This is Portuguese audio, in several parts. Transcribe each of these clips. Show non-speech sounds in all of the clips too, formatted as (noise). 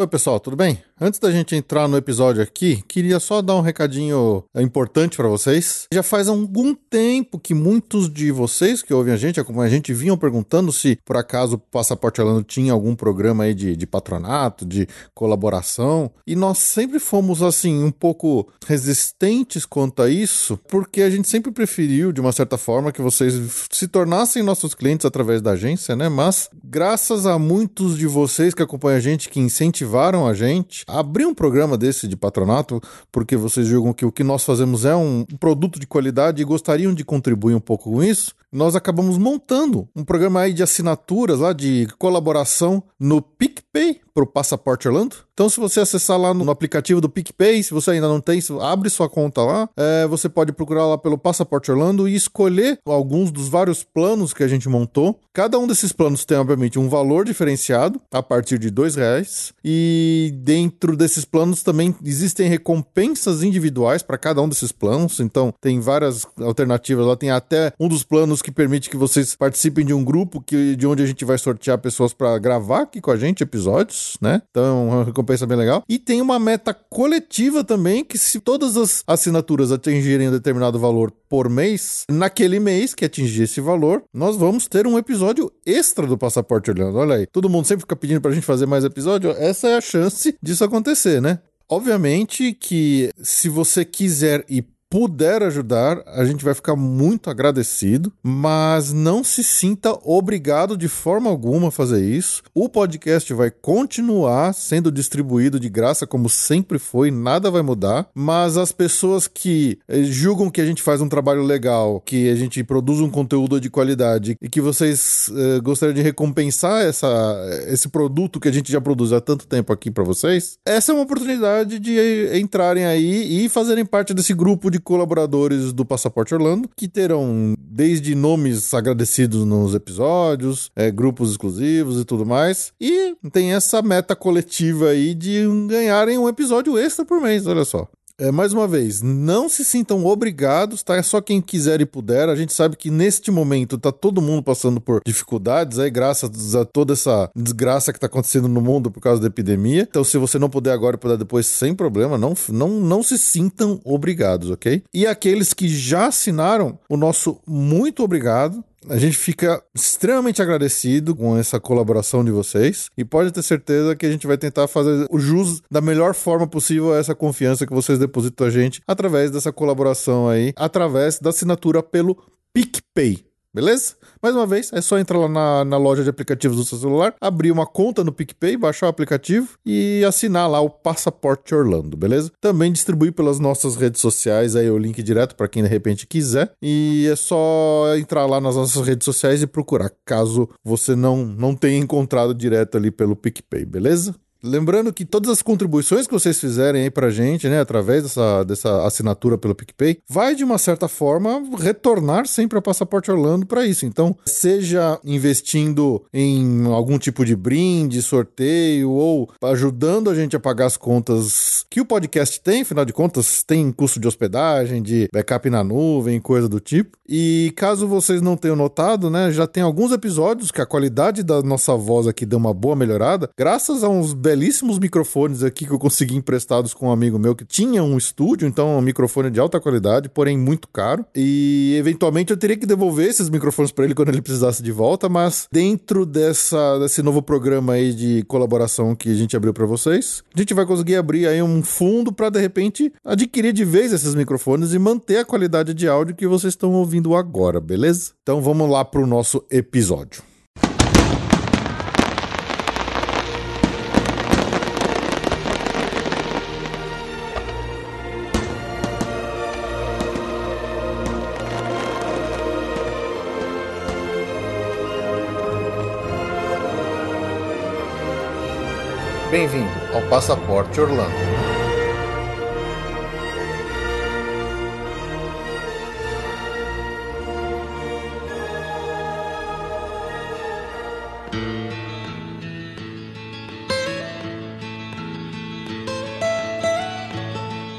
Oi, pessoal, tudo bem? Antes da gente entrar no episódio aqui, queria só dar um recadinho importante para vocês. Já faz algum tempo que muitos de vocês que ouvem a gente, acompanham a gente, vinham perguntando se por acaso o Passaporte Orlando tinha algum programa aí de, de patronato, de colaboração. E nós sempre fomos, assim, um pouco resistentes quanto a isso, porque a gente sempre preferiu, de uma certa forma, que vocês se tornassem nossos clientes através da agência, né? Mas, graças a muitos de vocês que acompanham a gente, que incentivaram a gente abrir um programa desse de patronato, porque vocês julgam que o que nós fazemos é um produto de qualidade e gostariam de contribuir um pouco com isso, nós acabamos montando um programa aí de assinaturas lá de colaboração no PicPay para o Passaporte Orlando. Então, se você acessar lá no aplicativo do PicPay, se você ainda não tem, abre sua conta lá. É, você pode procurar lá pelo Passaporte Orlando e escolher alguns dos vários planos que a gente montou. Cada um desses planos tem, obviamente, um valor diferenciado a partir de dois reais. E dentro desses planos também existem recompensas individuais para cada um desses planos. Então, tem várias alternativas lá. Tem até um dos planos que permite que vocês participem de um grupo que, de onde a gente vai sortear pessoas para gravar aqui com a gente episódios, né? Então, é uma recompensa bem legal. E tem uma meta coletiva também, que se todas as assinaturas atingirem um determinado valor por mês, naquele mês que atingir esse valor, nós vamos ter um episódio extra do Passaporte Orlando. Olha aí, todo mundo sempre fica pedindo pra gente fazer mais episódio. Essa é a chance disso acontecer, né? Obviamente que se você quiser ir puder ajudar, a gente vai ficar muito agradecido, mas não se sinta obrigado de forma alguma a fazer isso. O podcast vai continuar sendo distribuído de graça, como sempre foi, nada vai mudar, mas as pessoas que eh, julgam que a gente faz um trabalho legal, que a gente produz um conteúdo de qualidade e que vocês eh, gostariam de recompensar essa, esse produto que a gente já produz há tanto tempo aqui para vocês, essa é uma oportunidade de entrarem aí e fazerem parte desse grupo colaboradores do Passaporte Orlando, que terão desde nomes agradecidos nos episódios, é, grupos exclusivos e tudo mais. E tem essa meta coletiva aí de ganharem um episódio extra por mês, olha só. É, mais uma vez, não se sintam obrigados, tá? É só quem quiser e puder. A gente sabe que neste momento tá todo mundo passando por dificuldades aí, graças a toda essa desgraça que tá acontecendo no mundo por causa da epidemia. Então, se você não puder agora e puder depois, sem problema, não, não, não se sintam obrigados, ok? E aqueles que já assinaram, o nosso muito obrigado. A gente fica extremamente agradecido com essa colaboração de vocês e pode ter certeza que a gente vai tentar fazer o jus da melhor forma possível a essa confiança que vocês depositam a gente através dessa colaboração aí, através da assinatura pelo PicPay. Beleza? Mais uma vez, é só entrar lá na, na loja de aplicativos do seu celular, abrir uma conta no PicPay, baixar o aplicativo e assinar lá o Passaporte Orlando, beleza? Também distribuir pelas nossas redes sociais aí o link direto para quem de repente quiser. E é só entrar lá nas nossas redes sociais e procurar, caso você não, não tenha encontrado direto ali pelo PicPay, beleza? Lembrando que todas as contribuições que vocês fizerem aí pra gente, né, através dessa, dessa assinatura pelo PicPay, vai de uma certa forma retornar sempre a Passaporte Orlando para isso. Então, seja investindo em algum tipo de brinde, sorteio ou ajudando a gente a pagar as contas que o podcast tem, afinal de contas, tem custo de hospedagem, de backup na nuvem, coisa do tipo. E caso vocês não tenham notado, né, já tem alguns episódios que a qualidade da nossa voz aqui deu uma boa melhorada, graças a uns belíssimos microfones aqui que eu consegui emprestados com um amigo meu que tinha um estúdio, então um microfone de alta qualidade, porém muito caro. E eventualmente eu teria que devolver esses microfones para ele quando ele precisasse de volta, mas dentro dessa desse novo programa aí de colaboração que a gente abriu para vocês, a gente vai conseguir abrir aí um fundo para de repente adquirir de vez esses microfones e manter a qualidade de áudio que vocês estão ouvindo agora, beleza? Então vamos lá para o nosso episódio. Bem-vindo ao Passaporte Orlando.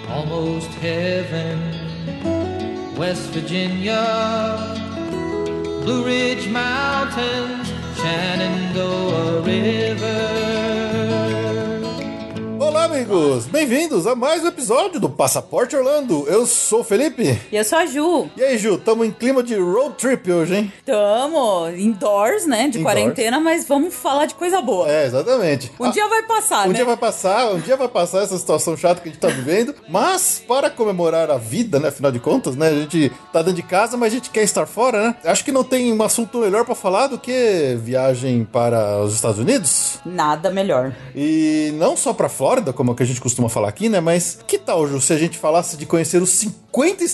Almost heaven, West Virginia, Blue Ridge Mountains, Shenandoah River. Amigos! Bem-vindos a mais um episódio do Passaporte Orlando. Eu sou o Felipe. E eu sou a Ju. E aí, Ju, estamos em clima de road trip hoje, hein? Tamo indoors, né? De Indoors. quarentena, mas vamos falar de coisa boa. É, exatamente. Um dia vai passar, Um né? dia vai passar, um dia vai passar essa situação chata que a gente tá vivendo, mas para comemorar a vida, né, afinal de contas, né, a gente tá dentro de casa, mas a gente quer estar fora, né? Acho que não tem um assunto melhor pra falar do que viagem para os Estados Unidos. Nada melhor. E não só pra Flórida, como é que a gente costuma falar aqui, né, mas que tal, Ju, se a gente falasse de conhecer os 50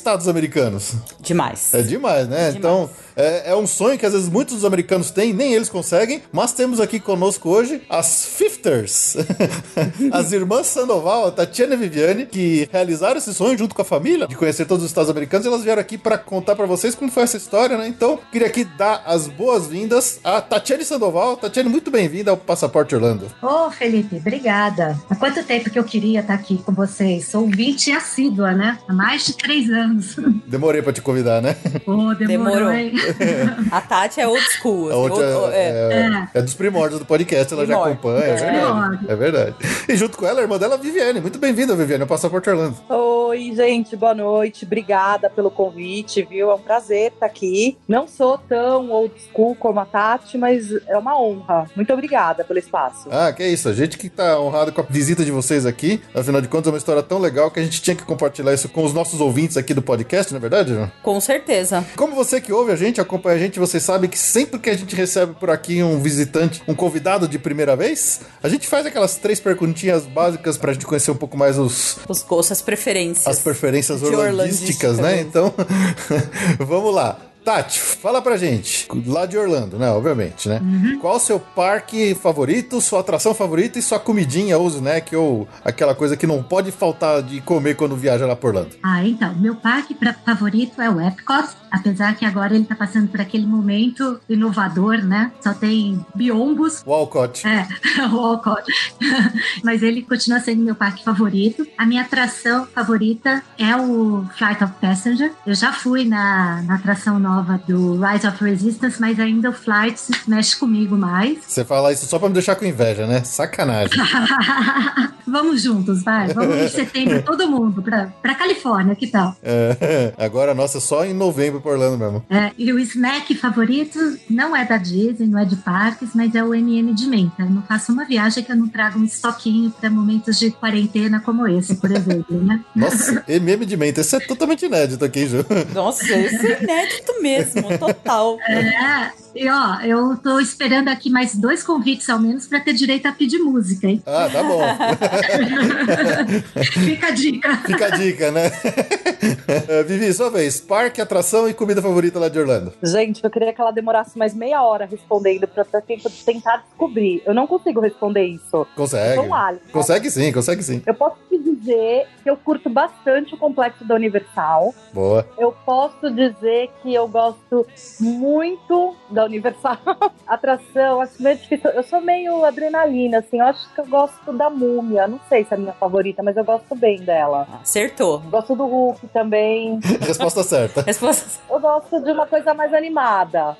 estados americanos? Demais. É demais, né? Demais. Então, é, é um sonho que às vezes muitos dos americanos têm, nem eles conseguem, mas temos aqui conosco hoje as Fifters, (laughs) as irmãs Sandoval, a Tatiana e Viviane, que realizaram esse sonho junto com a família de conhecer todos os estados americanos e elas vieram aqui para contar para vocês como foi essa história, né? Então, queria aqui dar as boas-vindas a Tatiane Sandoval. Tatiane, muito bem-vinda ao Passaporte Orlando. Ô, Felipe, obrigada. Há quanto tempo que eu queria estar aqui com vocês? Sou ouvinte assídua, né? Há mais de três anos. Demorei para te convidar, né? Ô, demorou, Demorou. (laughs) A Tati é old school. Assim, outra old- é. é, é dos primórdios do podcast, ela já Primórdio. acompanha, é É. verdade. Primórdio. É verdade. E junto com ela, a irmã dela, a Viviane. Muito bem-vinda, Viviane, ao Passaporte Orlando. Oi, gente, boa noite. Obrigada pelo convite, viu? É um prazer estar aqui. Não sou tão old school como a Tati, mas é uma honra. Muito obrigada pelo espaço. Ah, que é isso. A gente que tá honrado com a visita de vocês aqui. Afinal de contas, é uma história tão legal que a gente tinha que compartilhar isso com os nossos ouvintes aqui do podcast, não é verdade? Com certeza. Como você que ouve a gente, acompanha a gente, você sabe que sempre que a gente recebe por aqui um visitante, um convidado de primeira vez, a gente faz aquelas três perguntinhas básicas pra gente conhecer um pouco mais os, Os gostos, as preferências. as preferências orlandísticas, orlandística né? mesmo. Então, (laughs) vamos lá. Tati, fala pra gente, lá de Orlando, né? Obviamente, né? Qual o seu parque favorito, sua atração favorita e sua comidinha ou snack ou aquela coisa que não pode faltar de comer quando viaja lá por Orlando? Ah, então, meu parque pra- favorito é o Epcot, apesar que agora ele tá passando por aquele momento inovador, né? Só tem biombos, Walcott. É, (laughs) o Alcott. (laughs) Mas ele continua sendo meu parque favorito. A minha atração favorita é o Flight of Passenger. Eu já fui na, na atração nova do Rise of Resistance, mas ainda o Flight mexe comigo mais. Você fala isso só pra me deixar com inveja, né? Sacanagem. (laughs) Vamos juntos, vai. Vamos em setembro, todo mundo, pra, pra Califórnia, que tal? É, agora, nossa, só em novembro por Orlando mesmo. É, e o snack favorito não é da Disney, não é de parques, mas é o MM de menta. Eu não faço uma viagem que eu não traga um estoquinho para momentos de quarentena como esse, por exemplo, né? (laughs) Nossa, MM de menta, isso é totalmente inédito aqui, Ju. Nossa, isso é inédito mesmo, total. É, e ó, eu tô esperando aqui mais dois convites ao menos para ter direito a pedir música, hein? Ah, tá bom. (laughs) Fica a dica. Fica a dica, né? É, (laughs) Vivi, sua vez. Parque, atração e comida favorita lá de Orlando. Gente, eu queria que ela demorasse mais meia hora respondendo pra de tentar descobrir. Eu não consigo responder isso. Consegue. Sou um alien. né? Consegue sim, consegue sim. Eu posso te dizer que eu curto bastante o complexo da Universal. Boa. Eu posso dizer que eu gosto muito da Universal. (laughs) Atração, acho meio difícil. Eu sou meio adrenalina, assim. Eu acho que eu gosto da múmia. Não sei se é a minha favorita, mas eu gosto bem dela. Acertou. Gosto do Hulk também. (laughs) Resposta certa. Resposta. Eu gosto de uma coisa mais animada.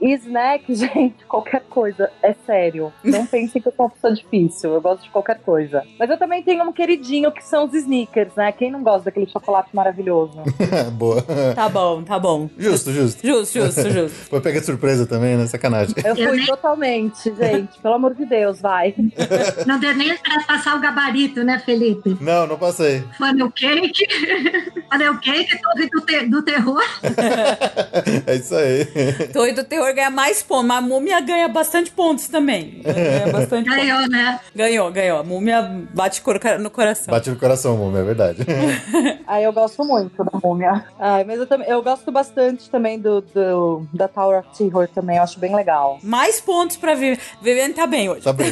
E (laughs) snack, gente, qualquer coisa. É sério. Não pensem que eu sou uma pessoa difícil. Eu gosto de qualquer coisa. Mas eu também tenho um queridinho que são os sneakers, né? Quem não gosta daquele chocolate maravilhoso? Boa. Tá bom, tá bom. Justo, justo. Justo, justo, justo. Foi pegar de surpresa também, né? Sacanagem. Eu Eu fui nem- totalmente, gente. Pelo amor de Deus, vai. Não deu nem para passar o gabarito, né, Felipe? Não, não passei. Funnel cake. Funnel cake, torre do, te- do terror. (laughs) É isso aí. Torre do Terror ganha mais pontos, mas a Múmia ganha bastante pontos também. Ganha bastante pontos. Ganhou, né? Ganhou, ganhou. A Múmia bate no coração. Bate no coração, Mumi, é verdade. (laughs) Aí eu gosto muito da múmia. Ai, mas eu, também, eu gosto bastante também do, do- da Tower of Terror também. Eu acho bem legal. Mais pontos pra Viviane. Viviane tá bem hoje. Tá bem.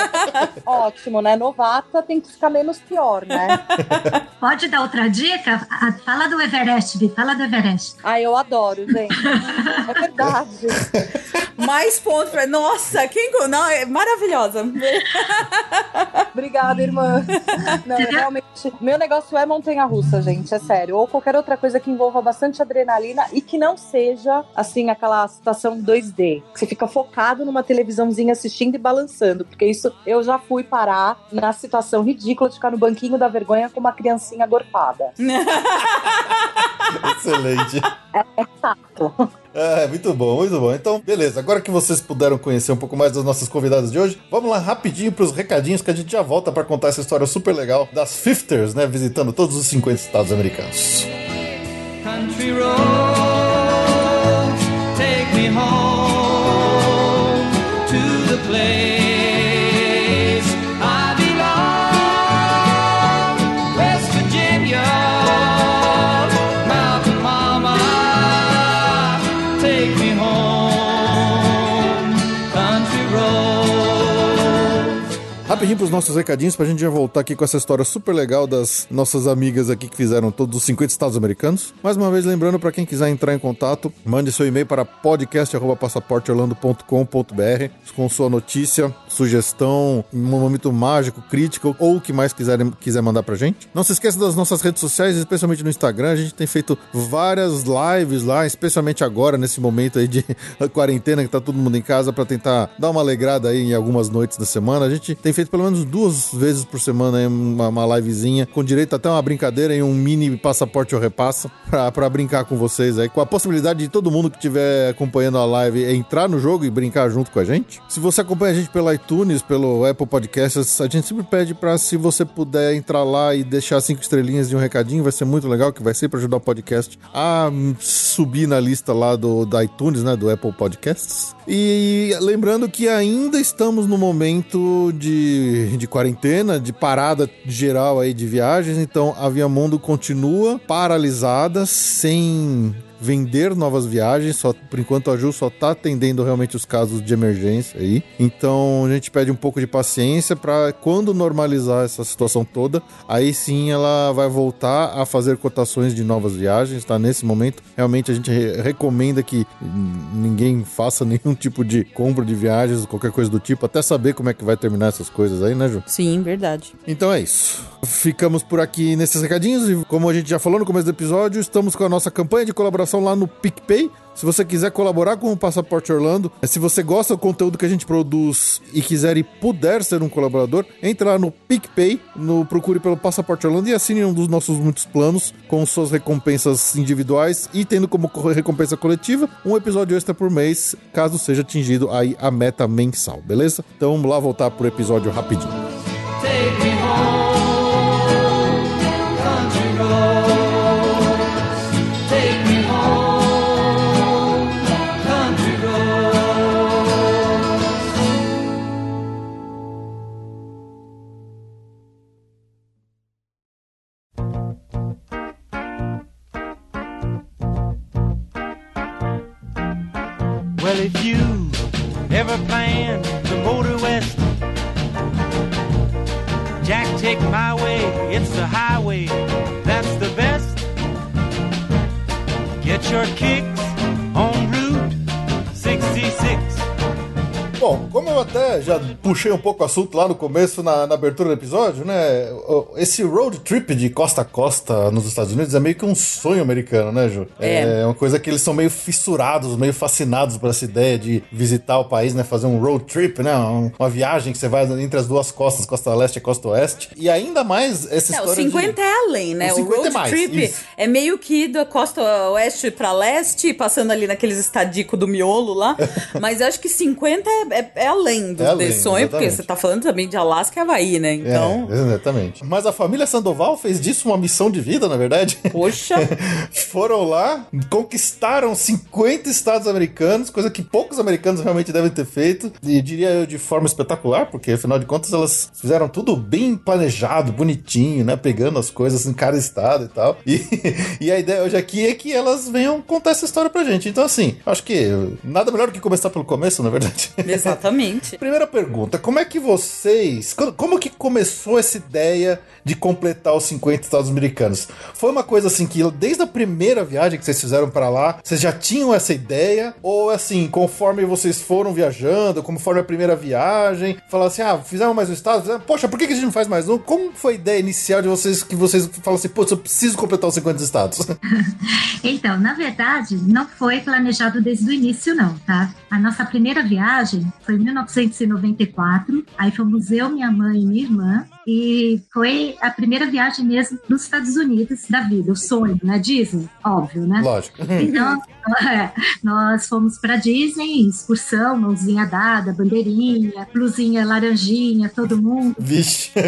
(laughs) Ótimo, né? Novata tem que ficar menos pior, né? (laughs) Pode dar outra dica? Ah, Fala do Everest, Vi. Fala do Everest. Ai, eu adoro, gente. É verdade. (laughs) Mais pontos pra. Nossa, quem. Não, é maravilhosa. Obrigada, irmã. Não, realmente, meu negócio é montanha-russa, gente, é sério. Ou qualquer outra coisa que envolva bastante adrenalina e que não seja, assim, aquela situação 2D. Que você fica focado numa televisãozinha assistindo e balançando. Porque isso, eu já fui parar na situação ridícula de ficar no banquinho da vergonha com uma criancinha gorpada. (laughs) Excelente. É chato. É, muito bom, muito bom. Então, beleza. Agora que vocês puderam conhecer um pouco mais das nossas convidadas de hoje, vamos lá rapidinho pros recadinhos que a gente já volta para contar essa história super legal das Fifters, né? Visitando todos os 50 estados americanos. Country me home Rapidinho pros nossos recadinhos pra gente já voltar aqui com essa história super legal das nossas amigas aqui que fizeram todos os 50 estados americanos. Mais uma vez lembrando pra quem quiser entrar em contato, mande seu e-mail para podcast@passaporteorlando.com.br com sua notícia, sugestão, um momento mágico, crítico ou o que mais quiserem quiser mandar pra gente. Não se esqueça das nossas redes sociais, especialmente no Instagram, a gente tem feito várias lives lá, especialmente agora nesse momento aí de (laughs) quarentena que tá todo mundo em casa pra tentar dar uma alegrada aí em algumas noites da semana. A gente tem feito pelo menos duas vezes por semana uma, uma livezinha, com direito até uma brincadeira em um mini passaporte ou repassa, pra, brincar com vocês aí, com a possibilidade de todo mundo que estiver acompanhando a live entrar no jogo e brincar junto com a gente. Se você acompanha a gente pelo iTunes, pelo Apple Podcasts, a gente sempre pede pra se você puder entrar lá e deixar cinco estrelinhas de um recadinho, vai ser muito legal, que vai ser ajudar o podcast a subir na lista lá do, do iTunes, né, do Apple Podcasts. E lembrando que ainda estamos no momento de, de quarentena, de parada geral aí de viagens, então a Via Mundo continua paralisada, sem vender novas viagens, só por enquanto a Ju só tá atendendo realmente os casos de emergência aí. Então a gente pede um pouco de paciência para quando normalizar essa situação toda, aí sim ela vai voltar a fazer cotações de novas viagens, tá? Nesse momento, realmente a gente re- recomenda que ninguém faça (laughs) nenhum tipo de compra de viagens, qualquer coisa do tipo, até saber como é que vai terminar essas coisas aí, né, Ju? Sim, verdade. Então é isso. Ficamos por aqui nesses recadinhos e como a gente já falou no começo do episódio, estamos com a nossa campanha de colaboração lá no PicPay. Se você quiser colaborar com o Passaporte Orlando, se você gosta do conteúdo que a gente produz e quiser e puder ser um colaborador, entre lá no PicPay, no procure pelo Passaporte Orlando e assine um dos nossos muitos planos com suas recompensas individuais e tendo como co- recompensa coletiva um episódio extra por mês, caso seja atingido aí a meta mensal, beleza? Então vamos lá voltar pro episódio rapidinho. Take your kicks Bom, como eu até já puxei um pouco o assunto lá no começo, na, na abertura do episódio, né? Esse road trip de costa a costa nos Estados Unidos é meio que um sonho americano, né, Ju? É. uma coisa que eles são meio fissurados, meio fascinados por essa ideia de visitar o país, né? Fazer um road trip, né? um- uma viagem que você vai entre as duas costas, costa leste e costa oeste. E ainda mais essa É, o história 50 de... é além, né? O O, 50 road é mais, trip isso. é meio que da costa oeste pra leste, passando ali naqueles estadicos do miolo lá. (laughs) Mas eu acho que 50 é, é- é além do, É além, desse sonho, porque exatamente. você tá falando também de Alasca e Havaí, né? Então, É, exatamente. Mas a família Sandoval fez disso uma missão de vida, na verdade. poxa. (laughs) Foram lá, conquistaram 50 estados americanos, coisa que poucos americanos realmente devem ter feito, e diria eu de forma espetacular, porque afinal de contas elas fizeram tudo bem planejado, bonitinho, né? Pegando as coisas em cada estado e tal. E, (laughs) e a ideia hoje aqui é que elas venham contar essa história pra gente. Então, assim, acho que nada melhor do que começar pelo começo, na verdade. Exatamente. Primeira pergunta, como é que vocês. Como que começou essa ideia de completar os 50 estados americanos? Foi uma coisa assim que desde a primeira viagem que vocês fizeram pra lá, vocês já tinham essa ideia? Ou assim, conforme vocês foram viajando, conforme a primeira viagem, falaram assim: ah, fizeram mais um estado? Fizeram, Poxa, por que a gente não faz mais um? Como foi a ideia inicial de vocês que vocês falam assim, pô, eu preciso completar os 50 estados? (laughs) Então, na verdade, não foi planejado desde o início, não, tá? A nossa primeira viagem foi em 1994. Aí fomos eu, minha mãe e minha irmã. E foi a primeira viagem mesmo nos Estados Unidos da vida, o sonho, né? Disney, óbvio, né? Lógico. (laughs) Então, é, (laughs) nós fomos para Disney, excursão, mãozinha dada, bandeirinha, blusinha laranjinha, todo mundo. Vixe. (laughs)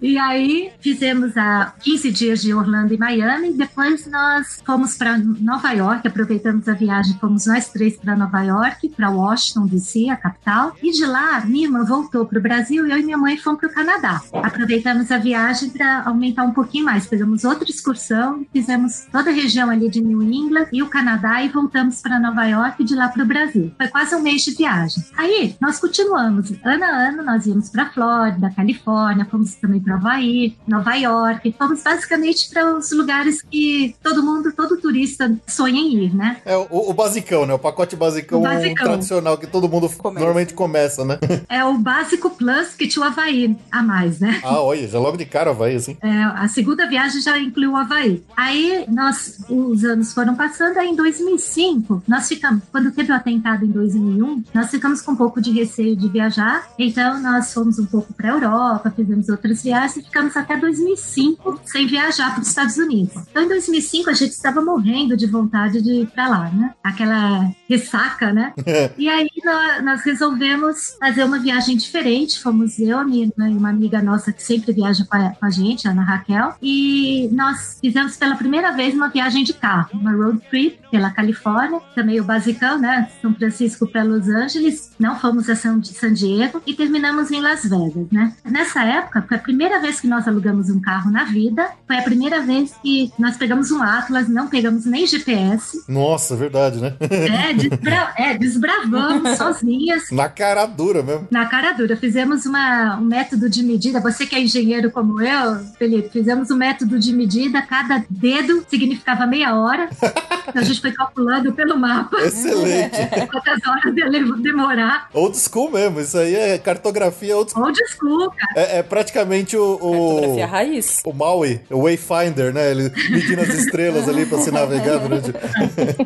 E aí fizemos a 15 dias de Orlando e Miami. Depois nós fomos para Nova York, aproveitamos a viagem, fomos nós três para Nova York, para Washington DC, a capital. E de lá, minha irmã voltou para o Brasil e eu e minha mãe fomos para o Canadá. Aproveitamos a viagem para aumentar um pouquinho mais. Pegamos outra excursão, fizemos toda a região ali de New England e o Canadá e voltamos para Nova York e de lá para o Brasil. Foi quase um mês de viagem. Aí nós continuamos. Ano a ano nós íamos para Flórida, Califórnia, fomos também para Havaí, Nova York. Fomos basicamente para os lugares que todo mundo, todo turista sonha em ir, né? É o, o basicão, né? O pacote basicão, O basicão. tradicional que todo mundo Começa. normalmente começa, né? É o básico plus que tinha o Havaí a mais, né? ah, olha, já logo de cara vai assim. É, a segunda viagem já incluiu o Havaí. Aí nós, os anos foram passando, aí em 2005, nós ficamos, quando teve o atentado em 2001, nós ficamos com um pouco de receio de viajar, então nós fomos um pouco para a Europa, fizemos outras viagens e ficamos até 2005 sem viajar para os Estados Unidos. Então em 2005 a gente estava morrendo de vontade de ir para lá, né? Aquela ressaca, né? (laughs) E aí nó- nós, resolvemos fazer uma viagem diferente. Fomos eu, a minha irmã e uma amiga nossa que sempre viaja com a, com a gente, Ana Raquel. E nós fizemos pela primeira vez uma viagem de carro, uma road trip pela Califórnia, também o basicão, né? São Francisco para Los Angeles. Não fomos a São, San Diego e terminamos em Las Vegas, né? Nessa época, foi a primeira vez que nós alugamos um carro na vida. Foi a primeira vez que nós pegamos um Atlas, não pegamos nem GPS. Nossa, verdade, né? É, desbra (laughs) é, desbravamos sozinhas. Na cara dura mesmo. Na cara dura, fizemos uma, um método de medida. Você que é engenheiro como eu, Felipe, fizemos um método de medida. Cada dedo significava meia hora. (laughs) Então a gente foi calculando pelo mapa Excelente. quantas horas ia demorar. old school mesmo, isso aí é cartografia old school. Old school, cara. É, é praticamente o, o, raiz. o Maui, o Wayfinder, né? Ele medindo as estrelas ali pra se navegar durante.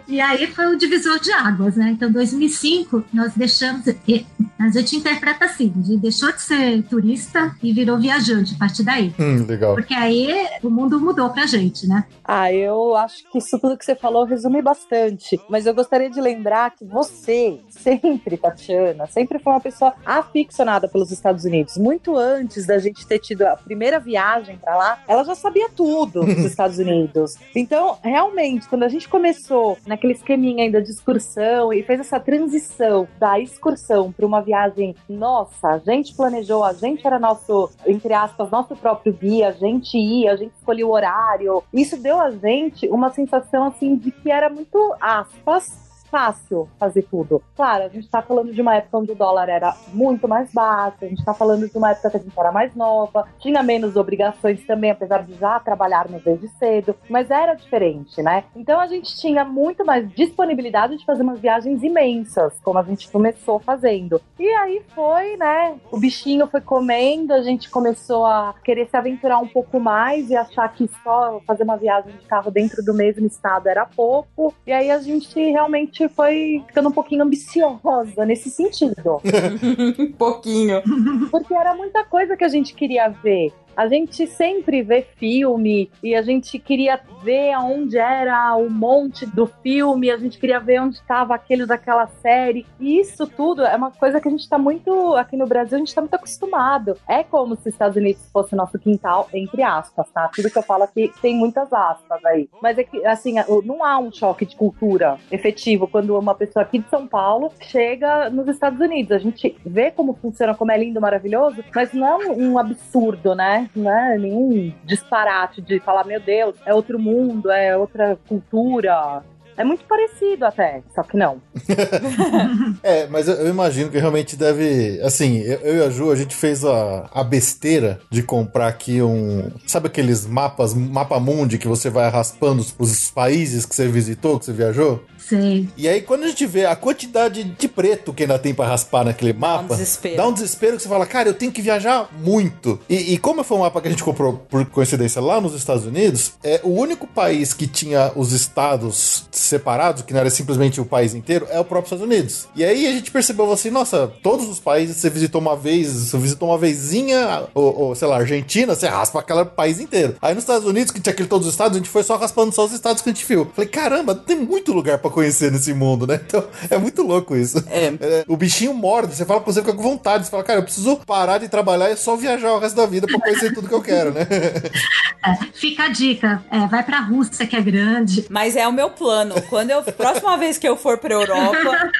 E aí foi o divisor de águas, né? Então, 2005, nós deixamos. e A gente interpreta assim: a gente deixou de ser turista e virou viajante a partir daí. Hum, legal. Porque aí o mundo mudou pra gente, né? Ah, eu acho que isso tudo que você falou resume bastante. Mas eu gostaria de lembrar que você, sempre, Tatiana, sempre foi uma pessoa aficionada pelos Estados Unidos. Muito antes da gente ter tido a primeira viagem pra lá, ela já sabia tudo dos (laughs) Estados Unidos. Então, realmente, quando a gente começou naquele esqueminha ainda de excursão e fez essa transição da excursão para uma viagem nossa, a gente planejou, a gente era nosso, entre aspas, nosso próprio guia, a gente ia, a gente escolhia o horário. Isso deu a gente uma sensação assim de que era muito aspas fácil fazer tudo. Claro, a gente tá falando de uma época onde o dólar era muito mais baixo, a gente tá falando de uma época que a gente era mais nova, tinha menos obrigações também, apesar de já trabalharmos desde cedo, mas era diferente, né? Então a gente tinha muito mais disponibilidade de fazer umas viagens imensas, como a gente começou fazendo. E aí foi, né? O bichinho foi comendo, a gente começou a querer se aventurar um pouco mais e achar que só fazer uma viagem de carro dentro do mesmo estado era pouco. E aí a gente realmente foi ficando um pouquinho ambiciosa nesse sentido. (laughs) Pouquinho. Porque era muita coisa que a gente queria ver. A gente sempre vê filme e a gente queria ver aonde era o monte do filme, a gente queria ver onde estava aquele daquela série. E isso tudo é uma coisa que a gente está muito, aqui no Brasil, a gente está muito acostumado. É como se os Estados Unidos fosse nosso quintal, entre aspas, tá? Tudo que eu falo aqui tem muitas aspas aí. Mas é que, assim, não há um choque de cultura efetivo quando uma pessoa aqui de São Paulo chega nos Estados Unidos. A gente vê como funciona, como é lindo, maravilhoso, mas não é um absurdo, né? Não é nenhum disparate de falar, meu Deus, é outro mundo, é outra cultura. É muito parecido até, só que não. (laughs) É, mas eu, imagino que realmente deve. Assim, eu, e a Ju, a gente fez a, a besteira de comprar aqui um. Sabe aqueles mapas, mapa mundi que você vai raspando os países que você visitou, que você viajou? Sei. E aí, quando a gente vê a quantidade de preto que ainda tem pra raspar naquele mapa, desespero. dá um desespero que você fala, cara, eu tenho que viajar muito. E, e como foi um mapa que a gente comprou por coincidência lá nos Estados Unidos, é o único país que tinha os estados separados, que não era simplesmente o país inteiro, é o próprio Estados Unidos. E aí a gente percebeu assim, nossa, todos os países você visitou uma vez, você visitou uma vezinha, ou, ou, sei lá, Argentina, você raspa aquele país inteiro. Aí nos Estados Unidos, que tinha aquele todos os estados, a gente foi só raspando só os estados que a gente viu. Falei, caramba, tem muito lugar pra conhecer nesse mundo, né? Então é muito louco isso. É. o bichinho morde, você fala pra você fica com vontade, você fala, cara, eu preciso parar de trabalhar e só viajar o resto da vida pra conhecer tudo que eu quero, né? (laughs) Fica a dica, é, vai pra Rússia, que é grande. Mas é o meu plano. Quando eu. Próxima vez que eu for pra Europa,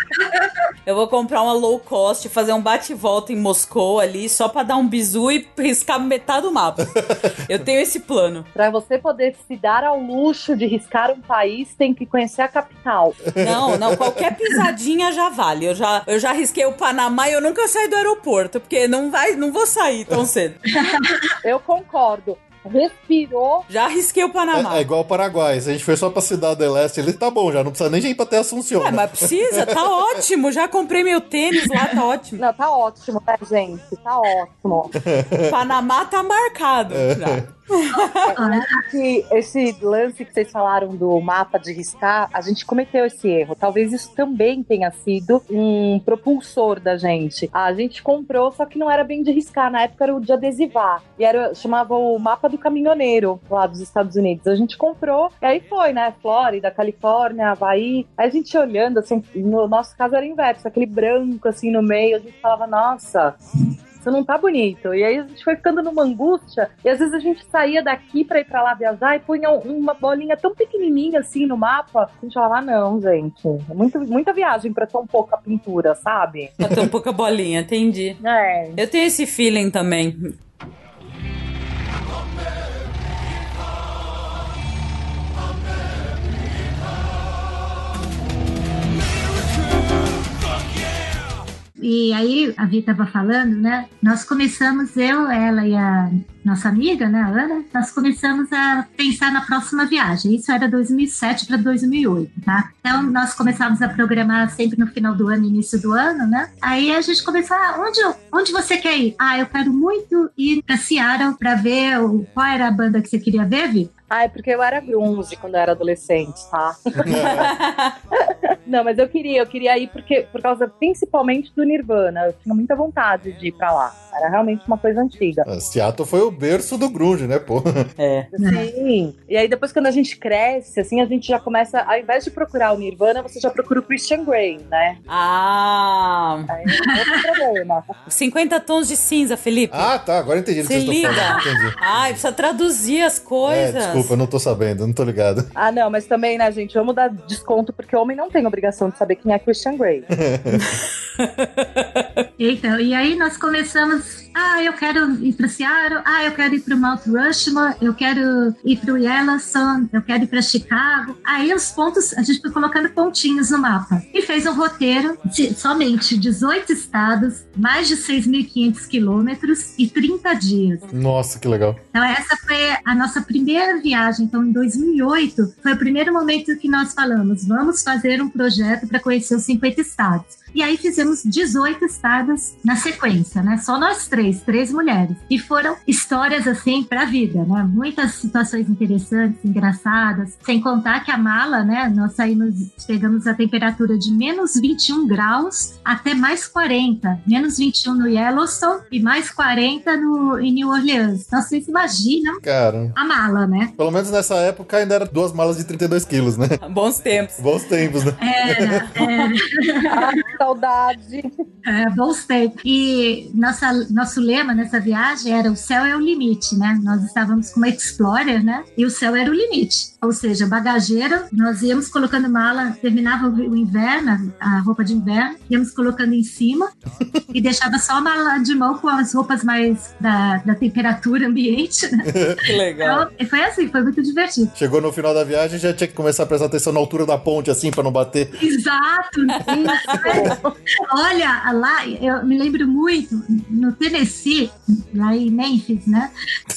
(laughs) eu vou comprar uma low cost, fazer um bate-volta em Moscou ali, só pra dar um bizu e riscar metade do mapa. Eu tenho esse plano. Pra você poder se dar ao luxo de riscar um país, tem que conhecer a capital. Não, não, qualquer pisadinha já vale. Eu já, eu já risquei o Panamá e eu nunca saí do aeroporto, porque não vai, não vou sair tão cedo. (laughs) Eu concordo. Respirou. Já risquei o Panamá. É, é igual o Paraguai. Se a gente foi só pra Cidade do Leste, ele tá bom já. Não precisa nem ir pra ter Assunção. É, mas precisa, tá (laughs) ótimo. Já comprei meu tênis lá, tá ótimo. Não, tá ótimo, né, gente? Tá ótimo. Panamá tá marcado. já. Que esse lance que vocês falaram do mapa de riscar, a gente cometeu esse erro. Talvez isso também tenha sido um propulsor da gente. A gente comprou, só que não era bem de riscar. Na época era o de adesivar. E era, chamava o mapa do caminhoneiro lá dos Estados Unidos. A gente comprou, e aí foi, né? Flórida, Califórnia, Havaí. Aí a gente olhando, assim, no nosso caso era inverso, aquele branco assim no meio, a gente falava, nossa, isso não tá bonito. E aí a gente foi ficando numa angústia. E às vezes a gente saía daqui pra ir pra lá viajar e punha uma bolinha tão pequenininha assim no mapa. A gente falava, ah, não, gente. É muito, muita viagem pra tão pouca pintura, sabe? Pra um pouca bolinha, entendi. É. Eu tenho esse feeling também. E aí, a Vi estava falando, né? Nós começamos, eu, ela e a nossa amiga, né, a Ana, nós começamos a pensar na próxima viagem. Isso era 2007 para 2008, tá? Então, nós começamos a programar sempre no final do ano, início do ano, né? Aí a gente começou, ah, onde, onde você quer ir? Ah, eu quero muito ir para Seattle para ver o, qual era a banda que você queria ver, Vi? Ah, é porque eu era grunge quando eu era adolescente, tá? (laughs) Não, mas eu queria, eu queria ir porque, por causa principalmente do Nirvana. Eu tinha muita vontade de ir pra lá. Era realmente uma coisa antiga. Ah, Seattle foi o berço do grunge, né, pô? É. Sim. E aí depois quando a gente cresce, assim, a gente já começa, ao invés de procurar o Nirvana, você já procura o Christian Grey, né? Ah, Aí é outro problema. 50 tons de cinza, Felipe. Ah, tá. Agora entendi Se liga. Entendi. Ai, precisa traduzir as É, coisas. Desculpa, eu não tô sabendo, não tô ligado. (laughs) Ah, não, mas também, né, gente, vamos dar desconto porque homem não tem obrigação de saber quem é Christian Grey. (laughs) (laughs) Então, e aí nós começamos. Ah, eu quero ir para Seattle. Ah, eu quero ir para Mount Rushmore. Eu quero ir para o Yellowstone. Eu quero ir para Chicago. Aí os pontos, a gente foi colocando pontinhos no mapa. E fez um roteiro de somente 18 estados, mais de 6.500 quilômetros e 30 dias. Nossa, que legal. Então, essa foi a nossa primeira viagem. Então, em 2008, foi o primeiro momento que nós falamos: vamos fazer um projeto para conhecer os 50 estados. E aí fizemos 18 estados na sequência, né? Só nós três, três mulheres. E foram histórias assim para a vida, né? Muitas situações interessantes, engraçadas. Sem contar que a mala, né? Nós saímos, pegamos a temperatura de menos 21 graus até mais 40. Menos 21 no Yellowstone e mais 40 no, em New Orleans. Então vocês imaginam Cara, a mala, né? pelo menos nessa época ainda era duas malas de 32 quilos, né? Bons tempos. Bons tempos, né? Era, era. (laughs) Saudade. É, bons tempos. E nossa, nosso lema nessa viagem era o céu é o limite, né? Nós estávamos com uma Explorer, né? E o céu era o limite. Ou seja, bagageiro, nós íamos colocando mala, terminava o inverno, a roupa de inverno, íamos colocando em cima e deixava só a mala de mão com as roupas mais da, da temperatura ambiente, né? (laughs) Que legal. Então, foi assim, foi muito divertido. Chegou no final da viagem já tinha que começar a prestar atenção na altura da ponte, assim, pra não bater. Exato. (laughs) Olha, lá, eu me lembro muito, no Tennessee, lá em Memphis, né?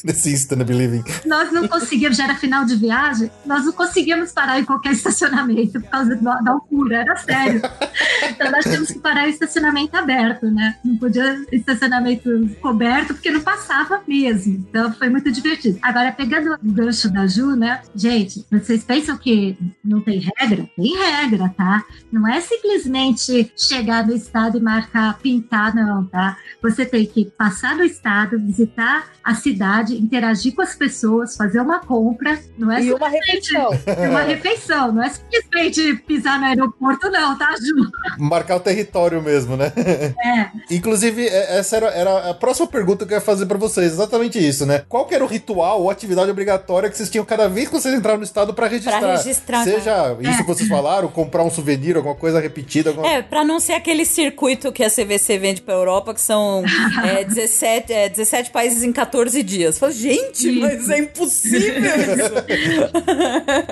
Nesse instant believing. Nós não conseguíamos, já era final de viagem, nós não conseguíamos parar em qualquer estacionamento por causa da, da altura, era sério. (laughs) Então nós tínhamos que parar em estacionamento aberto, né? Não podia estacionamento coberto, porque não passava mesmo. Então foi muito divertido. Agora, pegando o gancho da Ju, né? Gente, vocês pensam que não tem regra? Tem regra, tá? Não é simplesmente chegar no estado e marcar, pintar, não, tá? Você tem que passar no estado, visitar a cidade, interagir com as pessoas, fazer uma compra. Não é E uma refeição. (laughs) uma refeição, não é simplesmente pisar no aeroporto, não, tá, Ju? (laughs) Marcar o território mesmo, né? É, (laughs) Inclusive, é- essa era, era a próxima pergunta que eu ia fazer pra vocês. Exatamente isso, né? Qual que era o ritual ou atividade obrigatória que vocês tinham cada vez que vocês entraram no estado pra registrar? Pra registrar, Seja isso que vocês falaram, comprar um souvenir, alguma coisa repetida. Alguma... É, pra não ser aquele circuito que a CVC vende pra Europa, que são é, (laughs) 17, é, 17 países em 14 dias. Fala, gente, Isso. mas é impossível (laughs) isso.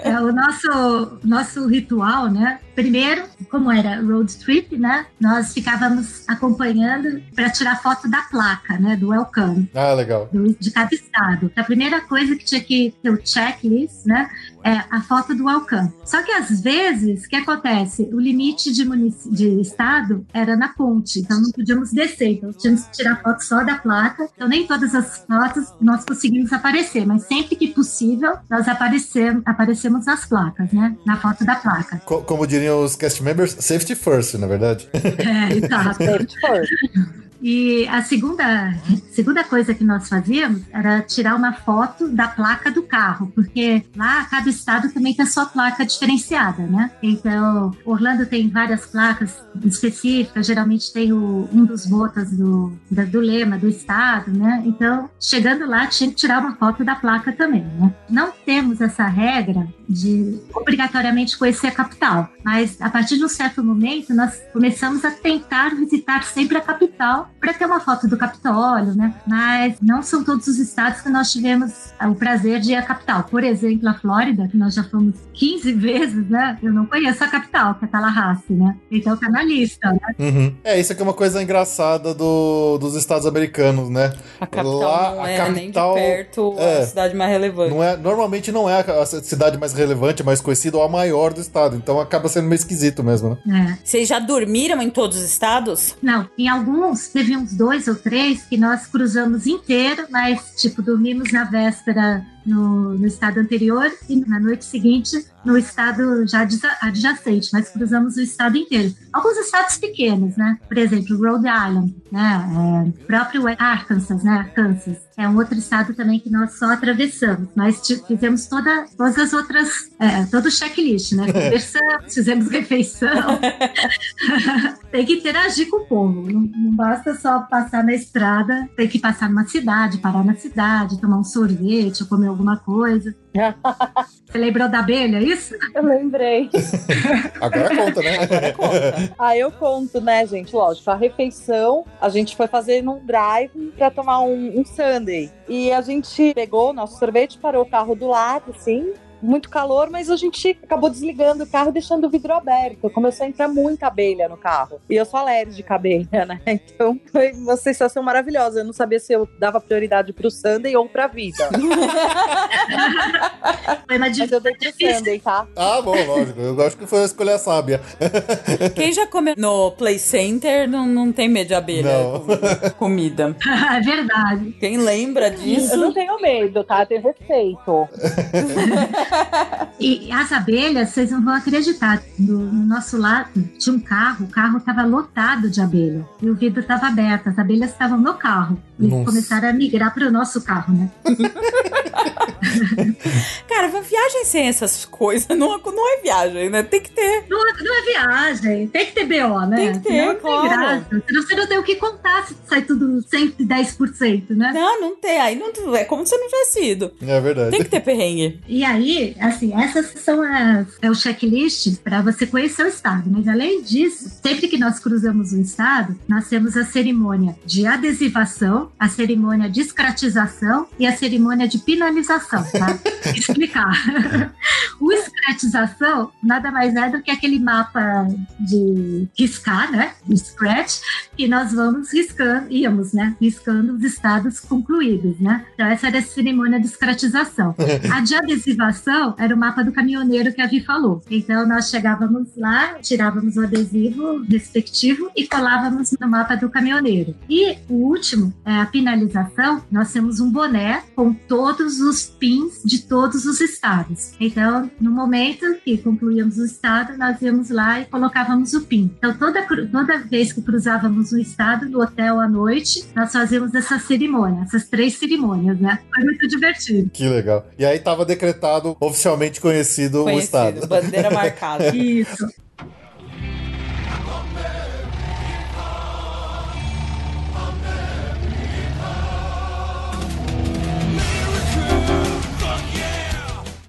é o nosso, nosso ritual, né? Primeiro, como era road trip, né? Nós ficávamos acompanhando para tirar foto da placa, né? Do welcome. Ah, legal. do- de cada estado. A primeira coisa que tinha que ter o checklist, né, é a foto do welcome. Só que às vezes, o que acontece? O limite de, de estado era na ponte, então não podíamos descer, então tínhamos que tirar foto só da placa. Então nem todas as fotos nós conseguimos aparecer, mas sempre que possível nós aparecemos, aparecemos nas placas, né, na foto da placa. Co- como diriam os cast members, safety first, na verdade. É, exato. Safety first. E a segunda, segunda coisa que nós fazíamos era tirar uma foto da placa do carro, porque lá cada estado também tem a sua placa diferenciada, né? Então, Orlando tem várias placas específicas, geralmente tem o- um dos botas do, do lema do estado, né? Então, chegando lá, tinha que tirar uma foto da placa também, né? Não temos essa regra de obrigatoriamente conhecer a capital, mas a partir de um certo momento nós começamos a tentar visitar sempre a capital para ter uma foto do Capitólio, né? Mas não são todos os estados que nós tivemos ah, o prazer de ir à capital. Por exemplo, a Flórida, que nós já fomos 15 (laughs) vezes, né? Eu não conheço a capital, que é Tallahassee, né? Então tá na lista, né? Uhum. É, isso aqui é uma coisa engraçada do- dos estados americanos, né? A capital Lá, não a é nem de capital- perto é. a cidade mais relevante. Não é, normalmente não é a a cidade mais relevante, mais conhecida ou a maior do estado. Então acaba sendo meio esquisito mesmo, né? É. Vocês já dormiram em todos os estados? Não, em alguns, teve uns dois ou três que nós cruzamos inteiro, mas, tipo, dormimos na véspera no, no estado anterior e na noite seguinte no estado já adja- adjacente, mas cruzamos o estado inteiro. Alguns estados pequenos, né? Por exemplo, Rhode Island, né? É, próprio Arkansas, né? Arkansas. É um outro estado também que nós só atravessamos, mas fizemos toda, todas as outras, é, todo o checklist, né? (laughs) Conversamos, fizemos refeição, (laughs) tem que interagir com o povo. Não, não basta só passar na estrada, tem que passar numa cidade, parar na cidade, tomar um sorvete ou comer alguma coisa. (laughs) Você lembrou da abelha, é isso? Eu lembrei. (laughs) Agora conta, né? Ah, eu conto, né, gente? Lógico, a refeição a gente foi fazer num drive pra tomar um, um sundae. E a gente pegou o nosso sorvete, parou o carro do lado, assim. Muito calor, mas a gente acabou desligando o carro e deixando o vidro aberto. Começou a entrar muita abelha no carro. E eu sou alérgica à abelha, né? (laughs) Então foi uma sensação maravilhosa. Eu não sabia se eu dava prioridade pro sundae ou pra vida. (laughs) Foi uma Mas eu dei pro sundae, tá? Ah, bom, lógico. Eu acho que foi a escolha sábia. (laughs) Quem já comeu no Play Center não, não tem medo de abelha com comida. é verdade. Quem lembra Eu disso? não tenho medo, tá? Eu tenho respeito. E as abelhas, vocês não vão acreditar. No, no nosso lado tinha um carro, o carro estava lotado de abelha. E o vidro estava aberto, as abelhas estavam no carro. E Nossa. começaram a migrar para o nosso carro, né? (laughs) Cara, uma viagem sem essas coisas não, não é viagem, né? Tem que ter. Não, é- não é viagem, tem que ter BO, né? Tem que ter, Senão claro. tem graça. Senão você não tem o que contar se sai tudo 110%, né? Não, não tem. Aí não, é como se não tivesse ido. É verdade. Tem que ter perrengue. E aí, assim, essas são as, é o checklist para você conhecer o estado. Mas além disso, sempre que nós cruzamos um estado, nós temos a cerimônia de adesivação, a cerimônia de escratização e a cerimônia de penalização, tá? (laughs) Explicar. o escratização nada mais é do que aquele mapa de riscar, né? De scratch, que nós vamos riscando, íamos, né? Riscando os estados concluídos, né? Então essa era a cerimônia de escratização. (laughs) A de adesivação era o mapa do caminhoneiro que a Vi falou. Então nós chegávamos lá, tirávamos o adesivo respectivo e colávamos no mapa do caminhoneiro. E o último, é a finalização, nós temos um boné com todos os pins de todos os estados. Então, no momento que concluíamos o estado, nós íamos lá e colocávamos o pin. Então, toda, toda vez que cruzávamos um estado no hotel à noite, nós fazíamos essa cerimônia, essas três cerimônias, né? Foi muito divertido. Que legal. E aí tava decretado, oficialmente conhecido, o Conhecido. estado. Bandeira marcada. Isso.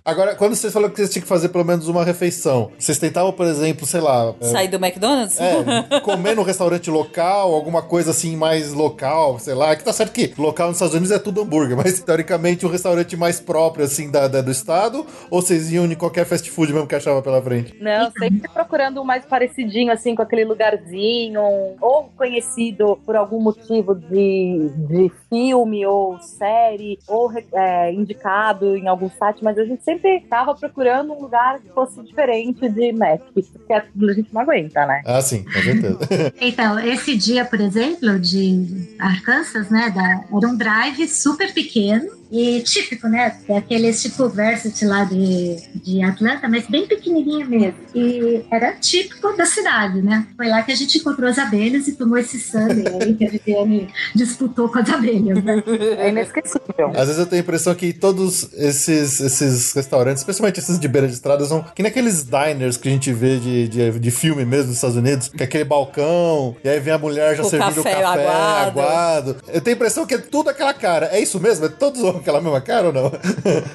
Agora, quando vocês falaram que vocês tinham que fazer pelo menos uma refeição, vocês tentavam, por exemplo, sei lá. é, Sair do McDonald's? É, (laughs) comer no restaurante local, alguma coisa assim mais local, sei lá. Que tá certo que local nos Estados Unidos é tudo hambúrguer, (laughs) mas teoricamente um restaurante mais próprio, assim, da, da- do estado, ou vocês iam em qualquer fast food mesmo que achava pela frente? Não, sempre procurando um mais parecidinho, assim, com aquele lugarzinho, ou conhecido por algum motivo de, de filme ou série, ou é, indicado em algum site, mas a gente sempre tava procurando um lugar que fosse diferente de Mac, porque a gente não aguenta, né? Ah, sim, com certeza. (laughs) Então, esse dia, por exemplo, de Arkansas, né, da- era um drive super pequeno e típico, né, daqueles tipo Versit lá de, de Atlanta, mas bem pequenininho mesmo. E era típico da cidade, né? Foi lá que a gente encontrou as abelhas e tomou esse sundae aí que a Viviane disputou com as abelhas, né? (laughs) É inesquecível. Às vezes eu tenho a impressão que todos esses, esses restaurantes, especialmente esses de beira de estrada, são que nem aqueles diners que a gente vê de, de, de filme mesmo dos Estados Unidos, que é aquele balcão, e aí vem a mulher já Com servindo o café café aguado. aguado. Eu tenho a impressão que é tudo aquela cara. É isso mesmo? É todos com aquela mesma cara ou não? (laughs)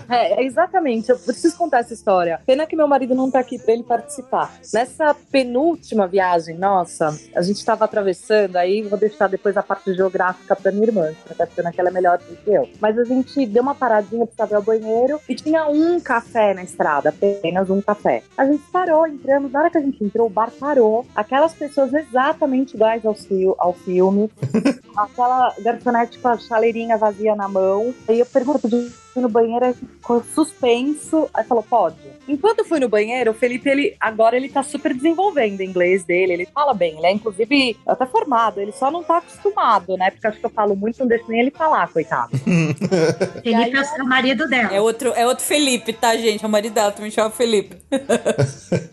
É, é exatamente. Eu preciso contar essa história. Pena que meu marido não tá aqui pra ele participar. Nessa penúltima viagem, nossa, a gente tava atravessando, aí vou deixar depois a parte geográfica pra minha irmã, que tá achando que ela é melhor do que eu. Mas a gente deu uma paradinha pra ir ao banheiro e tinha um café na estrada, apenas um café. A gente parou, entramos, na hora que a gente entrou, o bar parou. Aquelas pessoas exatamente iguais ao, fio, ao filme. (laughs) Aquela garçonete com a chaleirinha vazia na mão. Aí eu pergunto, podia ir no banheiro, aí ficou suspenso. Aí falou, pode. Enquanto eu fui no banheiro, o Felipe, ele agora ele tá super desenvolvendo o inglês dele. Ele fala bem, ele é inclusive até formado, ele só não tá acostumado, né? Porque acho que eu falo muito, não deixo nem ele falar, coitado. (laughs) Felipe é o marido dela. É outro, é outro Felipe, tá, gente? É o marido dela também chama Felipe.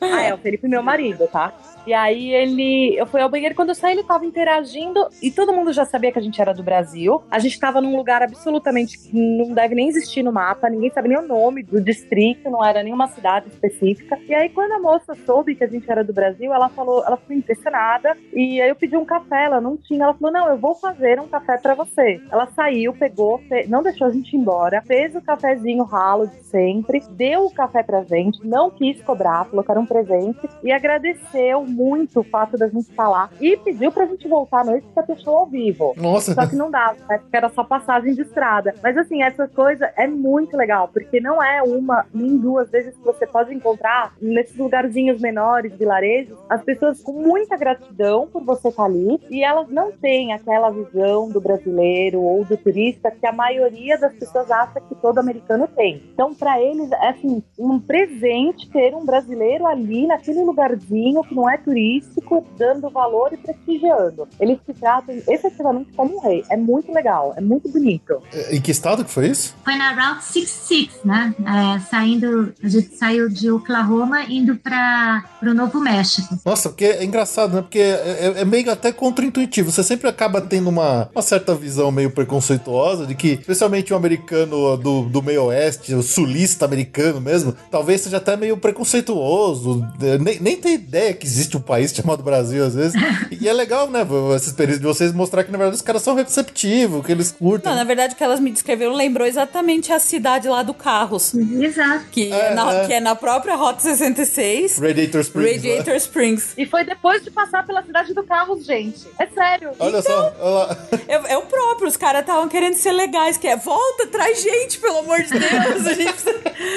Ah, é, o Felipe, meu marido, tá? E aí ele. Eu fui ao banheiro quando eu saí, ele tava interagindo e todo mundo já sabia que a gente era do Brasil. A gente tava num lugar absolutamente que não deve nem existir no mapa, ninguém sabe nem o nome do distrito, não era nenhuma cidade específica. E aí, quando a moça soube que a gente era do Brasil, ela falou, ela ficou impressionada. E aí eu pedi um café, ela não tinha. Ela falou: não, eu vou fazer um café pra você. Ela saiu, pegou, não deixou a gente ir embora, fez o cafezinho ralo de sempre, deu o café pra gente, não quis cobrar, falou que era um presente e agradeceu muito o fato da gente falar e pediu pra gente voltar à noite pra ter show ao vivo. Nossa. Só que não dava, né? Porque era só passagem de estrada. Mas assim, essa coisa é muito legal, porque não é uma nem duas vezes que você pode encontrar nesses lugarzinhos menores, vilarejos, as pessoas com muita gratidão por você estar ali e elas não têm aquela visão do brasileiro ou do turista que a maioria das pessoas acha que todo americano tem. Então, pra eles, é assim, um presente ter um brasileiro ali naquele lugarzinho que não é turístico, dando valor e prestigiando. Eles se tratam efetivamente como um rei. É muito legal, é muito bonito. É, Em que estado que foi isso? Foi na Route 66, né? É, saindo, a gente saiu de Oklahoma indo para o Novo México. Nossa, porque é engraçado, né? Porque é, é- é meio até contra-intuitivo. Você sempre acaba tendo uma, uma certa visão meio preconceituosa de que, especialmente o americano do, do meio oeste, o sulista americano mesmo, talvez seja até meio preconceituoso. eh, Nem, nem tem ideia que existe um país (laughs) chamado Brasil, às vezes. E é legal, né? Essa experiência de vocês mostrar que, na verdade, os caras são receptivos, que eles curtem. Não, na verdade, o que elas me descreveram lembrou exatamente a cidade lá do Carros. Exato. Que É, é, na, é. que é na própria Rota 66, Radiator Springs. né? Radiator Springs. E foi depois de passar pela cidade do Carros, gente. É sério. Olha só, olha lá. (laughs) É, é o próprio, os caras estavam querendo ser legais, que é volta, traz gente, pelo amor de Deus. A gente precisa...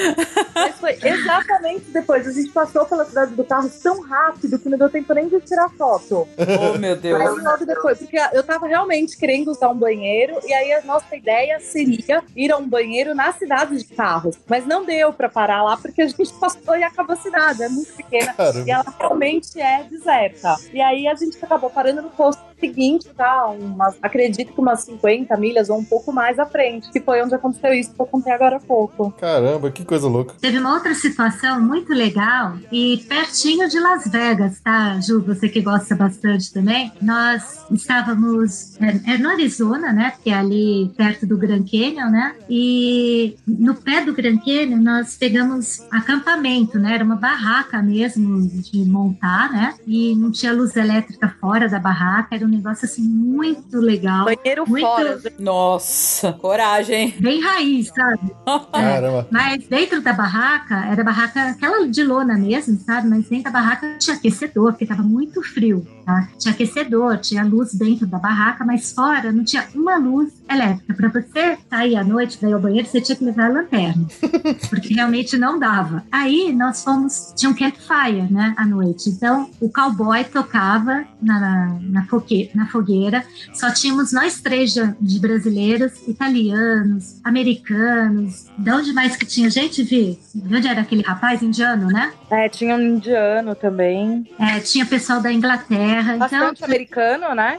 (laughs) Mas foi exatamente depois. A gente passou pela cidade do Carros tão rápido que não deu tempo nem de tirar foto. Oh, meu Deus. Aí logo depois, porque eu tava realmente querendo usar um banheiro, e aí a nossa ideia seria ir a um banheiro na cidade de carros. Mas não deu pra parar lá, porque a gente passou e acabou a cidade, é muito pequena. Caramba. E ela realmente é deserta. E aí a gente acabou parando no posto seguinte, tá? Umas, acredito que umas 50 milhas ou um pouco mais à frente, que foi onde aconteceu isso que eu contei agora há pouco. Caramba, que coisa louca. Teve uma outra situação muito legal e pertinho de Las Vegas, tá, Ju? Você que gosta bastante também. Nós estávamos é, é no Arizona, né? Que é ali perto do Grand Canyon, né? E no pé do Grand Canyon nós pegamos acampamento, né? Era uma barraca mesmo de montar, né? E não tinha luz elétrica fora da barraca. Era um negócio assim muito legal. Banheiro Muito- fora. Nossa, coragem. Bem raiz, sabe? Caramba. (laughs) Mas dentro da barraca, era barraca aquela de lona mesmo, sabe? Mas dentro da barraca tinha aquecedor, porque tava muito frio, tá? Tinha aquecedor, tinha luz dentro da barraca, mas fora não tinha uma luz elétrica. Para você sair à noite para ir ao banheiro, você tinha que levar a lanterna, (laughs) porque realmente não dava. Aí nós fomos, tinha um campfire, né, à noite. Então o cowboy tocava na, na, fogue- na fogueira, só tínhamos nós três de, de brasileiros, italianos, americanos. De onde mais que tinha gente, Vi? De onde era aquele rapaz indiano, né? É, tinha um indiano também. É, tinha pessoal da Inglaterra. Então, Bastante americano, né?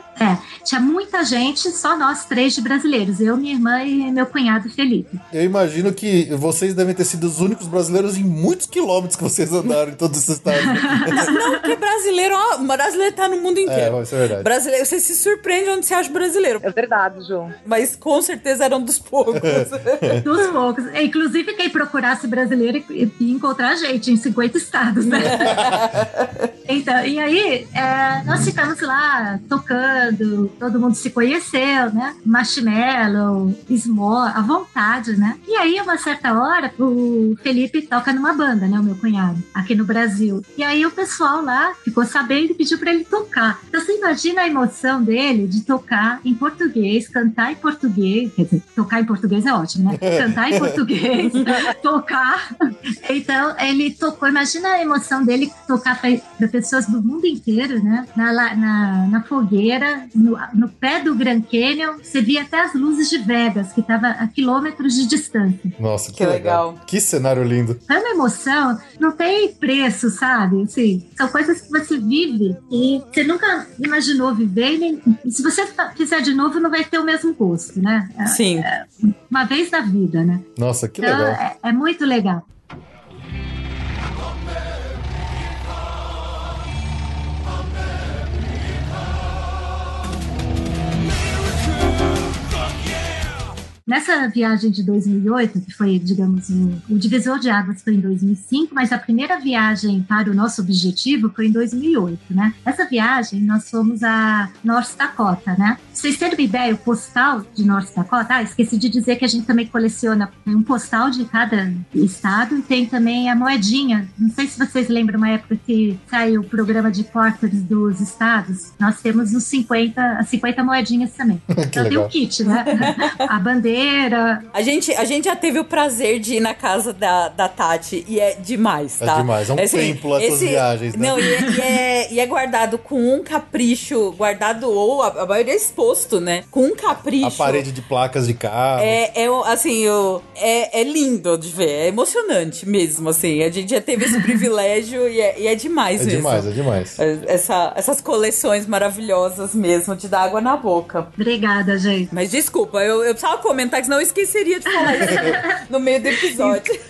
tinha muita gente, só nós três de brasileiros. Eu, minha irmã e meu cunhado Felipe. Eu imagino que vocês devem ter sido os únicos brasileiros em muitos quilômetros que vocês andaram em todos esses estados. Não, porque brasileiro, ó, brasileiro tá no mundo é, inteiro. isso é verdade. Brasileiro, você se surpreende onde você acha brasileiro. É verdade, Ju. Mas com certeza eram dos poucos. (laughs) Dos poucos. É, Inclusive, quem procurasse brasileiro ia encontrar gente em 50 estados, né? (laughs) então, e aí, é, nós ficamos lá tocando, todo mundo se conheceu, né? Marshmallow, Small, à vontade, né? E aí, uma certa hora, o Felipe toca numa banda, né? O meu cunhado, aqui no Brasil. E aí, o pessoal lá ficou sabendo e pediu pra ele tocar. Então, você imagina a emoção dele de tocar em português, cantar em português, quer dizer, tocar em português é ótimo, né? (laughs) Cantar em português, (laughs) tocar. Então, ele tocou, imagina a emoção dele tocar para pessoas do mundo inteiro, né? Na, na, na fogueira, no, no pé do Grand Canyon, você via até as luzes de Vegas, que estava a quilômetros de distância. Nossa, que, Que legal. legal. Que cenário lindo. É uma emoção, não tem preço, sabe? Assim, são coisas que você vive e você nunca imaginou viver. Nem- se você fizer de novo, não vai ter o mesmo gosto, né? É Sim. Uma vez na vida, né? Nossa, que Então, legal. é, é muito legal. Nessa viagem de 2008, que foi, digamos, o, o divisor de águas foi em 2005, mas a primeira viagem para o nosso objetivo foi em 2008, né? Essa viagem nós fomos a North Dakota, né? Vocês terem uma ideia, o postal de North Dakota, ah, esqueci de dizer que a gente também coleciona um postal de cada estado e tem também a moedinha. Não sei se vocês lembram uma época que saiu o programa de quarters dos estados. Nós temos os 50, as 50 moedinhas também. (laughs) Então tem o kit, né? A bandeira A gente, a gente já teve o prazer de ir na casa da, da Tati e é demais, É tá? demais, é um templo essas viagens, né? Não, e é, e, é, e é guardado com um capricho, guardado ou a, a maioria é exposto, né? Com um capricho. A parede de placas de carro. É, é assim, o, é, é lindo de ver, é emocionante mesmo, assim. A gente já teve esse privilégio e é, e é demais É mesmo. demais, é demais. Essa, essas coleções maravilhosas mesmo, de dar água na boca. Obrigada, gente. Mas desculpa, eu, eu precisava eu esqueceria de falar isso no meio do episódio. (laughs)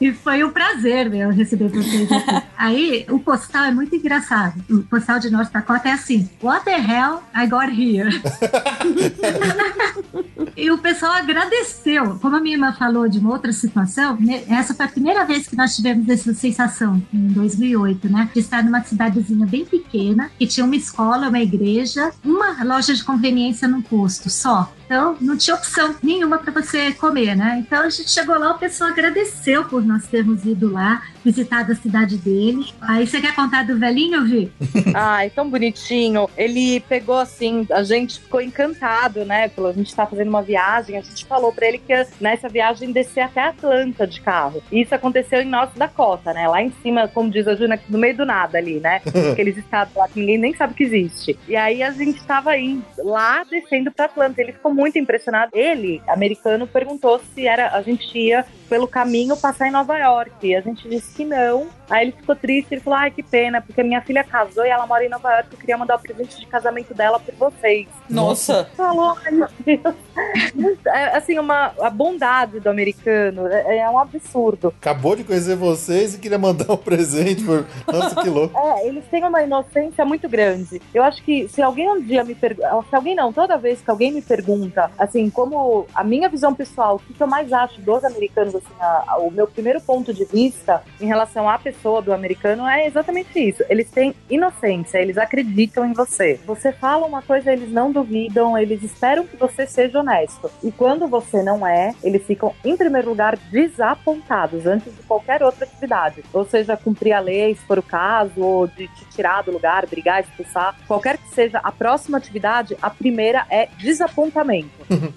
E foi um prazer, meu, receber vocês aqui. Aí, o postal é muito engraçado. O postal de North Dakota é assim: What the hell I got here? (laughs) e o pessoal agradeceu. Como a minha irmã falou de uma outra situação, né, essa foi a primeira vez que nós tivemos essa sensação, em 2008, né? De estar numa cidadezinha bem pequena, que tinha uma escola, uma igreja, uma loja de conveniência num posto só. Então, não tinha opção nenhuma para você comer, né? Então, a gente chegou lá, o pessoal agradeceu por nós termos ido lá, visitado a cidade dele. Aí, você quer contar do velhinho, Vi? (laughs) Ai, tão bonitinho. Ele pegou assim, a gente ficou encantado, né? Pelo, a gente tá fazendo uma viagem, a gente falou pra ele que nessa viagem descer até Atlanta de carro. E isso aconteceu em North Dakota, né? Lá em cima, como diz a Juna, no meio do nada ali, né? (laughs) Aqueles estados lá que ninguém nem sabe que existe. E aí a gente tava indo lá descendo pra Atlanta. Ele ficou muito impressionado. Ele, americano, perguntou se era a gente ia pelo caminho passar em Nova York. E a gente disse que não. Aí ele ficou triste, ele falou: ai, que pena, porque minha filha casou e ela mora em Nova York. Eu queria mandar o presente de casamento dela por vocês. Nossa. Falou, ai meu Deus. É, assim, uma, a bondade do americano é, é um absurdo. Acabou de conhecer vocês e queria mandar um presente. Por... Nossa, que louco. É, eles têm uma inocência muito grande. Eu acho que se alguém um dia me pergunta, se alguém não, toda vez que alguém me pergunta, assim, como a minha visão pessoal, o que eu mais acho dos americanos, assim, a- a- o meu primeiro ponto de vista em relação à pessoa do americano é exatamente isso. Eles têm inocência, eles acreditam em você. Você fala uma coisa, eles não duvidam, eles esperam que você seja honesto. E quando você não é, eles ficam, em primeiro lugar, desapontados antes de qualquer outra atividade. Ou seja, cumprir a lei, se for o caso, ou de te tirar do lugar, brigar, expulsar. Qualquer que seja a próxima atividade, a primeira é desapontamento.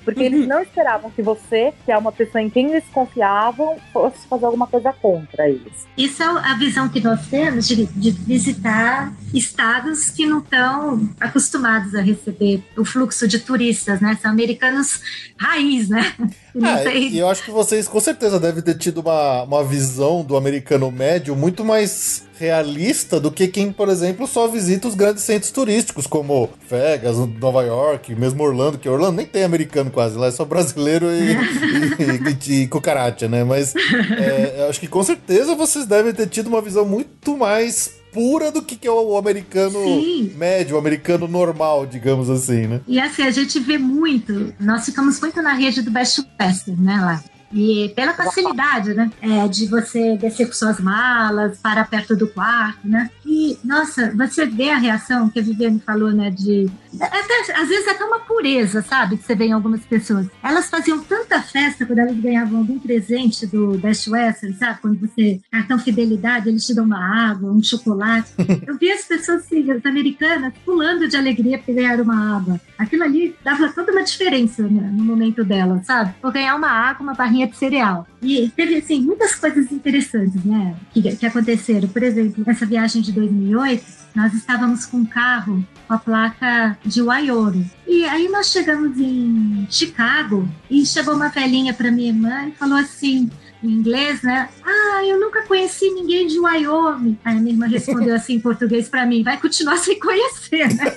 Porque eles não esperavam que você, que é uma pessoa em quem eles confiavam, fosse fazer alguma coisa contra eles. Isso é a visão que nós temos de, de visitar estados que não estão acostumados a receber o fluxo de turistas, né? São americanos raiz, né? (laughs) E É, e eu acho que vocês com certeza devem ter tido uma, uma visão do americano médio muito mais realista do que quem, por exemplo, só visita os grandes centros turísticos, como Vegas, Nova York, mesmo Orlando, que Orlando nem tem americano quase, lá é só brasileiro e, e, e, e cucaracha, né? Mas é, eu acho que com certeza vocês devem ter tido uma visão muito mais pura do que, que é o americano Sim. médio, o americano normal, digamos assim, né? E assim, a gente vê muito, nós ficamos muito na rede do Best Western, né, lá. E pela facilidade, né, é, de você descer com suas malas, parar perto do quarto, né. E, nossa, você vê a reação que a Viviane falou, né, de... Até, às vezes até uma pureza, sabe, que você vê em algumas pessoas. Elas faziam tanta festa quando elas ganhavam algum presente do Best Western, sabe? Quando você, cartão fidelidade, eles te dão uma água, um chocolate. (laughs) Eu vi as pessoas, assim, as americanas, pulando de alegria porque ganharam uma água. Aquilo ali dava toda uma diferença né, no momento dela, sabe? Vou ganhar uma água, uma barrinha de cereal. E teve, assim, muitas coisas interessantes, né? Que, que aconteceram. Por exemplo, nessa viagem de 2008, nós estávamos com um carro com a placa de Wyoming. E aí nós chegamos em Chicago e chegou uma velhinha para minha irmã e falou assim, em inglês, né? Ah, eu nunca conheci ninguém de Wyoming. Aí a minha irmã respondeu assim em português para mim: vai continuar (laughs) sem conhecer, né?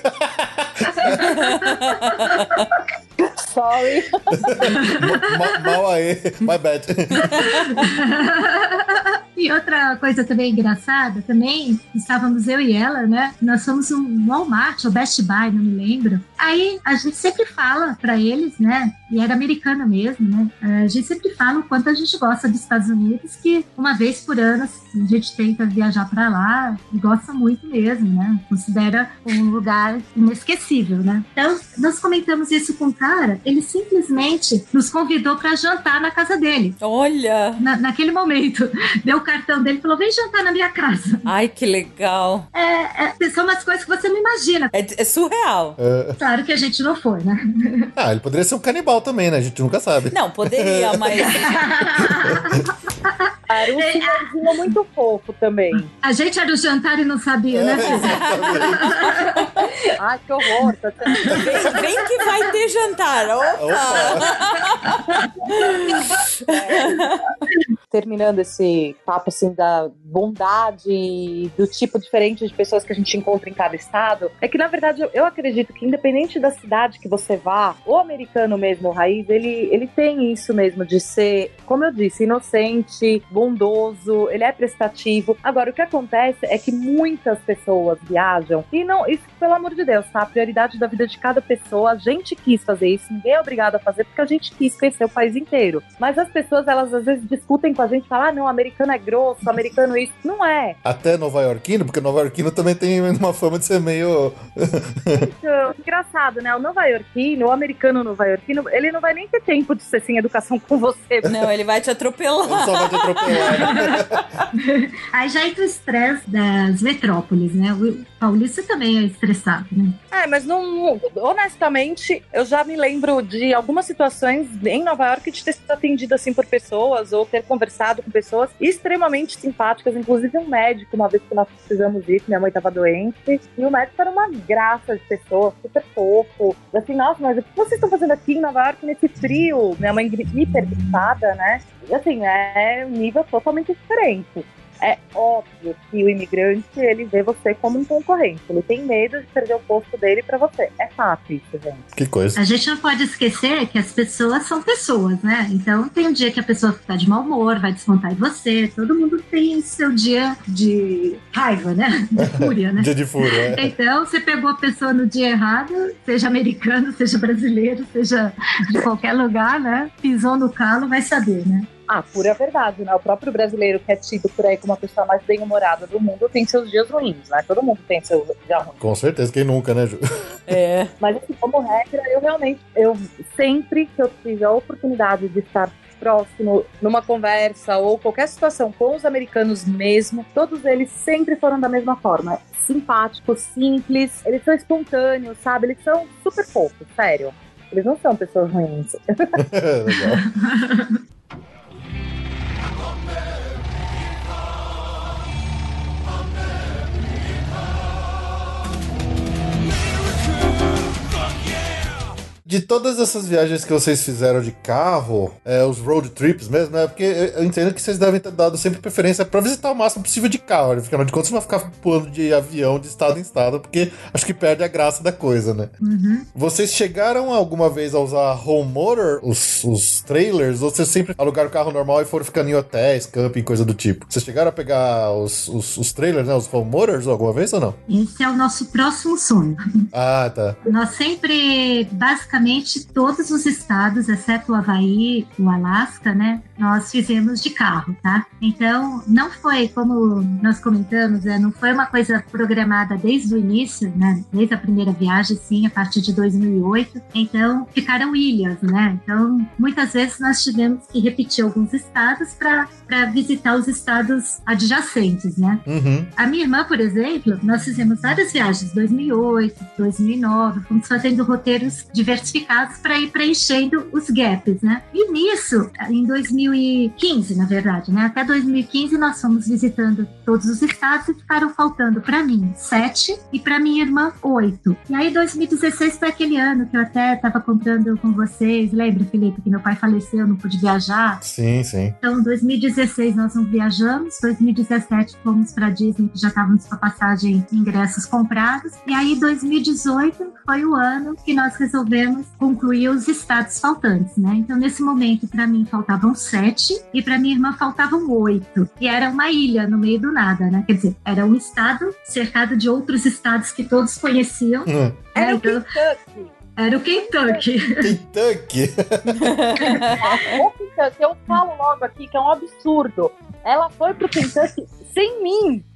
Sorry. Ma- Mal aí, my bad. (laughs) E outra coisa também engraçada, também estávamos eu e ela, né? Nós fomos um Walmart ou Best Buy, não me lembro. Aí a gente sempre fala para eles, né? E era americana mesmo, né? A gente sempre fala o quanto a gente gosta dos Estados Unidos, que uma vez por ano a gente tenta viajar para lá e gosta muito mesmo, né? Considera um lugar inesquecível, né? Então, nós comentamos isso com o cara, ele simplesmente nos convidou para jantar na casa dele Olha! na- naquele momento. (laughs) Deu o cartão dele e falou: vem jantar na minha casa. Ai, que legal. É, é, são umas coisas que você não imagina, É, é surreal. É, sabe? Claro que a gente não foi, né? Ah, ele poderia ser um canibal também, né? A gente nunca sabe. Não, poderia, mas. (laughs) Era um senhorzinho muito fofo também. A gente era o jantar e não sabia, né, É, exatamente. Ai, que horror. Tá sendo- vem que vai ter jantar. Opa! Opa. Terminando esse papo assim da bondade e do tipo diferente de pessoas que a gente encontra em cada estado, é que na verdade eu, eu acredito que independente da cidade que você vá, o americano mesmo, o raiz, ele, ele tem isso mesmo de ser, como eu disse, inocente, bondoso, ele é prestativo. Agora, o que acontece é que muitas pessoas viajam e não, isso pelo amor de Deus, tá? A prioridade da vida de cada pessoa, a gente quis fazer isso, ninguém é obrigado a fazer porque a gente quis conhecer o país inteiro. Mas as pessoas, elas às vezes discutem com a gente, falam, ah, não, americano é grosso, americano isso. Não é. Até Nova Yorkino, porque Nova Yorkino também tem uma fama de ser meio. Muito (laughs) engraçado, né? O nova-iorquino, o americano nova-iorquino, ele não vai nem ter tempo de ser sem educação com você. Não, ele vai te Ele atropelar. só vai te atropelar. (laughs) Aí já entra o estresse das metrópoles, né? O paulista também é estressado, né? É, mas não, honestamente, eu já me lembro de algumas situações em Nova York de ter sido atendido assim por pessoas ou ter conversado com pessoas extremamente simpáticas, inclusive um médico, uma vez que nós precisamos ir, que minha mãe estava doente, e o médico era uma graça de pessoa, super fofo. Assim, nossa, mas o que vocês estão fazendo aqui em Nova York nesse frio? Minha mãe hiper gripada, né? E assim, é um nível totalmente diferente. É óbvio que o imigrante, ele vê você como um concorrente. Ele tem medo de perder o posto dele pra você. É fato isso, gente. Que coisa. A gente não pode esquecer que as pessoas são pessoas, né? Então tem um dia que a pessoa fica de mau humor, vai descontar em você. Todo mundo tem seu dia de raiva, né? De (laughs) fúria, né? Dia de fúria. é. Então, você pegou a pessoa no dia errado, seja americano, seja brasileiro, seja de qualquer lugar, né? Pisou no calo, vai saber, né? Ah, pura verdade, né? O próprio brasileiro que é tido por aí como a pessoa mais bem-humorada do mundo tem seus dias ruins, né? Todo mundo tem seu dia ruim. Com certeza, quem nunca, né, Ju? É. Mas assim, como regra, eu realmente, eu sempre que eu tive a oportunidade de estar próximo numa conversa ou qualquer situação com os americanos mesmo, todos eles sempre foram da mesma forma. Simpáticos, simples, eles são espontâneos, sabe? Eles são super fofos, sério. Eles não são pessoas ruins. (laughs) Legal. (laughs) America. De todas essas viagens que vocês fizeram de carro, é, os road trips mesmo, né? Porque eu entendo que vocês devem ter dado sempre preferência pra visitar o máximo possível de carro, né? Afinal de contas, você vai ficar pulando de avião de estado em estado, porque acho que perde a graça da coisa, né? Uhum. Vocês chegaram alguma vez a usar home motor, os, os trailers, ou vocês sempre alugaram o carro normal e foram ficando em hotéis, camping, coisa do tipo? Vocês chegaram a pegar os, os, os trailers, né? Os home motors alguma vez ou não? Esse é o nosso próximo sonho. Ah, tá. Nós sempre, basicamente, todos os estados, exceto o Havaí, o Alasca, né? Nós fizemos de carro, tá? Então, não foi, como nós comentamos, né, não foi uma coisa programada desde o início, né? Desde a primeira viagem, sim, a partir de 2008. Então, ficaram ilhas, né? Então, muitas vezes nós tivemos que repetir alguns estados para visitar os estados adjacentes, né? Uhum. A minha irmã, por exemplo, nós fizemos várias viagens, 2008, 2009, fomos fazendo roteiros diversificados para ir preenchendo os gaps, né? E nisso, em 2015, na verdade, né? Até 2015 nós fomos visitando todos os estados e ficaram faltando para mim sete e para minha irmã oito. E aí 2016 foi aquele ano que eu até estava contando com vocês, lembra, Felipe, que meu pai faleceu, não pude viajar. Sim, sim. Então, 2016 nós não viajamos, 2017 fomos para Disney, que já estávamos com a passagem ingressos comprados, e aí 2018 foi o ano que nós resolvemos concluir os estados faltantes, né? Então, nesse momento, para mim faltavam sete e para minha irmã faltavam oito, e era uma ilha no meio do nada, né? Quer dizer, era um estado cercado de outros estados que todos conheciam. Hum. Era o então, Kentucky. era o Kentucky. Kentucky. (laughs) O Kentucky, eu falo logo aqui que é um absurdo. Ela foi pro Kentucky sem mim. (laughs)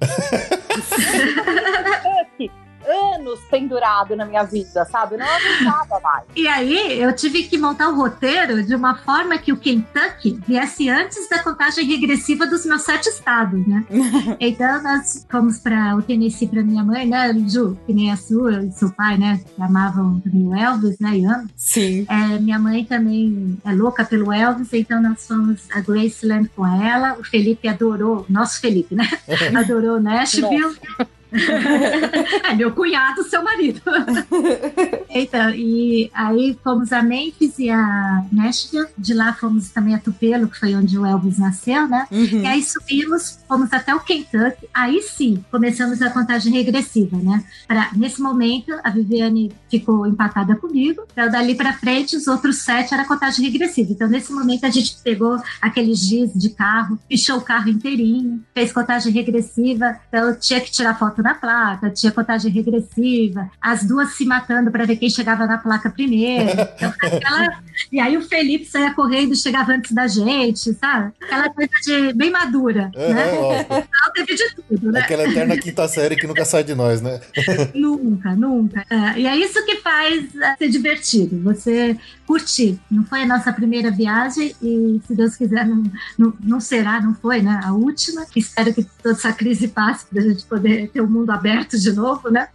Kentucky. Anos pendurado na minha vida, sabe? Eu não aguentava mais. E aí, eu tive que montar o roteiro de uma forma que o Kentucky viesse antes da contagem regressiva dos meus sete estados, né? (laughs) então, nós fomos para o Tennessee para minha mãe, né, Ju? Que nem a sua e seu pai, né? Que amavam também o Elvis, né? Amam. Sim. É, minha mãe também é louca pelo Elvis, então nós fomos a Graceland com ela. O Felipe adorou, nosso Felipe, né? (laughs) Adorou Nashville. É meu cunhado, seu marido. (laughs) então, e aí fomos a Memphis e a Nashville. De lá fomos também a Tupelo, que foi onde o Elvis nasceu, né? Uhum. E aí subimos, fomos até o Kentucky. Aí sim, começamos a contagem regressiva, né? Pra, nesse momento, a Viviane ficou empatada comigo. Então, dali pra frente, os outros sete era contagem regressiva. Então, nesse momento, a gente pegou aqueles dias de carro, pichou o carro inteirinho, fez contagem regressiva. Então, tinha que tirar foto na placa, tinha contagem regressiva, as duas se matando para ver quem chegava na placa primeiro. (laughs) Então, aquela... E aí, o Felipe saía correndo, chegava antes da gente, sabe? Aquela coisa de bem madura, É, né? é. Então, teve de tudo, né? Aquela eterna quinta série que nunca sai de nós, né? (laughs) Nunca, nunca. É, e é isso que faz é, ser divertido, você curtir. Não foi a nossa primeira viagem e, se Deus quiser, não, não, não será, não foi, né? A última. Espero que toda essa crise passe para a gente poder ter o mundo aberto de novo, né?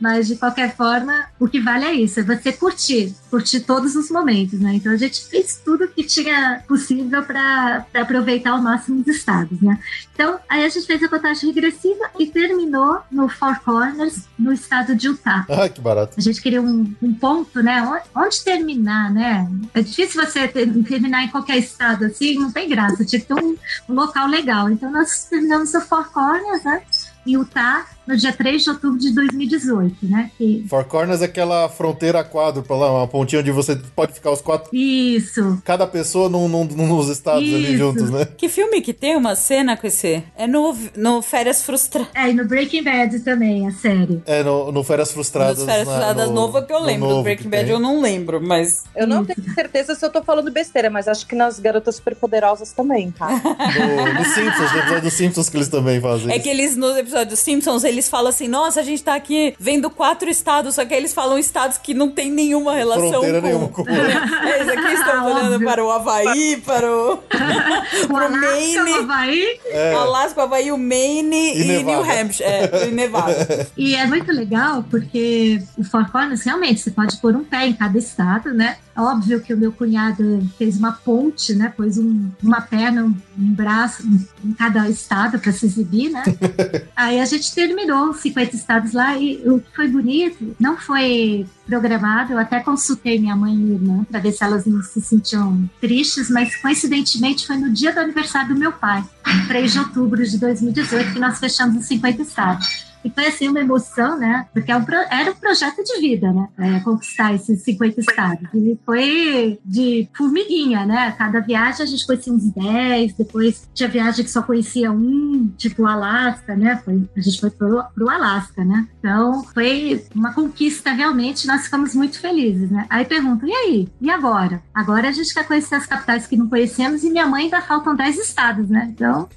Mas, de qualquer forma, o que vale é isso, é você curtir, curtir todos os momentos, né? Então, a gente fez tudo que tinha possível para aproveitar ao máximo os estados, né? Então, aí a gente fez a contagem regressiva e terminou no Four Corners, no estado de Utah. Ah, que barato. A gente queria um, um ponto, né? Onde, onde terminar, né? É difícil você ter- terminar em qualquer estado assim, não tem graça. Tinha que ter um, um local legal. Então, nós terminamos no Four Corners, né? Em Utah, no dia 3 de outubro de 2018, né? Que- Four Corners é aquela fronteira quádrupla lá, uma pontinha onde você pode ficar os quatro, Isso. cada pessoa num, num- num- nos estados ali Isso. juntos, né? Que filme que tem uma cena com esse? É no, no Férias Frustradas. É, e no Breaking Bad também, a série. É, no, no Férias Frustradas. Nos Férias Frustradas no- nova que eu no lembro. Do Breaking Bad eu não lembro, mas. Eu não Isso. tenho certeza se eu tô falando besteira, mas acho que nas Garotas Superpoderosas também, tá? No, no Simpsons, no episódio dos Simpsons que eles também fazem. É isso. que eles, nos episódios dos Simpsons, eles falam assim: nossa, a gente tá aqui vendo quatro estados, só que aí eles falam estados que não tem nenhuma relação Fronteira com. nenhuma com o. (laughs) É, isso aqui estão olhando Óbvio. para o Havaí, para o, (laughs) O Alasca, o Maine, Havaí. É. Alasca, Havaí, o Maine E e. New Hampshire. É, e Nevada. (laughs) E é muito legal porque o Four Corners realmente você pode pôr um pé em cada estado, né? É Óbvio que o meu cunhado fez uma ponte, né? Pôs um- uma perna, um, um braço um- em cada estado para se exibir, né? (laughs) Aí a gente terminou os 50 estados lá e o que foi bonito não foi programado. Eu até consultei minha mãe e minha irmã para ver se elas não se sentiam tristes, mas coincidentemente foi no dia do aniversário do meu pai, 3 de outubro de 2018, que nós fechamos os 50 estados. E foi assim uma emoção, né? Porque é um pro- era um projeto de vida, né? É, conquistar esses 50 estados. E foi de formiguinha, né? Cada viagem a gente conhecia uns 10, depois tinha viagem que só conhecia um, tipo o Alasca, né? Foi, a gente foi pro, pro Alasca, né? Então foi uma conquista realmente, nós ficamos muito felizes, né? Aí perguntam, e aí? E agora? Agora a gente quer conhecer as capitais que não conhecemos e minha mãe ainda faltam 10 estados, né? Então (laughs)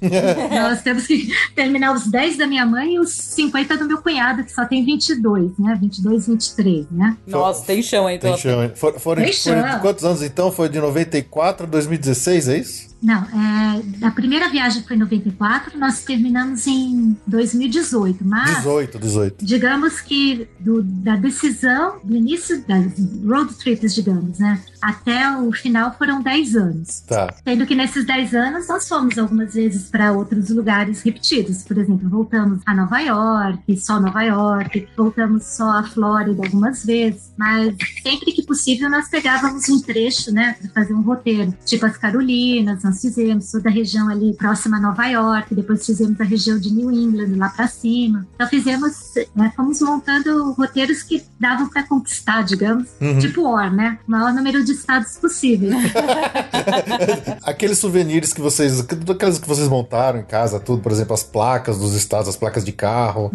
nós temos que terminar os 10 da minha mãe e os 50 do meu cunhado, que só tem 22, né? 22, 23, né? Nossa, tem chão aí. Tem Então. chão, hein? For- foram Tem foram de chão. quantos anos então? Foi de 94 a 2016, é isso? Não, é, a primeira viagem foi em 94, nós terminamos em 2018, mas 18, 18. digamos que do- da decisão, do início das road trips, digamos, né? Até o final foram 10 anos. Tá. Sendo que nesses 10 anos nós fomos algumas vezes para outros lugares repetidos. Por exemplo, voltamos a Nova York, só Nova York, voltamos só a Flórida algumas vezes, mas sempre que possível nós pegávamos um trecho, né, para fazer um roteiro. Tipo as Carolinas, nós fizemos toda a região ali próxima a Nova York, depois fizemos a região de New England, lá para cima. Então fizemos, né, fomos montando roteiros que davam para conquistar, digamos, Uhum. tipo War, né? O maior número de estados possível. (laughs) (laughs) Aqueles souvenirs que vocês. Aquelas que vocês montaram em casa, tudo, por exemplo, as placas dos estados, as placas de carro,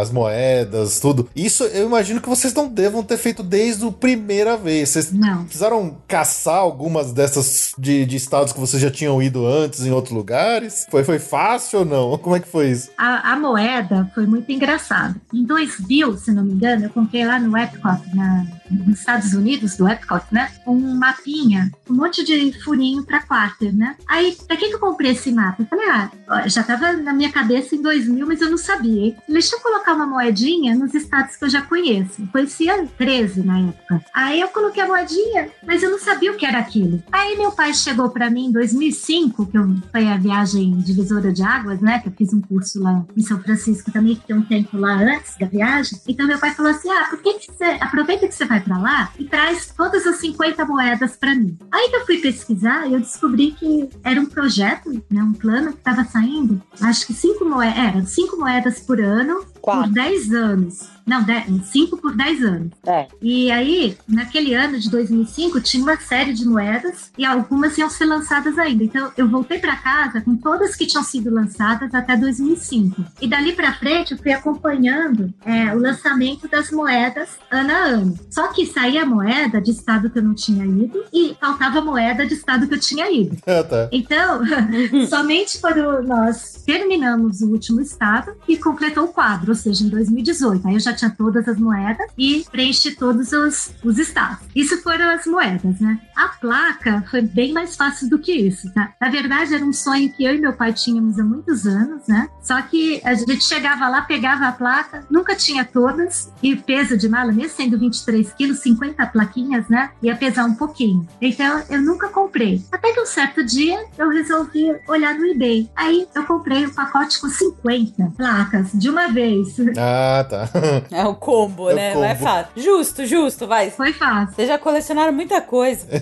as moedas, tudo. Isso eu imagino que vocês não devam ter feito desde a primeira vez. Vocês Não. precisaram caçar algumas dessas de, de estados que vocês já tinham ido antes em outros lugares? Foi, foi fácil ou não? Como é que foi isso? A, a moeda foi muito engraçada. Em 2000, se não me engano, eu comprei lá no Epcot, na, nos Estados Unidos, do Epcot, né? Um mapinha, um monte de furinho para quarter, né? Aí, pra que, que eu comprei esse mapa? Eu falei, ah, já tava na minha cabeça em 2000, mas eu não sabia. Deixa eu colocar uma moedinha nos estados que eu já conheço. Conhecia 13 na época. Aí eu coloquei a moedinha, mas eu não sabia o que era aquilo. Aí meu pai chegou para mim em 2005, que eu, foi a viagem divisora de águas, né? Que eu fiz um curso lá em São Francisco também, que tem um tempo lá antes da viagem. Então meu pai falou assim: ah, por que, que você aproveita que você vai para lá e traz todas as 50 moedas para mim? Aí que eu fui pesquisar e eu descobri que era um projeto, né? Um plano que estava saindo, acho que cinco moedas, eram cinco moedas por ano por Quatro. 10 anos. Não, 5 por 10 anos. É. E aí, naquele ano de 2005, tinha uma série de moedas e algumas iam ser lançadas ainda. Então, eu voltei para casa com todas que tinham sido lançadas até 2005. E dali para frente, eu fui acompanhando é, o lançamento das moedas ano a ano. Só que saía moeda de estado que eu não tinha ido e faltava moeda de estado que eu tinha ido. (laughs) Ah, tá. Então, (laughs) somente quando nós terminamos o último estado e completou o quadro, seja, em 2018. Aí eu já tinha todas as moedas e preenchi todos os, os estados. Isso foram as moedas, né? A placa foi bem mais fácil do que isso, tá? Na verdade, era um sonho que eu e meu pai tínhamos há muitos anos, né? Só que a gente chegava lá, pegava a placa, nunca tinha todas, e peso de mala, mesmo sendo 23 quilos, 50 plaquinhas, né? Ia pesar um pouquinho. Então, eu nunca comprei. Até que um certo dia, eu resolvi olhar no eBay. Aí, eu comprei o pacote com 50 placas de uma vez. (laughs) Ah, tá. É o combo, É o né? combo. Vai fácil. Justo, justo, vai. Foi fácil. Vocês já colecionaram muita coisa. (laughs)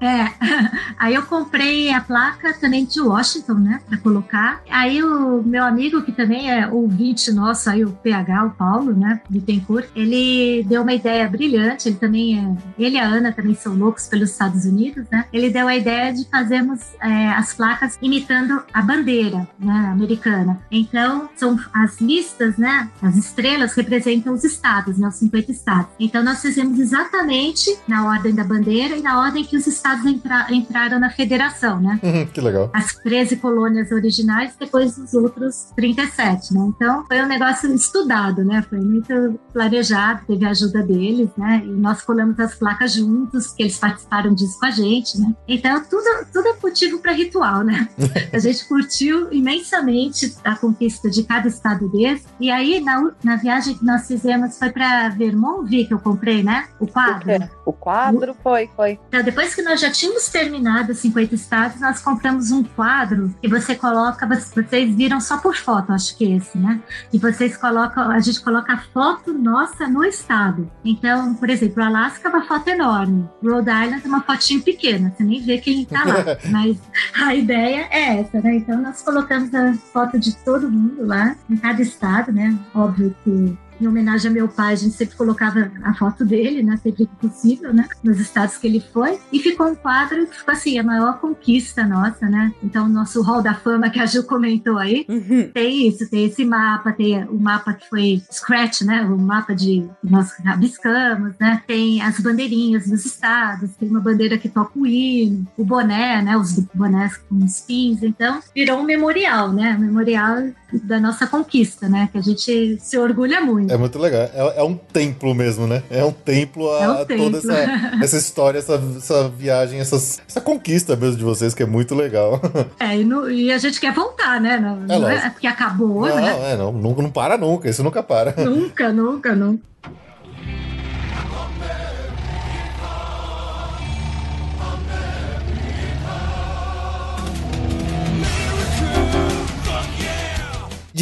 É, (laughs) aí eu comprei a placa também de Washington, né, pra colocar. Aí o meu amigo, que também é ouvinte nosso, aí o PH, o Paulo, né, de Tencourt, ele deu uma ideia brilhante, ele também é, ele e a Ana também são loucos pelos Estados Unidos, né, ele deu a ideia de fazermos é, as placas imitando a bandeira, né, americana. Então, são as listas, né, as estrelas representam os estados, né, os 50 estados. Então, nós fizemos exatamente na ordem da bandeira e na ordem que os estados entra- entraram na federação, né? que legal. As 13 colônias originais, depois os outros 37, né? Então, foi um negócio estudado, né? Foi muito planejado, teve a ajuda deles, né? E nós colamos as placas juntos, que eles participaram disso com a gente, né? Então, tudo, tudo é motivo para ritual, né? (laughs) a gente curtiu imensamente a conquista de cada estado desse. E aí, na, na viagem que nós fizemos, foi para Vermontville, que eu comprei, né? O O quadro. quê? O quadro foi, foi. Então, depois que nós já tínhamos terminado os 50 estados, nós compramos um quadro e você coloca, vocês viram só por foto, acho que esse, né? E vocês colocam, a gente coloca a foto nossa no estado. Então, por exemplo, o Alasca é uma foto enorme, Rhode Island é uma fotinho pequena, você nem vê quem tá lá. (laughs) Mas a ideia é essa, né? Então, nós colocamos a foto de todo mundo lá, em cada estado, né? Óbvio que em homenagem a meu pai, a gente sempre colocava a foto dele, né? Sempre que possível, né? Nos estados que ele foi. E ficou um quadro que ficou assim, a maior conquista nossa, né? Então, o nosso hall da fama que a Gil comentou aí, Uhum. tem isso, tem esse mapa, tem o mapa que foi scratch, né? O mapa de nós rabiscamos, né? Tem as bandeirinhas dos estados, tem uma bandeira que toca o hino, o boné, né? Os bonés com os pins. Então, virou um memorial, né? Um memorial da nossa conquista, né? Que a gente se orgulha muito. É muito legal. É, é um templo mesmo, né? É um templo a, É um a templo. toda essa, (laughs) essa história, essa, essa viagem, essas- essa conquista mesmo de vocês, que é muito legal. (laughs) É, e, no- e a gente quer voltar, né? Não, não é porque acabou, não, né? é, não, nunca, não para nunca, isso nunca para. Nunca, nunca, nunca.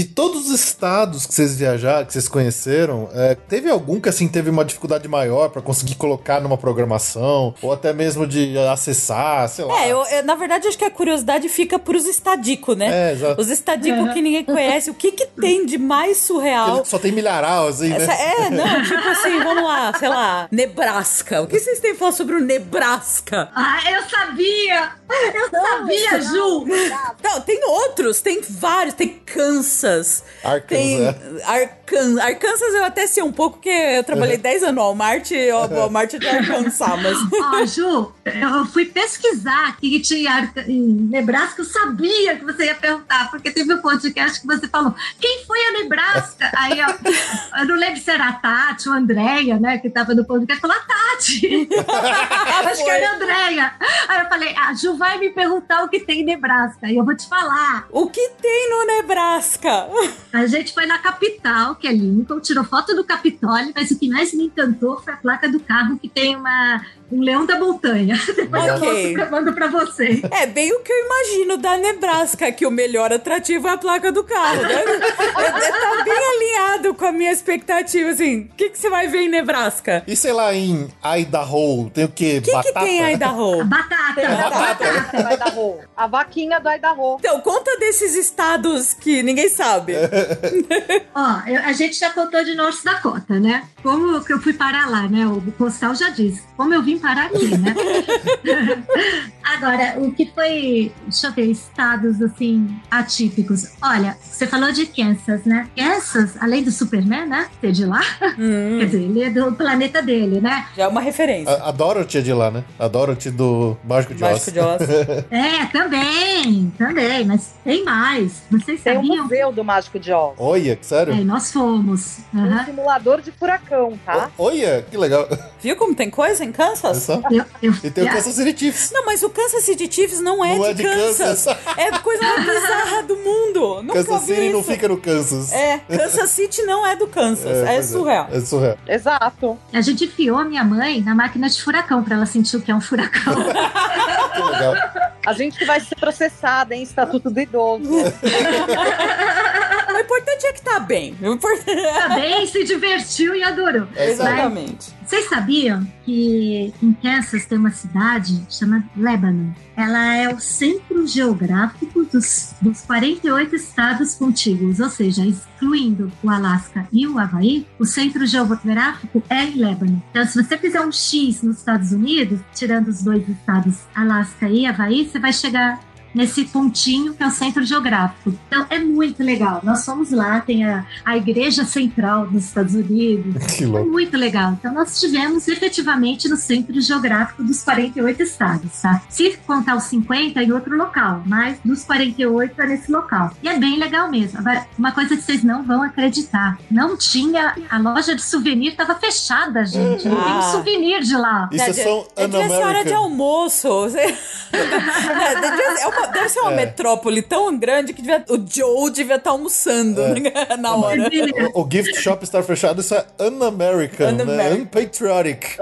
De todos os estados que vocês viajaram, que vocês conheceram, é, teve algum que assim teve uma dificuldade maior pra conseguir colocar numa programação? Ou até mesmo de acessar, sei lá. É, eu, eu- na verdade, acho que a curiosidade fica pros estadicos, né? É, exato. Os estadicos que ninguém conhece. O que que tem de mais surreal? Só tem milharal, assim, Essa- né? é, (laughs) não, tipo assim, vamos lá, sei lá, Nebraska. O que vocês têm pra falar sobre o Nebraska? Ah, eu sabia! Eu sabia, Ju! Não, tem outros, tem vários, tem Kansas. Arkansas, Tem é. Arkansas. Arkansas eu até sei um pouco, porque eu trabalhei 10 anos no Walmart, e o Walmart é de Arkansas, mas... (laughs) Ó, Ju, eu fui pesquisar que tinha Arca- em Nebraska, eu sabia que você ia perguntar, porque teve um podcast que você falou, quem foi a Nebraska? Aí, ó, eu não lembro se era a Tati ou a Andréia, né, que tava no podcast, falou a Tati. (laughs) Acho que era a Andréia. Aí eu falei, a Ju vai me perguntar o que tem em Nebraska, e eu vou te falar. O que tem no Nebraska? A gente foi na capital, que é Lincoln, tirou foto do Capitólio, mas o que mais me encantou foi a placa do carro que tem uma, um leão da montanha. (laughs) Depois eu Ok. mostro pra- mando pra vocês. É bem o que eu imagino da Nebraska, que o melhor atrativo é a placa do carro, né? É, é, tá bem alinhado com a minha expectativa, assim. O que, que você vai ver em Nebraska? E sei lá, em Idaho, tem o quê? O que, que tem da Idaho? Batata, batata. Do Idaho. A vaquinha do Idaho. Então, conta desses estados que ninguém sabe. (laughs) Ó, eu- a gente já contou de North Dakota, né? Como que eu fui parar lá, né? O postal já disse. Como eu vim parar aqui, né? (laughs) Agora, o que foi, deixa eu ver, estados assim, atípicos. Olha, você falou de Kansas, né? Kansas, além do Superman, né? Ser de lá. Hum, Quer dizer, ele é do planeta dele, né? já é uma referência. A, a Dorothy é de lá, né? A Dorothy do Mágico de Oz. De Oz. É, também, também, mas tem mais. Vocês Tem o sabiam? museu do Mágico de Oz. Olha, que sério? É, nós fomos. Aham. Um simulador de furacão, tá? O- Olha, que legal. Viu como tem coisa em Olha Kansas? só. Eu, eu, E tem o Kansas City Chiefs. Não, mas o Kansas City Chiefs não é, Não de, é de Kansas. Kansas. É a coisa mais bizarra do mundo. (laughs) Nunca Kansas City isso. não fica no Kansas. É, Kansas City não é do Kansas. (laughs) É, pois surreal. É, surreal. Exato. A gente enfiou a minha mãe na máquina de furacão pra ela sentir o que é um furacão. (laughs) Que legal. A gente que vai ser processada, hein? Estatuto do Idoso. O importante é que tá bem. O importante... Também se divertiu e adorou. É. Exatamente. Vocês sabiam que em Kansas tem uma cidade chamada Lebanon? Ela é o centro geográfico dos, dos 48 estados contíguos, ou seja, excluindo o Alasca e o Havaí, o centro geográfico é em Lebanon. Então, se você fizer um X nos Estados Unidos, tirando os dois estados Alasca e Havaí, você vai chegar nesse pontinho que é o centro geográfico. Então é muito legal. Nós fomos lá, tem a, a igreja central dos Estados Unidos. (laughs) Que É muito legal. Então nós estivemos efetivamente no centro geográfico dos 48 estados, tá? Se contar os 50 em outro local, mas dos 48 é nesse local. E é bem legal mesmo. Agora, uma coisa que vocês não vão acreditar, não tinha a loja de souvenir estava fechada, gente. Não tem um Ah. souvenir de lá. Isso é só É, ser hora de almoço. (laughs) É, é uma- deve ser uma É. metrópole tão grande que devia- o Joe devia estar almoçando É. né, na hora. O, o gift shop estar fechado, isso é un-American, né? Un-American. Unpatriotic.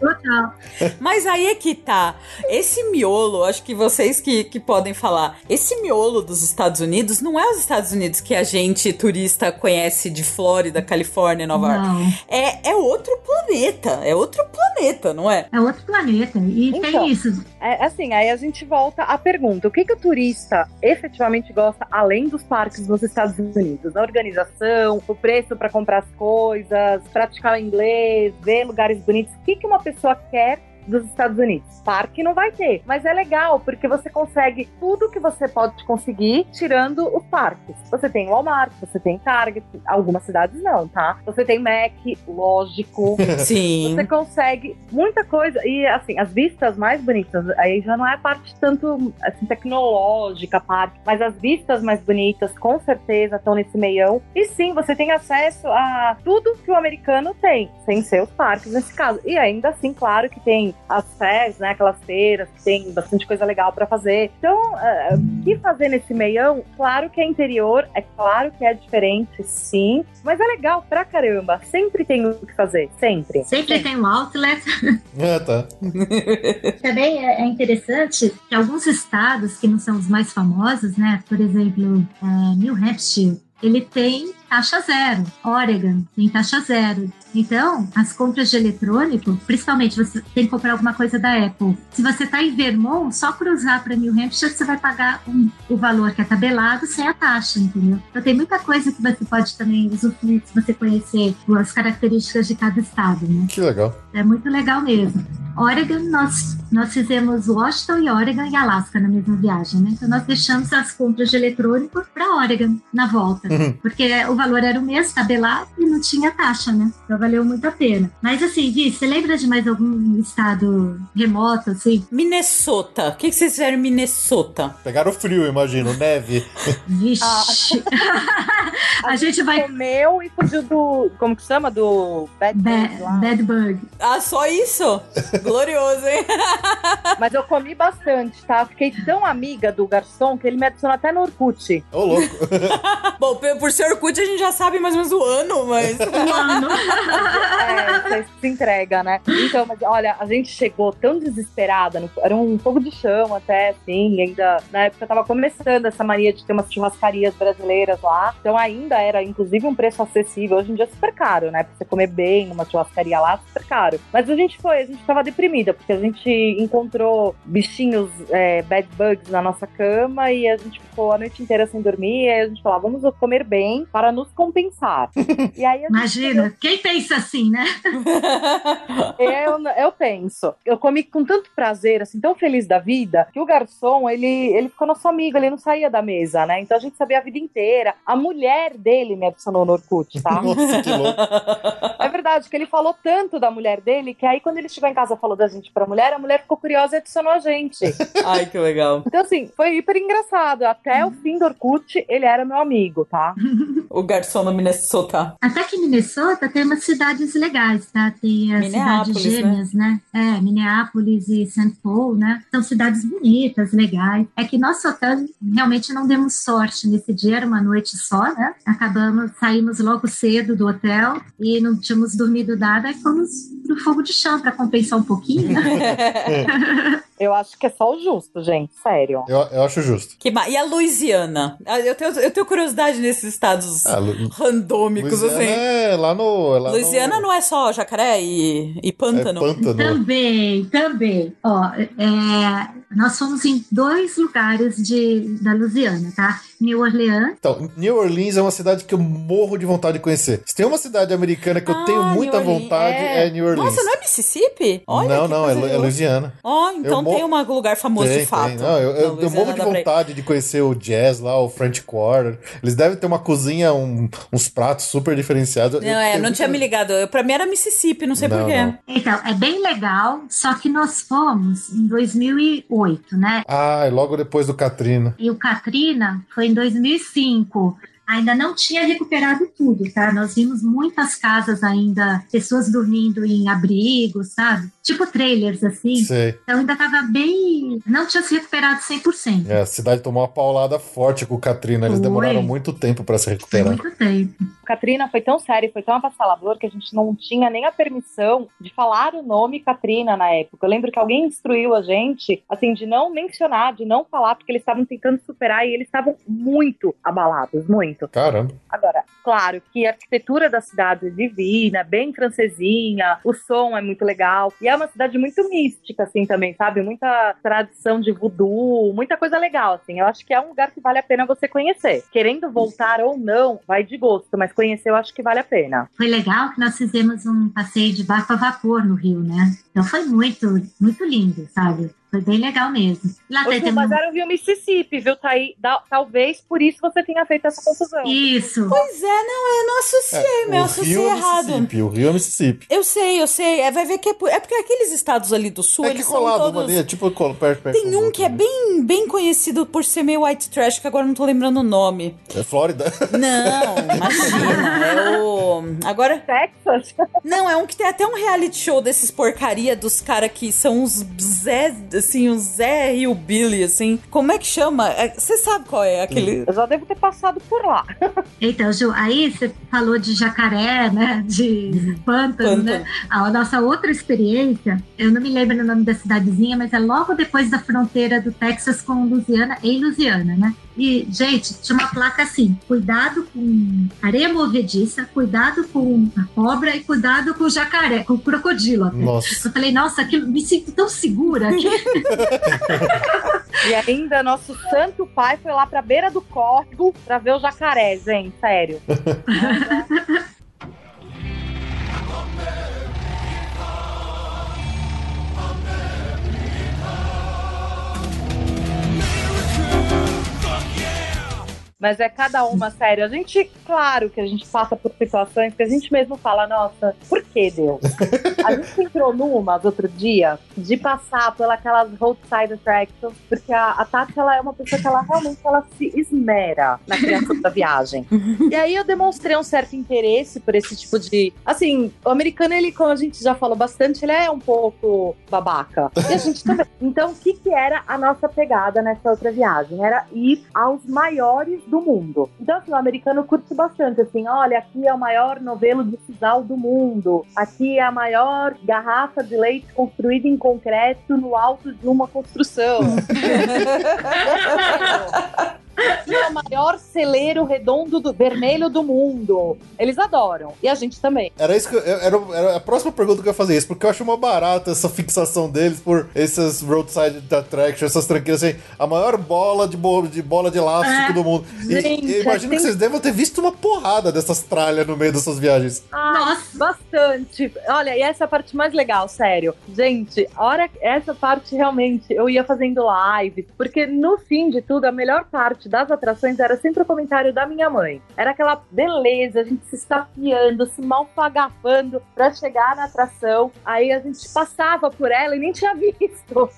Total. Mas aí é que tá. Esse miolo, acho que vocês que, que podem falar. Esse miolo dos Estados Unidos não é os Estados Unidos que a gente, turista, conhece de Flórida, Califórnia, Nova York. Não. É, é outro planeta. É outro planeta, não é? É outro planeta. E Então. tem isso. É assim, aí a gente volta à pergunta: o que, que o turista efetivamente gosta além dos parques nos Estados Unidos? A organização, o preço para comprar as coisas, praticar o inglês, ver lugares bonitos. O que, que uma pessoa quer? Dos Estados Unidos. Parque não vai ter. Mas é legal, porque você consegue tudo que você pode conseguir tirando os parques. Você tem Walmart, você tem Target, algumas cidades não, tá? Você tem Mac, lógico. (laughs) Sim. Você consegue muita coisa. E, assim, as vistas mais bonitas, aí já não é a parte tanto, assim, tecnológica, parte, mas as vistas mais bonitas, com certeza, estão nesse meião. E sim, você tem acesso a tudo que o americano tem, sem ser os parques nesse caso. E ainda assim, claro que tem tem as fés, né? Aquelas feiras que tem bastante coisa legal pra fazer. Então, eh, o que fazer nesse meião? Claro que é interior, é claro que é diferente, sim. Mas é legal pra caramba. Sempre tem o que fazer, sempre. Sempre tem um outlet. É, tá. (laughs) Também é é interessante que alguns estados que não são os mais famosos, né? Por exemplo, é, New Hampshire, ele tem taxa zero. Oregon tem taxa zero. Então, as compras de eletrônico, principalmente você tem que comprar alguma coisa da Apple. Se você está em Vermont, só cruzar para New Hampshire, você vai pagar um- o valor que é tabelado sem a taxa, entendeu? Então, tem muita coisa que você pode também usufruir se você conhecer as características de cada estado, né? Que legal. É muito legal mesmo. Oregon, nós, nós fizemos Washington e Oregon e Alaska na mesma viagem, né? Então nós deixamos as compras de eletrônico para Oregon na volta, Uhum. porque o valor era o mesmo, tabelado e não tinha taxa, né? Então valeu muito a pena. Mas assim, Vi, você lembra de mais algum estado remoto, assim? Minnesota. O que, que vocês fizeram em Minnesota? Pegaram frio, imagino, neve. Vixe! (laughs) a gente vai. Comeu e fugiu do. Como que chama? Do Bad Ba Days lá. Bad Bug. Ah, só isso? (laughs) Glorioso, hein? (laughs) Mas eu comi bastante, tá? Fiquei tão amiga do garçom que ele me adicionou até no Orkut. Ô, louco. Bom, por ser Orkut a gente já sabe mais ou menos o ano, mas... (laughs) Mano. É, você se entrega, né? Então, mas olha, a gente chegou tão desesperada, no- era um fogo de chão até, assim, ainda na época tava começando essa mania de ter umas churrascarias brasileiras lá, então ainda era, inclusive, um preço acessível. Hoje em dia é super caro, né? Pra você comer bem numa churrascaria lá, super caro. Mas a gente foi, a gente tava deprimida, porque a gente encontrou bichinhos, é, bad bugs na nossa cama e a gente ficou a noite inteira sem dormir, e aí a gente falou, "Ah, vamos comer bem para nos compensar. e aí gente Imagina, quem pensa assim, né? (laughs) eu, eu penso. Eu comi com tanto prazer, assim, tão feliz da vida, que o garçom, ele, ele ficou nosso amigo, ele não saía da mesa, né? Então a gente sabia a vida inteira. A mulher dele me adicionou no Orkut, tá? (laughs) Nossa, que louco. É verdade, que ele falou tanto da mulher dele, que aí quando ele chegou em casa e falou da gente pra mulher, a mulher ficou curiosa e adicionou a gente. (laughs) Ai, que legal. Então, assim, foi hiper engraçado. Até o fim do Orkut, ele era meu amigo, tá? O garçom no Minnesota. Até que Minnesota tem umas cidades legais, tá? Tem as Minneapolis, cidades gêmeas, né? É, Minneapolis e St. Paul, né? São cidades bonitas, legais. É que nosso hotel realmente não demos sorte nesse dia, era uma noite só, né? Acabamos, saímos logo cedo do hotel e não tínhamos dormido nada e fomos pro fogo de chão para compensar um pouquinho. né? (laughs) (laughs) Eu acho que é só o justo, gente. Sério. Eu, eu acho justo. Que ma- E a Louisiana? Ah, Eu tenho, eu tenho curiosidade nesses estados Ah, Lu- randômicos, Louisiana assim. é lá no. É lá Louisiana no... não é só jacaré e, e É pântano? pântano. Também, também. Ó, é, nós fomos em dois lugares de, da Louisiana, tá? New Orleans Então, New Orleans é uma cidade que eu morro de vontade de conhecer. Se tem uma cidade americana que eu Ah, tenho muita New Orleans, vontade, é. é. New Orleans. Nossa, não é Mississippi? Olha não, não, é, é. Louisiana. Ó, então Eu mo- tem um lugar famoso Tem, de fato. tem. Não, eu, eu- eu morro de vontade de conhecer o jazz lá, o French Quarter. Eles devem ter uma cozinha, um- uns pratos super diferenciados. Não, é, não tinha me ligado. Eu, pra mim era Mississippi, não sei Não, porquê. não. Então, é bem legal, só que nós fomos em 2008, né? Ah, e logo depois do Katrina. E o Katrina foi em 2005. Ainda não tinha recuperado tudo, tá? Nós vimos muitas casas ainda, pessoas dormindo em abrigos, sabe? Tipo trailers, assim. Sei. Então ainda tava bem. Não tinha se recuperado 100%. É, a cidade tomou uma paulada forte com o Katrina. Eles Foi. demoraram muito tempo pra se Foi recuperar. muito tempo. Katrina foi tão sério, foi tão avassalador que a gente não tinha nem a permissão de falar o nome Katrina na época. Eu lembro que alguém instruiu a gente, assim, de não mencionar, de não falar, porque eles estavam tentando superar e eles estavam muito abalados, muito. Caramba. Agora, claro que a arquitetura da cidade é divina, bem francesinha, o som é muito legal. E é uma cidade muito mística, assim, também, sabe? Muita tradição de voodoo, muita coisa legal, assim. Eu acho que é um lugar que vale a pena você conhecer. Querendo voltar ou não, vai de gosto, mas conhecer eu acho que vale a pena. Foi legal que nós fizemos um passeio de barco a vapor no Rio, né? Então foi muito, muito lindo, sabe? Foi bem legal mesmo. Lá Ô, tem mas era o Rio Mississippi, viu, Thaí? Da- talvez por isso você tenha feito essa confusão. Isso. Pois é, não, eu não associei, meu, eu associei Rio é errado. Mississippi, o Rio é Mississippi. Eu sei, eu sei. É, vai ver que é, por- é porque aqueles estados ali do sul, É que eles colado são todos... ali, é tipo colo- perto, perto Tem um que é bem, bem conhecido por ser meio white trash, que agora eu não tô lembrando o nome. É Flórida. Não, (laughs) imagina. É o. Agora. Texas? Não, é um que tem até um reality show desses porcaria dos caras que são uns Zé, assim, uns Zé e o Billy, assim. Como é que chama? Você sabe qual é aquele. Eu já devo ter passado por lá. (laughs) Então, Ju, aí você falou de jacaré, né? De pântano, né? A nossa outra experiência, eu não me lembro o nome da cidadezinha, mas é logo depois da fronteira do Texas com Louisiana, em Louisiana, né? E, gente, tinha uma placa assim: cuidado com areia movediça, cuidado com a cobra e cuidado com o jacaré, com o crocodilo. até. Nossa. Eu falei, nossa, aquilo, me sinto tão segura aqui. (laughs) E ainda nosso santo pai foi lá pra beira do córrego pra ver o jacaré, gente. Sério. (laughs) Mas é cada uma, sério. A gente, claro que a gente passa por situações que a gente mesmo fala, nossa, por que Deus? A gente entrou numa outro dia de passar pelas roadside attractions, porque a, a Tati ela é uma pessoa que ela realmente ela se esmera na criação da viagem. E aí eu demonstrei um certo interesse por esse tipo de. Assim, o americano, ele, como a gente já falou bastante, ele é um pouco babaca. E a gente também. Então, o que, que era a nossa pegada nessa outra viagem? Era ir aos maiores do mundo. Então, assim, o americano curte bastante, assim, olha, aqui é o maior novelo de sisal do mundo. Aqui é a maior garrafa de leite construída em concreto no alto de uma construção. (laughs) (laughs) Aqui é o maior celeiro redondo do vermelho do mundo. Eles adoram. E a gente também. Era isso que eu- era, era a próxima pergunta que eu ia fazer isso, porque eu acho uma barata essa fixação deles por essas roadside attractions, essas tranquilas assim, a maior bola de, bo- de bola de elástico É. do mundo. E- Gente, eu imagino tem- que vocês devem ter visto uma porrada dessas tralhas no meio dessas viagens. Ai, Nossa. Bastante. Olha, e essa é a parte mais legal, sério. Gente, hora essa parte realmente eu ia fazendo live, porque no fim de tudo, a melhor parte das atrações era sempre o comentário da minha mãe. Era aquela beleza, a gente se estapeando, se malfagafando pra chegar na atração. Aí a gente passava por ela e nem tinha (laughs) visto.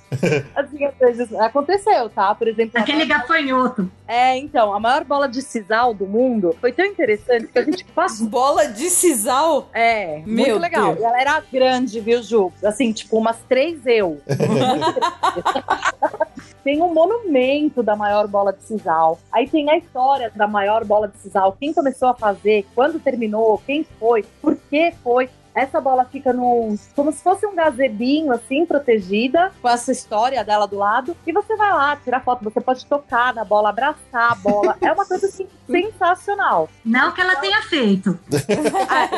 assim, às vezes aconteceu, tá? Por exemplo, Aquele gafanhoto. é, então, a maior bola de sisal do mundo foi tão interessante que a gente (laughs) passou Bola de sisal. é, Meu muito legal. Deus. E ela era grande, viu, Ju? Assim, tipo, umas três eu. (laughs) Tem um monumento da maior bola de sisal. Aí tem a história da maior bola de sisal. Quem começou a fazer, quando terminou, quem foi, por que foi. Essa bola fica num. como se fosse um gazebinho, assim, protegida, com essa história dela do lado. E você vai lá tirar foto. Você pode tocar na bola, abraçar a bola. É uma coisa, assim, (laughs) sensacional. Não que ela tenha feito. (laughs) Ah,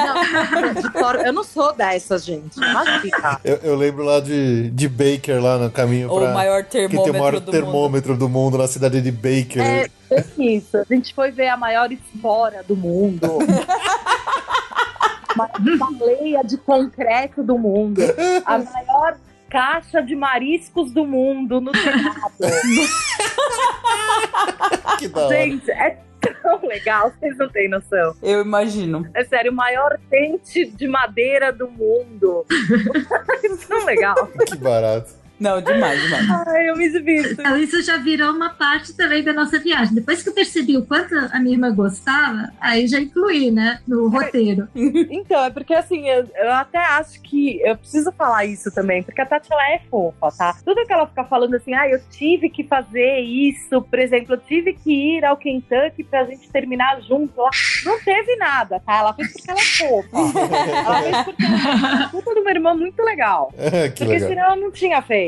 não, eu não sou dessas, gente. Imagina. Eu, eu lembro lá de, de Baker, lá no caminho Ou pra. o maior que tem o termômetro maior do termômetro do mundo na cidade de Baker. É, bem isso. A gente foi ver a maior espora do mundo. (laughs) Uma baleia de concreto do mundo. A maior caixa de mariscos do mundo no telhado. (laughs) que da hora. Gente, é tão legal, vocês não têm noção. Eu imagino. É sério, o maior dente de madeira do mundo. (laughs) É tão legal. Que barato. Não, demais, demais. Ai, eu me divirto. Então, isso já virou uma parte também da nossa viagem. Depois que eu percebi o quanto a minha irmã gostava, aí já incluí, né, no roteiro. Então, é porque assim, eu, eu até acho que eu preciso falar isso também, porque a Tati ela é fofa, tá? Tudo que ela fica falando assim, ah, eu tive que fazer isso, por exemplo, eu tive que ir ao Kentucky pra gente terminar junto. Ela não teve nada, tá? Ela fez porque ela é fofa. (laughs) ela fez porque ela é puta de uma irmã muito legal. (laughs) que Porque legal. senão ela não tinha feito.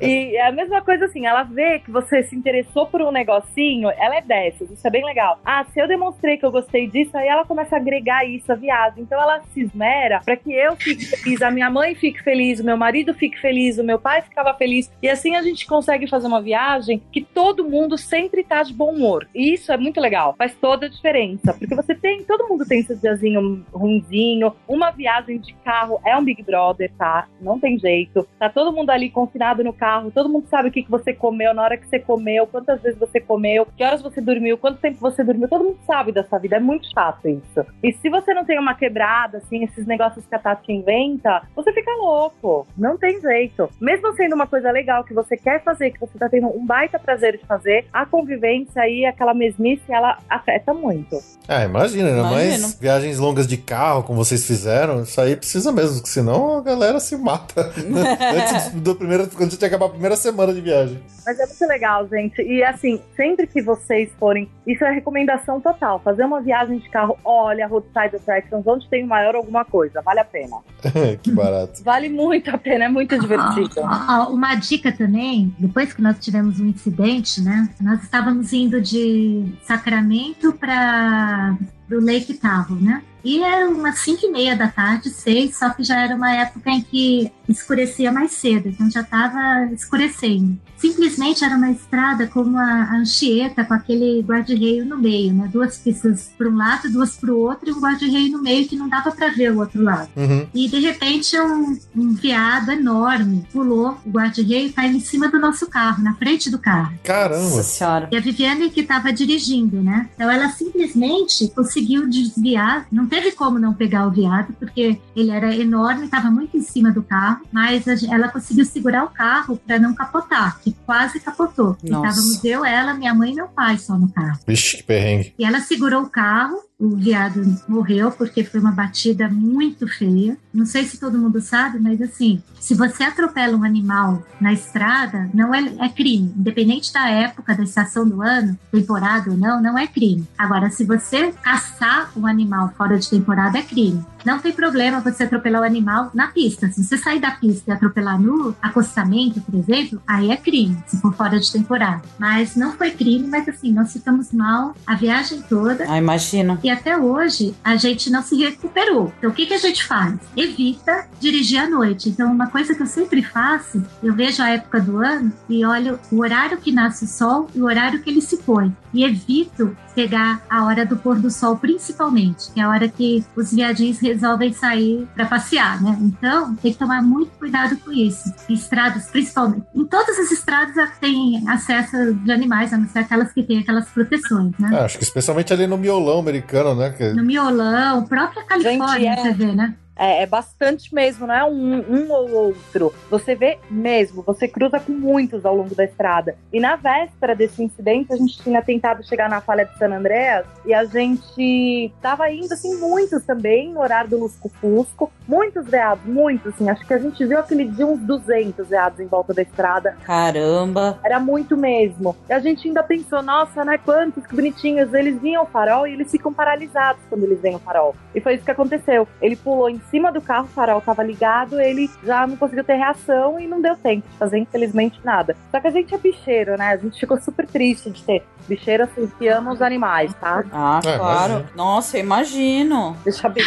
E é a mesma coisa assim, ela vê que você se interessou por um negocinho, ela é dessas, isso é bem legal. Ah, se eu demonstrei que eu gostei disso, aí ela começa a agregar isso à viagem. Então ela se esmera pra que eu fique feliz, a minha mãe fique feliz, o meu marido fique feliz, o meu pai ficava feliz. E assim a gente consegue fazer uma viagem que todo mundo sempre tá de bom humor. E isso é muito legal, faz toda a diferença. Porque você tem, todo mundo tem seu diazinho ruinzinho. Uma viagem de carro é um Big Brother, tá? Não tem jeito. Tá todo mundo ali confinado no carro, todo mundo sabe o que, que você comeu, na hora que você comeu, quantas vezes você comeu, que horas você dormiu, quanto tempo você dormiu, todo mundo sabe dessa vida. É muito chato isso. E se você não tem uma quebrada, assim, esses negócios que a Tati inventa, você fica louco. Não tem jeito. Mesmo sendo uma coisa legal que você quer fazer, que você tá tendo um baita prazer de fazer, a convivência aí, aquela mesmice, ela afeta muito. Ah, imagina, né? Mas viagens longas de carro, como vocês fizeram, isso aí precisa mesmo, porque senão a galera se mata. (laughs) Antes do primeiro, quando você acabar a primeira semana de viagem. Mas é muito legal, gente. E assim, sempre que vocês forem, isso é recomendação total. Fazer uma viagem de carro, olha, Roadside Attractions, onde tem o maior alguma coisa, vale a pena. (laughs) que barato. Vale muito a pena, é muito divertido. Ah, ó, uma dica também, depois que nós tivemos um incidente, né? Nós estávamos indo de Sacramento para o Lake Tahoe, né? E era umas 5 e meia da tarde, seis, só que já era uma época em que escurecia mais cedo, então já estava escurecendo. Simplesmente era uma estrada como a a Anchieta, com aquele guarda-reio no meio, né? Duas pistas para um lado, duas para o outro, e um guarda-reio no meio que não dava para ver o outro lado. Uhum. E de repente um, um veado enorme pulou o guarda-reio e caiu em cima do nosso carro, na frente do carro. Caramba. Nossa senhora. E a Viviane que estava dirigindo, né? Então ela simplesmente conseguiu desviar, não teve como não pegar o veado, porque ele era enorme, estava muito em cima do carro, mas ela conseguiu segurar o carro para não capotar, que quase capotou. Estávamos eu, ela, minha mãe e meu pai só no carro. Vixe, que perrengue. E ela segurou o carro, o viado morreu porque foi uma batida muito feia. Não sei se todo mundo sabe, mas assim, se você atropela um animal na estrada, não é, é crime. Independente da época, da estação do ano, temporada ou não, não é crime. Agora, se você caçar um animal fora de temporada, é crime. Não tem problema você atropelar o animal na pista. Se você sair da pista e atropelar no acostamento, por exemplo, aí é crime, se for fora de temporada. Mas não foi crime, mas assim, nós ficamos mal a viagem toda. Ah, imagino. E até hoje a gente não se recuperou. Então o que, que a gente faz? Evita dirigir à noite. Então, uma coisa que eu sempre faço, eu vejo a época do ano e olho o horário que nasce o sol e o horário que ele se põe. E evito pegar a hora do pôr do sol, principalmente, que é a hora que os viadinhos resolvem sair para passear, né? Então, tem que tomar muito cuidado com isso. Estradas, principalmente. Em todas as estradas tem acesso de animais, a não ser aquelas que têm aquelas proteções, né? Ah, acho que especialmente ali no miolão americano, né? Que... no miolão, própria Califórnia, Gente, é. você vê, né? É, é bastante mesmo, não é um, um ou outro. Você vê mesmo, você cruza com muitos ao longo da estrada. E na véspera desse incidente, a gente tinha tentado chegar na falha de San Andreas e a gente tava indo, assim, muitos também, no horário do Lusco-Fusco. Muitos veados, muitos, assim. Acho que a gente viu aquele dia uns 200 veados em volta da estrada. Caramba. Era muito mesmo. E a gente ainda pensou, nossa, né? Quantos que bonitinhos. Eles vinham ao farol e eles ficam paralisados quando eles veem o farol. E foi isso que aconteceu. Ele pulou em cima do carro, o farol tava ligado, ele já não conseguiu ter reação e não deu tempo de fazer, infelizmente, nada. Só que a gente é bicheiro, né? A gente ficou super triste de ter bicheiro assim que ama os animais, tá? Ah, É, claro. imagino. Nossa, eu imagino. Deixa (laughs) bem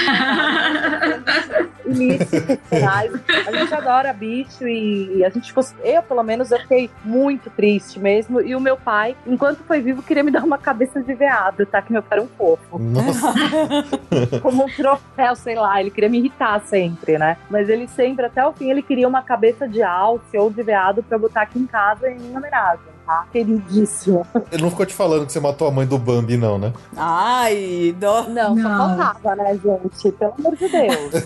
penais. A gente adora bicho e, e a gente ficou. Eu, pelo menos, eu fiquei muito triste mesmo. E o meu pai, enquanto foi vivo, queria me dar uma cabeça de veado, tá? Que meu pai era um fofo. Nossa. Como um troféu, sei lá. Ele queria me irritar sempre, né? Mas ele sempre, até o fim, ele queria uma cabeça de alce ou de veado pra botar aqui em casa em homenagem, tá? Queridíssimo. Ele não ficou te falando que você matou a mãe do Bambi, não, né? Ai, dó. Não, Não. só faltava, né, gente? Pelo amor de Deus.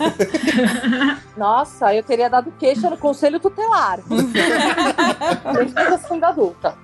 (laughs) Nossa, eu teria dado queixa no conselho tutelar. Desde que eu sendo adulta.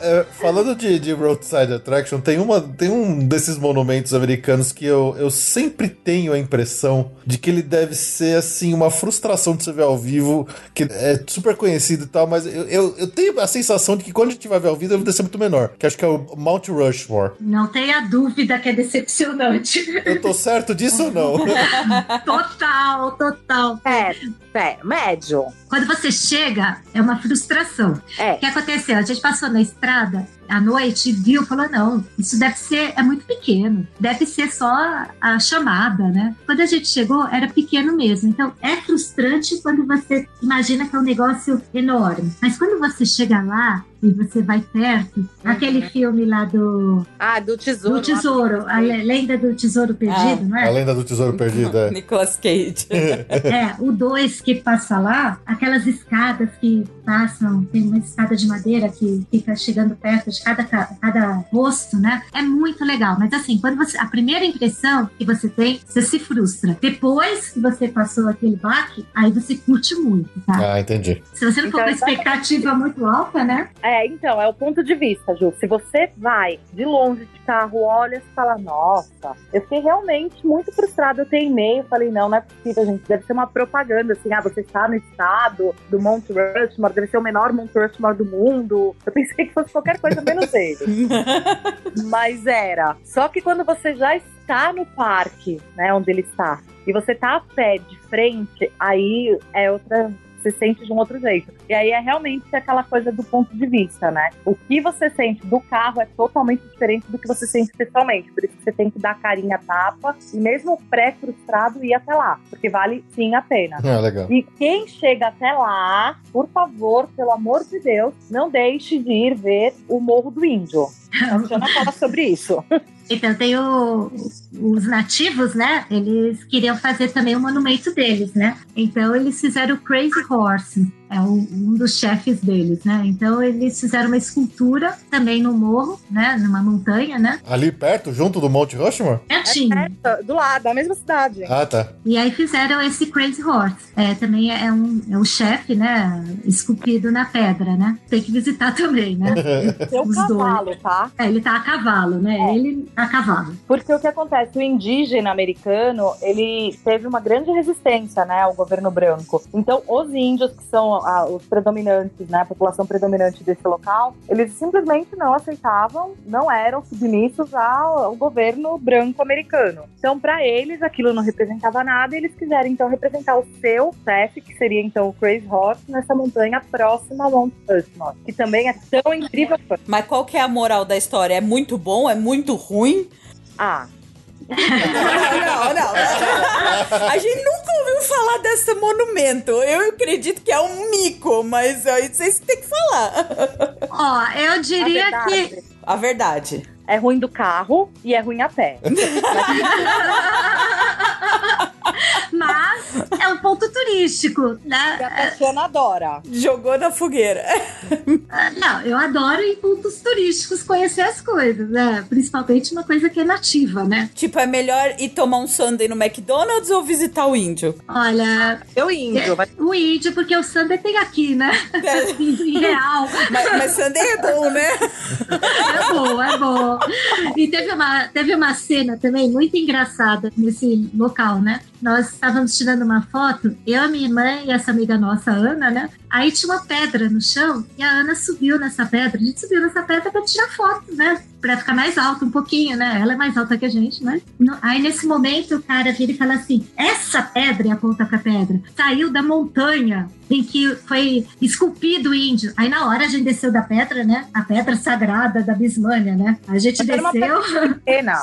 É, falando de, de Roadside Attraction, tem, uma, tem um desses monumentos americanos que eu, eu sempre tenho a impressão de que ele deve ser, assim, uma frustração de você ver ao vivo, que é super conhecido e tal, mas eu, eu, eu tenho a sensação de que quando a gente vai ver ao vivo, ele deve ser muito menor, que acho que é o Mount Rushmore. Não tenha dúvida que é decepcionante. Eu tô certo disso ou não? (laughs) total, total. É, é, médio. Quando você chega, é uma frustração. É. O que aconteceu? A gente passou na estrada à noite e viu, falou: não, isso deve ser, é muito pequeno, deve ser só a chamada, né? Quando a gente chegou, era pequeno mesmo. Então é frustrante quando você imagina que é um negócio enorme. Mas quando você chega lá e você vai perto, aquele filme lá do, Ah, do tesouro. do tesouro, a le- lenda do tesouro perdido, não A é? lenda do tesouro (laughs) perdido, é. Nicolas Cage. É, o 2 que passa lá, aquelas escadas que passam, tem uma escada de madeira que fica chegando perto de cada, ca- cada rosto, né? É muito legal. Mas assim, quando você. A primeira impressão que você tem, você se frustra. Depois que você passou aquele baque, aí você curte muito, tá? Ah, entendi. Se você não for com a Então, expectativa muito alta, né? É, então, é o ponto de vista, Ju. Se você vai de longe de carro, olha e fala, nossa, eu fiquei realmente muito frustrada. Eu tenho e-mail, falei, não, não é possível, gente. Deve ser uma propaganda, assim, ah, você está no estado do Mount Rushmore, deve ser o menor Mount Rushmore do mundo. Eu pensei que fosse qualquer coisa menos ele. (laughs) Mas era. Só que quando você já está no parque, né, onde ele está, e você tá a pé de frente, aí é outra. Você sente de um outro jeito. E aí é realmente aquela coisa do ponto de vista, né? O que você sente do carro é totalmente diferente do que você sente pessoalmente. Por isso que você tem que dar carinha tapa e mesmo pré-frustrado ir até lá. Porque vale sim a pena. Ah, legal. E quem chega até lá, por favor, pelo amor de Deus, não deixe de ir ver o Morro do Índio. A Jana fala sobre isso. (laughs) Então tem o- os nativos, né? Eles queriam fazer também o monumento deles, né? Então eles fizeram o Crazy Horse, é um, um dos chefes deles, né? Então eles fizeram uma escultura também no morro, né? Numa montanha, né? Ali perto, junto do Monte Rushmore? Pertinho. É, do lado, da mesma cidade. Ah, tá. E aí fizeram esse Crazy Horse. É, também é um, é um chefe, né? Esculpido na pedra, né? Tem que visitar também, né? (laughs) Seu Os cavalo, tá? É, ele tá a cavalo, né? É. Ele a cavalo. Porque o que acontece, o indígena americano, ele teve uma grande resistência, né, ao governo branco. Então, os índios, que são ah, os predominantes, né, a população predominante desse local, eles simplesmente não aceitavam, não eram submissos ao, ao governo branco americano. Então, para eles, aquilo não representava nada e eles quiseram, então, representar o seu chefe, que seria, então, o Crazy Horse, nessa montanha próxima a Mount Rushmore, que também é tão incrível. Mas qual que é a moral da história? É muito bom? É muito ruim? Ah, Não, não, não. A gente nunca ouviu falar desse monumento. Eu acredito que é um mico, mas aí vocês têm que falar. Ó, eu a diria que verdade A verdade. é ruim do carro e é ruim a pé. (laughs) Mas é um ponto turístico, E a né? Tatiana adora. Jogou na fogueira. Não, eu adoro em pontos turísticos conhecer as coisas, né? Principalmente uma coisa que é nativa, né? Tipo, é melhor ir tomar um sundae no McDonald's ou visitar o índio? Olha, Eu índio, vai o índio, porque o Sander tem aqui, né? (laughs) em real. Mas, mas sundae é bom, né? É bom, é bom. E teve uma, teve uma cena também muito engraçada nesse local, né? Nós estávamos tirando uma foto, eu, a minha irmã e essa amiga nossa, Ana, né? Aí tinha uma pedra no chão e a Ana subiu nessa pedra. A gente subiu nessa pedra para tirar foto, né? Pra ficar mais alta um pouquinho, né? Ela é mais alta que a gente, né? Aí nesse momento o cara vira e fala assim: essa pedra, e aponta pra pedra, saiu da montanha em que foi esculpido o índio. Aí na hora a gente desceu da pedra, né? A pedra sagrada da Bismânia, né? A gente Mas era uma desceu, pena.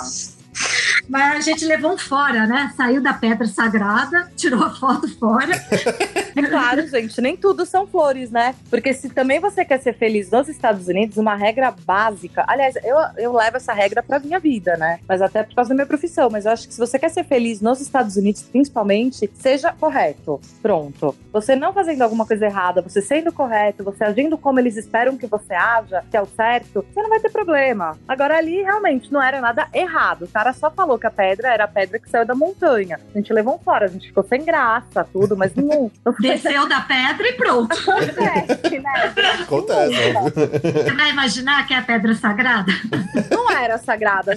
(laughs) mas a gente levou um fora, né? Saiu da pedra sagrada, tirou a foto fora. (laughs) É claro, gente, nem tudo são flores, né? Porque se também você quer ser feliz nos Estados Unidos, uma regra básica. Aliás, eu, eu levo essa regra pra minha vida, né? Mas até por causa da minha profissão. Mas eu acho que se você quer ser feliz nos Estados Unidos, principalmente, seja correto. Pronto. Você não fazendo alguma coisa errada, você sendo correto, você agindo como eles esperam que você haja, que é o certo, você não vai ter problema. Agora ali realmente não era nada errado. O cara só falou que a pedra era a pedra que saiu da montanha. A gente levou um fora, a gente ficou sem graça, tudo, mas não, Desceu da pedra e pronto. acontece, né? Acontece. Você vai imaginar que é a pedra sagrada? Não era sagrada.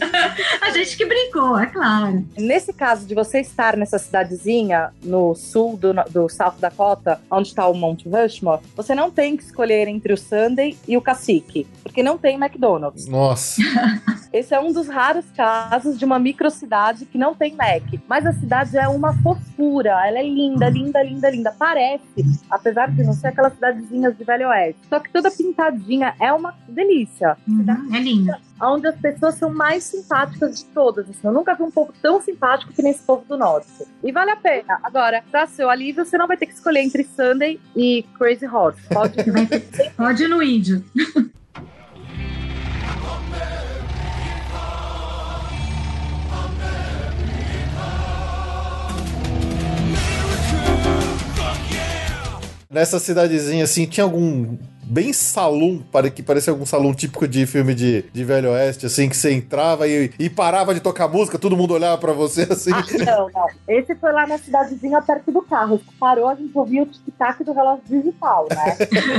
A gente que brincou, é claro. Nesse caso de você estar nessa cidadezinha no sul do, do South Dakota, onde está o Monte Rushmore, você não tem que escolher entre o Sunday e o Cacique, porque não tem McDonald's. Nossa. Esse é um dos raros casos de uma microcidade que não tem Mac. Mas a cidade é uma fofura. Ela é linda, linda, linda, linda. Parece, apesar de não ser aquelas cidadezinhas de Velho Oeste. Só que toda pintadinha é uma delícia. Uhum, é linda. Onde as pessoas são mais simpáticas de todas. Assim, eu nunca vi um povo tão simpático que nesse povo do norte. E vale a pena. Agora, pra seu alívio, você não vai ter que escolher entre Sunday e Crazy Horse. Pode (laughs) ir no índio. Nessa cidadezinha, assim, tinha algum bem salão, para que parecia algum salão típico de filme de, de Velho Oeste, assim, que você entrava e, e parava de tocar música, todo mundo olhava pra você, assim. Ah, não, não. Esse foi lá na cidadezinha perto do carro. Parou, a gente ouvia o tic-tac do relógio digital, né?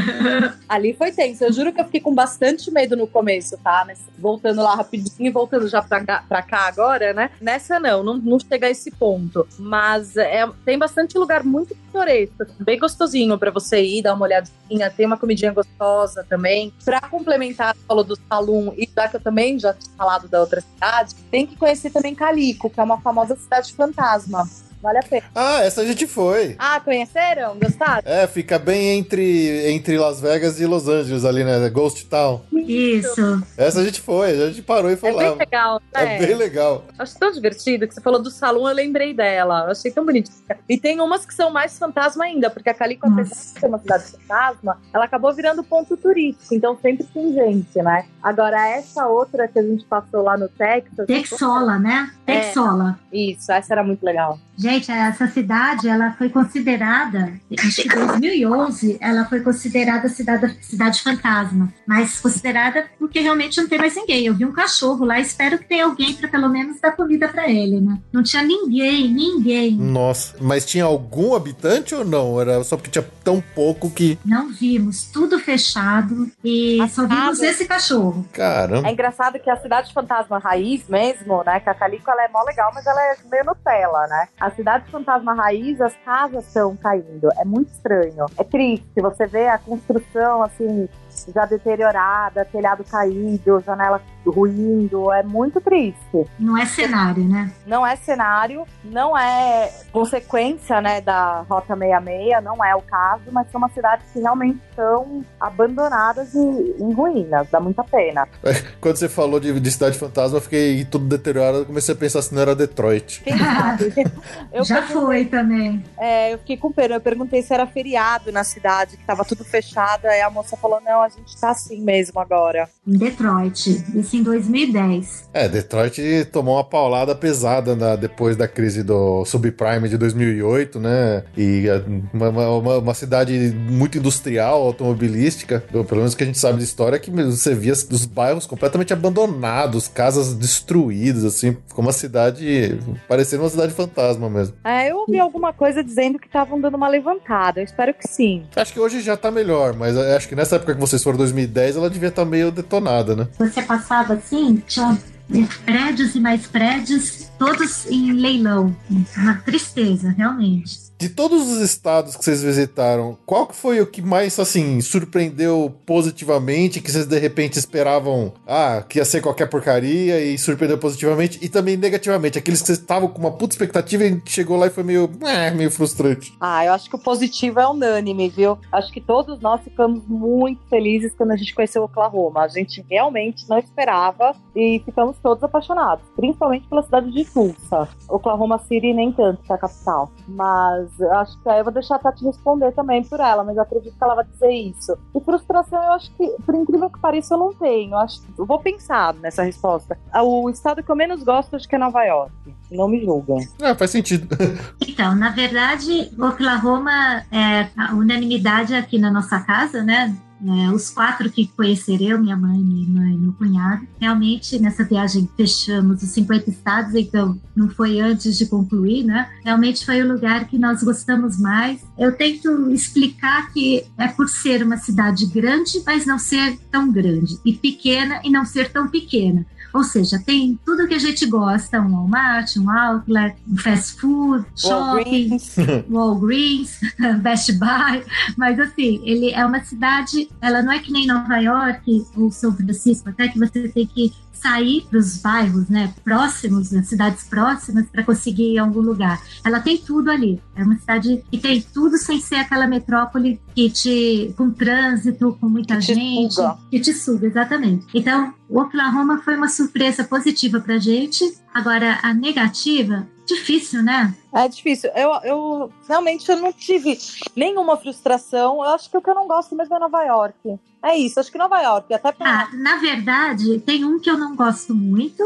(laughs) Ali foi tenso. Eu juro que eu fiquei com bastante medo no começo, tá? Mas voltando lá rapidinho e voltando já pra, cá- pra cá agora, né? Nessa não, não, não chega a esse ponto. Mas é, tem bastante lugar muito assim, bem gostosinho pra você ir, dar uma olhadinha. Tem uma comidinha gostosa também. Pra complementar, falou do Salum, e já que eu também já tinha falado da outra cidade, tem que conhecer também Calico, que é uma famosa cidade fantasma. Vale a pena. Ah, essa a gente foi. Ah, conheceram? Gostaram? É, fica bem entre, entre Las Vegas e Los Angeles ali, né? Ghost Town. Isso. Essa a gente foi, a gente parou e foi É lá. bem legal, né? É bem legal. Acho tão divertido que você falou do salão, eu lembrei dela. Eu achei tão bonitinha. E tem umas que são mais fantasma ainda, porque a Calico, apesar Nossa. de ser uma cidade fantasma, ela acabou virando ponto turístico, então sempre tem gente, né? Agora, essa outra que a gente passou lá no Texas. Texola, né? É. Texola. Isso, essa era muito legal. Gente, essa cidade, ela foi considerada, acho que em 2011, ela foi considerada cidade, cidade fantasma. Mas considerada porque realmente não tem mais ninguém. Eu vi um cachorro lá, espero que tenha alguém para pelo menos dar comida para ele, né? Não tinha ninguém, ninguém. Nossa, mas tinha algum habitante ou não? Era só porque tinha tão pouco que. Não vimos, tudo fechado e As só vimos casas- esse cachorro. Caramba. É engraçado que a cidade fantasma raiz mesmo, né? Que a Calico ela é mó legal, mas ela é meio Nutella, né? A cidade fantasma raiz, as casas estão caindo. É muito estranho. É triste. Você vê a construção, assim, já deteriorada, telhado caído, janela ruindo. É muito triste. Não é cenário, né? Não é cenário, não é consequência, né, da Rota 66, não é o caso, mas são umas cidades que realmente estão abandonadas e em ruínas. Dá muita pena. Quando você falou de, de Cidade Fantasma, eu fiquei tudo deteriorado. Comecei a pensar se não era Detroit. Quem sabe? (laughs) Eu Já foi também. É, eu fiquei com pena. Eu perguntei se era feriado na cidade, que tava tudo fechado. Aí a moça falou: não, a gente tá assim mesmo agora. Em Detroit, isso em 2010. É, Detroit tomou uma paulada pesada na- depois da crise do subprime de 2008, né? E é, uma, uma- uma cidade muito industrial, automobilística, pelo menos que a gente sabe de história, que você via os bairros completamente abandonados, casas destruídas, assim, ficou uma cidade parecendo uma cidade fantasma mesmo. É, eu ouvi alguma coisa dizendo que estavam dando uma levantada. Eu espero que sim. Acho que hoje já tá melhor, mas eu acho que nessa época que vocês foram, 2010, ela devia estar meio detonada, né? Você passava assim, tinha prédios e mais prédios, todos em leilão. Uma tristeza, realmente. De todos os estados que vocês visitaram, qual que foi o que mais, assim, surpreendeu positivamente, que vocês de repente esperavam, ah, que ia ser qualquer porcaria e surpreendeu positivamente, e também negativamente, aqueles que vocês estavam com uma puta expectativa e chegou lá e foi meio, é, meio frustrante. Ah, eu acho que o positivo é unânime, viu? Acho que todos nós ficamos muito felizes quando a gente conheceu Oklahoma. A gente realmente não esperava e ficamos todos apaixonados, principalmente pela cidade de Tulsa. Oklahoma City nem tanto, que é a capital. Mas eu acho que aí eu vou deixar a Tati responder também por ela, mas eu acredito que ela vai dizer isso. E frustração, eu acho que, por incrível que pareça, eu não tenho. Eu, acho, eu vou pensar nessa resposta. O estado que eu menos gosto acho que é Nova York. Não me julguem. Ah, faz sentido. (laughs) Então, na verdade, Oklahoma, é, a unanimidade aqui na nossa casa, né? É, os quatro que conheceram, eu, minha mãe, minha irmã e meu cunhado. Realmente, nessa viagem, fechamos os 50 estados, então não foi antes de concluir, né? Realmente foi o lugar que nós gostamos mais. Eu tento explicar que é por ser uma cidade grande, mas não ser tão grande, e pequena e não ser tão pequena. Ou seja, tem tudo que a gente gosta: um Walmart, um outlet, um fast food, shopping, Walgreens. Walgreens, (laughs) Best Buy, mas assim, ele é uma cidade, ela não é que nem Nova York ou São Francisco, até que você tem que sair dos bairros, né, próximos, das cidades próximas para conseguir ir a algum lugar. Ela tem tudo ali. É uma cidade que tem tudo sem ser aquela metrópole que te com trânsito, com muita Que te gente, suga. que te suga, exatamente. Então, o Oklahoma foi uma surpresa positiva pra gente. Agora, a negativa, difícil, né? É difícil. Eu, eu realmente eu não tive nenhuma frustração. Eu acho que o que eu não gosto mesmo é Nova York. É isso, acho que Nova York, até pra. Ah, na verdade, tem um que eu não gosto muito,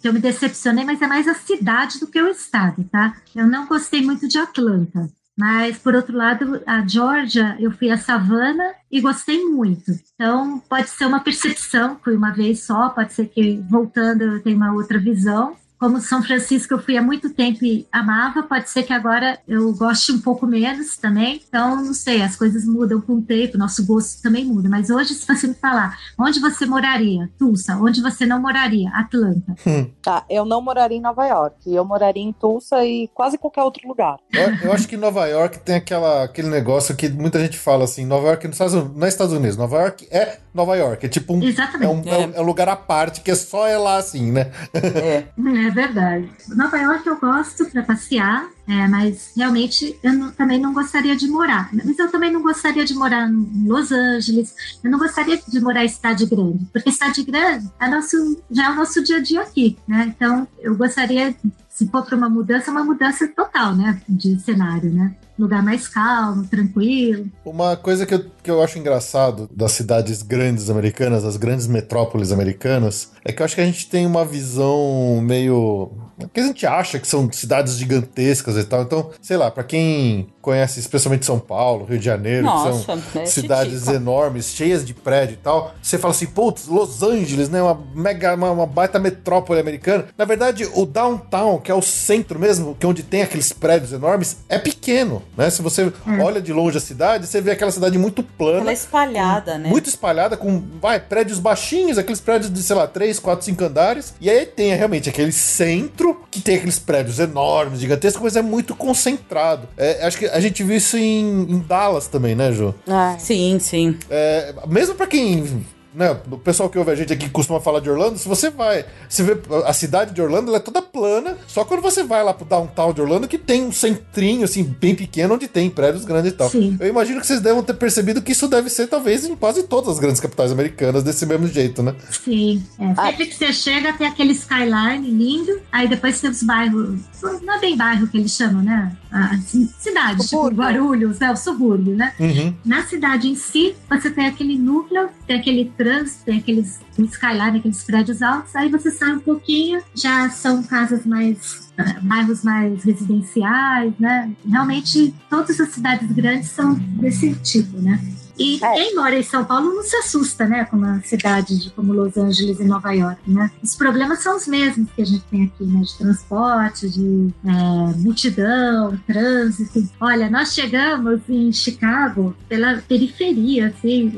que eu me decepcionei, mas é mais a cidade do que o estado, tá? Eu não gostei muito de Atlanta. Mas, por outro lado, a Georgia, eu fui a Savannah e gostei muito. Então, pode ser uma percepção, fui uma vez só, pode ser que voltando eu tenha uma outra visão. Como São Francisco eu fui há muito tempo e amava, pode ser que agora eu goste um pouco menos também. Então, não sei, as coisas mudam com o tempo, nosso gosto também muda. Mas hoje, se você me falar onde você moraria, Tulsa, onde você não moraria, Atlanta. Tá, eu não moraria em Nova York. Eu moraria em Tulsa e quase qualquer outro lugar. Eu, eu acho que Nova York tem aquela, aquele negócio que muita gente fala assim: Nova York nos Estados Unidos, não é Estados Unidos, Nova York é Nova York. É tipo um. É Exatamente. um, é um- é um lugar à parte que é só é lá assim, né? É. (laughs) Verdade. Nova York eu gosto para passear, é, mas realmente eu não- também não gostaria de morar. Mas eu também não gostaria de morar em Los Angeles. Eu não gostaria de morar em cidade grande, porque cidade grande é nosso, já é o nosso dia a dia aqui, né? Então eu gostaria, se for para uma mudança, uma mudança total, né, de cenário, né? Lugar mais calmo, tranquilo. Uma coisa que eu, que eu acho engraçado das cidades grandes americanas, das grandes metrópoles americanas, é que eu acho que a gente tem uma visão meio. Que a gente acha que são cidades gigantescas e tal. Então, sei lá, pra quem conhece especialmente São Paulo, Rio de Janeiro, que Nossa, são é cidades titica. enormes, cheias de prédio e tal, você fala assim, putz, Los Angeles, né? Uma mega, uma, uma baita metrópole americana. Na verdade, o downtown, que é o centro mesmo, que é onde tem aqueles prédios enormes, é pequeno, né? Se você olha de longe a cidade, você vê aquela cidade muito plana. Ela é espalhada, né? Muito espalhada, com vai, prédios baixinhos, aqueles prédios de, sei lá, 3, 4, 5 andares. E aí tem realmente aquele centro que tem aqueles prédios enormes, gigantescos, mas é muito concentrado. É, acho que a gente viu isso em, em Dallas também, né, Ju? É. Sim, sim. É, mesmo pra quem. Né, o pessoal que ouve a gente aqui costuma falar de Orlando, se você vai. Você vê a cidade de Orlando, ela é toda plana. Só quando você vai lá pro downtown de Orlando, que tem um centrinho, assim, bem pequeno, onde tem prédios grandes e tal. Sim. Eu imagino que vocês devem ter percebido que isso deve ser, talvez, em quase todas as grandes capitais americanas, desse mesmo jeito, né? Sim, é. Ah. sempre que você chega tem aquele skyline lindo, aí depois tem os bairros, não é bem bairro que eles chamam, né? Ah, ci- cidades, tipo. Guarulhos, é o subúrbio, né? Uhum. Na cidade em si, você tem aquele núcleo, tem aquele trânsito, tem aqueles skyline, aqueles prédios altos, aí você sai um pouquinho, já são casas mais ah, bairros mais residenciais, né? Realmente todas as cidades grandes são desse tipo, né? E É. quem mora em São Paulo não se assusta, né, com uma cidade de, como Los Angeles e Nova York, né? Os problemas são os mesmos que a gente tem aqui, né, de transporte, de é, multidão, trânsito. Olha, nós chegamos em Chicago pela periferia, assim,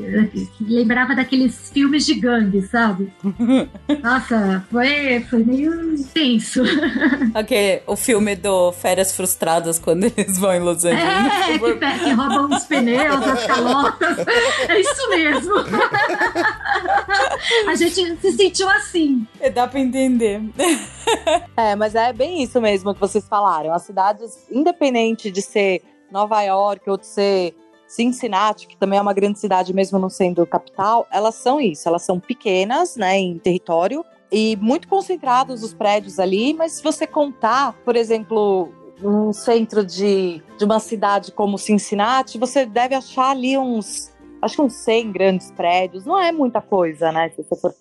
que lembrava daqueles filmes de gangue, sabe? (laughs) Nossa, foi, foi meio tenso. (laughs) Aquele, o filme do Férias Frustradas, quando eles vão em Los Angeles. É, que, que roubam os pneus, as calotas. É isso mesmo. A gente se sentiu assim. É, Dá pra entender. É, mas é bem isso mesmo que vocês falaram. As cidades, independente de ser Nova York ou de ser Cincinnati, que também é uma grande cidade mesmo não sendo capital, elas são isso. Elas são pequenas, né, em território e muito concentrados os prédios ali. Mas se você contar, por exemplo, um centro de, de uma cidade como Cincinnati, você deve achar ali uns acho que uns 100 grandes prédios. Não é muita coisa, né? Se você for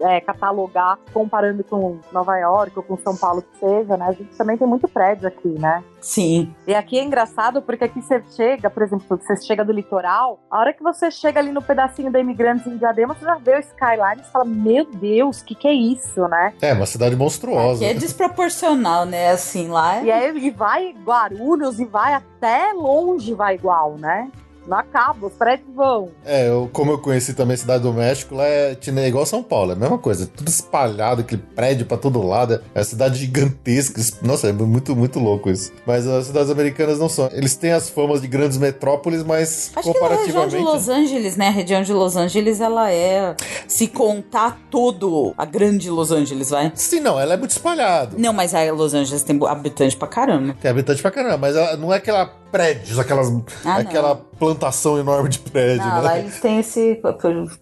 é, catalogar comparando com Nova York ou com São Paulo que seja, né? A gente também tem muito prédio aqui, né? Sim. E aqui é engraçado porque aqui você chega, por exemplo, você chega do litoral, a hora que você chega ali no pedacinho da Imigrantes em Diadema, você já vê o skyline e fala, meu Deus, o que, que é isso, né? É, uma cidade monstruosa. Aqui é desproporcional, né? Assim, lá E é. aí e vai Guarulhos e vai até longe, vai igual, né? Não acaba, os prédios vão. É, eu, como eu conheci também a Cidade do México, lá é, tinha- é igual São Paulo, é a mesma coisa, tudo espalhado, aquele prédio pra todo lado, é uma cidade gigantesca. es- Nossa, é muito, muito louco isso. Mas as cidades americanas não são. Eles têm as famas de grandes metrópoles, mas Acho que a região de comparativamente. Los Angeles, né? A região de Los Angeles, ela é. Se contar tudo, a grande Los Angeles, vai. Sim, não, ela é muito espalhada. Não, mas a Los Angeles tem habitante pra caramba. Tem habitante pra caramba, mas ela não é aquela prédios, aquelas, Ah, aquela plantação enorme de prédio, Não, né? lá eles têm esse.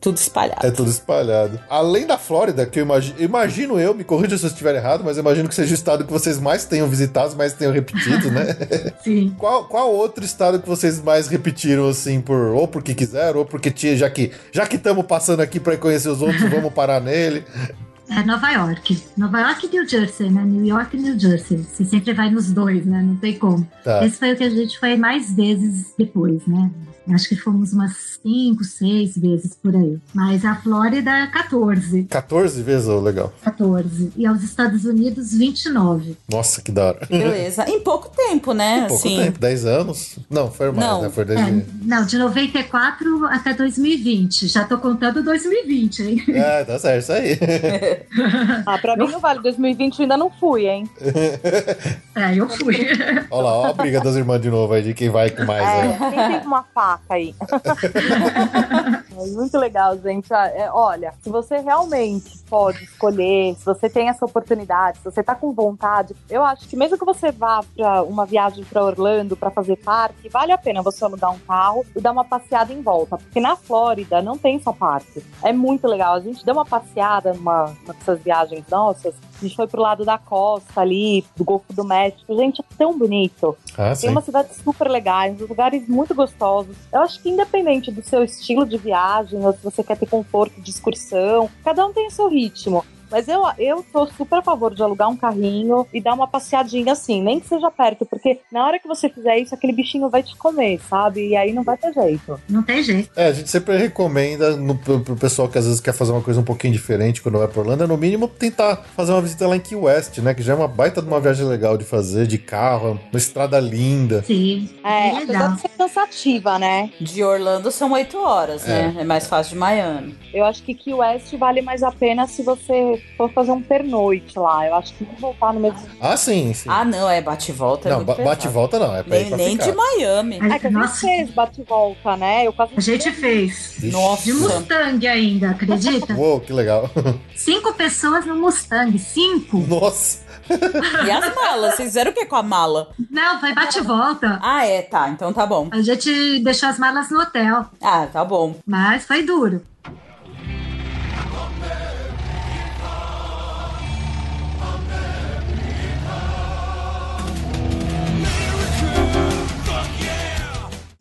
tudo espalhado. É tudo espalhado. Além da Flórida, que eu imagino, imagino eu, me corrija se eu estiver errado, mas eu imagino que seja o estado que vocês mais tenham visitado, mais tenham repetido, né? (laughs) Sim. qual, qual outro estado que vocês mais repetiram, assim, por ou porque quiseram, ou porque tinha, já que já que estamos passando aqui para conhecer os outros, vamos parar nele. É Nova York. Nova York e New Jersey, né? New York e New Jersey. Você sempre vai nos dois, né? Não tem como. Tá. Esse foi o que a gente foi mais vezes depois, né? Acho que fomos umas cinco, seis vezes por aí. Mas a Flórida, 14. 14 vezes, ô, legal. 14. E aos Estados Unidos, 29. Nossa, que da hora. Beleza. Em pouco tempo, né? Pouco assim. tempo, 10 anos? Não, foi mais, Não. né? Foi 10 É, não, de 94 até 2020. Já tô contando 2020, hein? É, tá certo, isso aí. (laughs) Ah, pra mim não vale. 2020 eu ainda não fui, hein? É, eu fui. Olha lá, ó a briga das irmãs de novo aí, de quem vai com mais aí. É, quem tem uma faca aí? é muito legal, gente. Ah, é, olha, se você realmente pode escolher, se você tem essa oportunidade, se você tá com vontade, eu acho que mesmo que você vá pra uma viagem pra Orlando pra fazer parque, vale a pena você alugar um carro e dar uma passeada em volta. Porque na Flórida não tem só parque. É muito legal. A gente deu uma passeada numa, numa dessas viagens nossas. A gente foi pro lado da costa ali, do Golfo do México. Gente, é tão bonito. Ah, Tem sim. uma cidade super legais, lugares muito gostosos. Eu acho que independente do seu estilo de viagem, ou você quer ter conforto de excursão, cada um tem o seu ritmo. Mas eu, eu tô super a favor de alugar um carrinho e dar uma passeadinha assim, nem que seja perto, porque na hora que você fizer isso, aquele bichinho vai te comer, sabe? E aí não vai ter jeito. Não tem jeito. É, a gente sempre recomenda no, pro, pro pessoal que às vezes quer fazer uma coisa um pouquinho diferente quando vai pra Orlando, é no mínimo tentar fazer uma visita lá em Key West, né? Que já é uma baita de uma viagem legal de fazer, de carro, uma estrada linda. Sim. É, bem apesar de ser cansativa, né? De Orlando são oito horas, né? É mais fácil de Miami. Eu acho que Key West vale mais a pena se você for fazer um pernoite lá. Eu acho que não voltar no mesmo. Ah, sim, sim. Ah, não, é bate e volta. é não, muito ba- pesado. bate e volta não, é pra ir Nem, pra nem ficar. de Miami. É que a gente fez bate e volta, né? Eu quase a gente fez. Nossa. De Mustang ainda, acredita? (laughs) Uou, que legal. Cinco pessoas no Mustang. Cinco? Nossa. E as malas? Vocês fizeram o que com a mala? Não, foi bate e volta. Ah, é, tá. Então tá bom. A gente deixou as malas no hotel, Ah, tá bom. mas foi duro.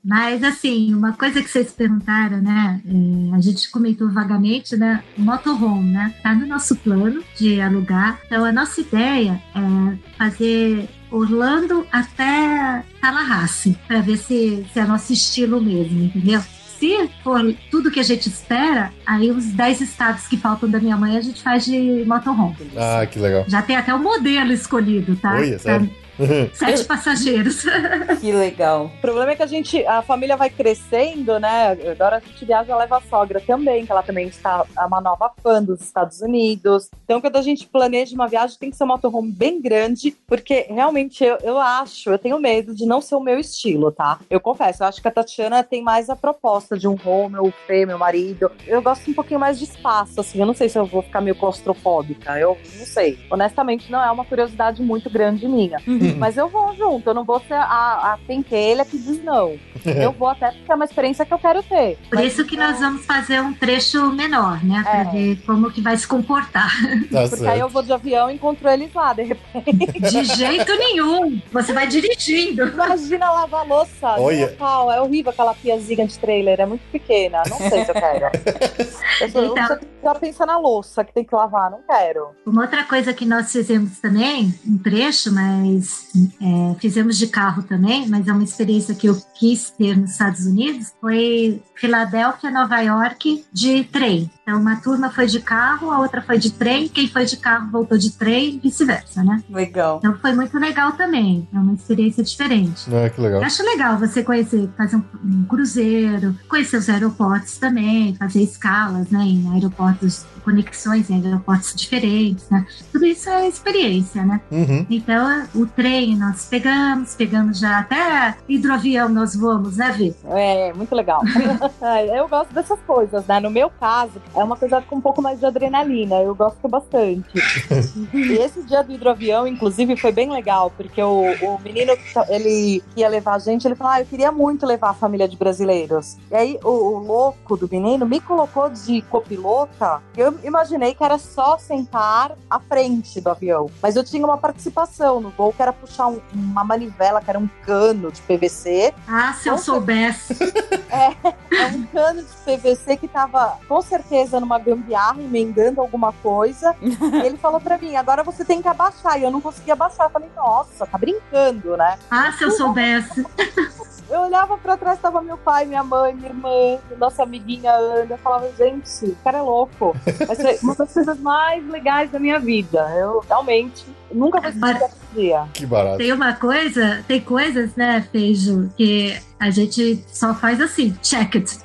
Mas, assim, uma coisa que vocês perguntaram, né? é, a gente comentou vagamente, né? O motorhome, né? Tá no nosso plano de alugar. Então, a nossa ideia é fazer Orlando até Tallahassee, para ver se, se é nosso estilo mesmo, entendeu? Se for tudo que a gente espera, aí os 10 estados que faltam da minha mãe a gente faz de motorhome. Ah, que legal. Já tem até o modelo escolhido, tá? Olha, sério? (laughs) Sete passageiros. (laughs) Que legal. O problema é que a gente, a família vai crescendo, né? Agora a gente viaja, leva a sogra também, que ela também está é uma nova fã dos Estados Unidos. Então, quando a gente planeja uma viagem, tem que ser um motorhome bem grande, porque realmente eu, eu acho, eu tenho medo de não ser o meu estilo, tá? Eu confesso, eu acho que a Tatiana tem mais a proposta de um home, o Fê, meu marido. Eu gosto um pouquinho mais de espaço, assim. Eu não sei se eu vou ficar meio claustrofóbica. Eu não sei. Honestamente, não é uma curiosidade muito grande minha. (laughs) Mas eu vou junto, eu não vou ser a, a pentelha que diz não. Eu vou até porque é uma experiência que eu quero ter. Por Mas, isso que nós vamos fazer um trecho menor, né? Pra É. ver como que vai se comportar. Tá Porque aí eu certo. vou de avião e encontro eles lá, de repente. De jeito nenhum. Você vai dirigindo. Imagina lavar louça. Olha. no local. É horrível aquela piazinha de trailer, é muito pequena. Não sei se eu quero. (laughs) Eu sou, Então. já pensa na louça que tem que lavar, não quero. Uma outra coisa que nós fizemos também, um trecho, mas é, fizemos de carro também, mas é uma experiência que eu quis ter nos Estados Unidos, foi Filadélfia, Nova York, de trem. Então, uma turma foi de carro, a outra foi de trem, quem foi de carro voltou de trem e vice-versa, né? Legal. Então, foi muito legal também, é uma experiência diferente. Ah, que legal. Eu acho legal você conhecer, fazer um, um cruzeiro, conhecer os aeroportos também, fazer escalas, né, em aeroportos, conexões em aeroportos diferentes, né? Tudo isso é experiência, né? Uhum. Então, o trem nós pegamos, pegamos já até hidroavião nós vamos, né, Vi? É, muito legal. (laughs) Eu gosto dessas coisas, né? No meu caso, é uma coisa com um pouco mais de adrenalina. Eu gosto bastante. (laughs) e esse dia do hidroavião, inclusive, foi bem legal, porque o, o menino que tá- ele que ia levar a gente, ele falou: Ah, eu queria muito levar a família de brasileiros. E aí o, o louco do menino me colocou de copilota. e Eu imaginei que era só sentar à frente do avião. Mas eu tinha uma participação no voo que era puxar um- uma manivela, que era um cano de PVC. Ah, se eu soubesse. (laughs) É um cano de PVC que tava com certeza numa gambiarra, emendando alguma coisa. e (laughs) ele falou pra mim: agora você tem que abaixar. E eu não conseguia abaixar. Eu falei: nossa, tá brincando, né? Ah, se eu soubesse. (laughs) Eu olhava pra trás, tava meu pai, minha mãe, minha irmã, nossa amiguinha Ana. Eu falava: gente, o cara é louco. Mas foi uma das coisas mais legais da minha vida. Eu realmente nunca vou esquecer esse dia. Que barato. Tem uma coisa, tem coisas, né, Feijo, que a gente só faz assim, check it.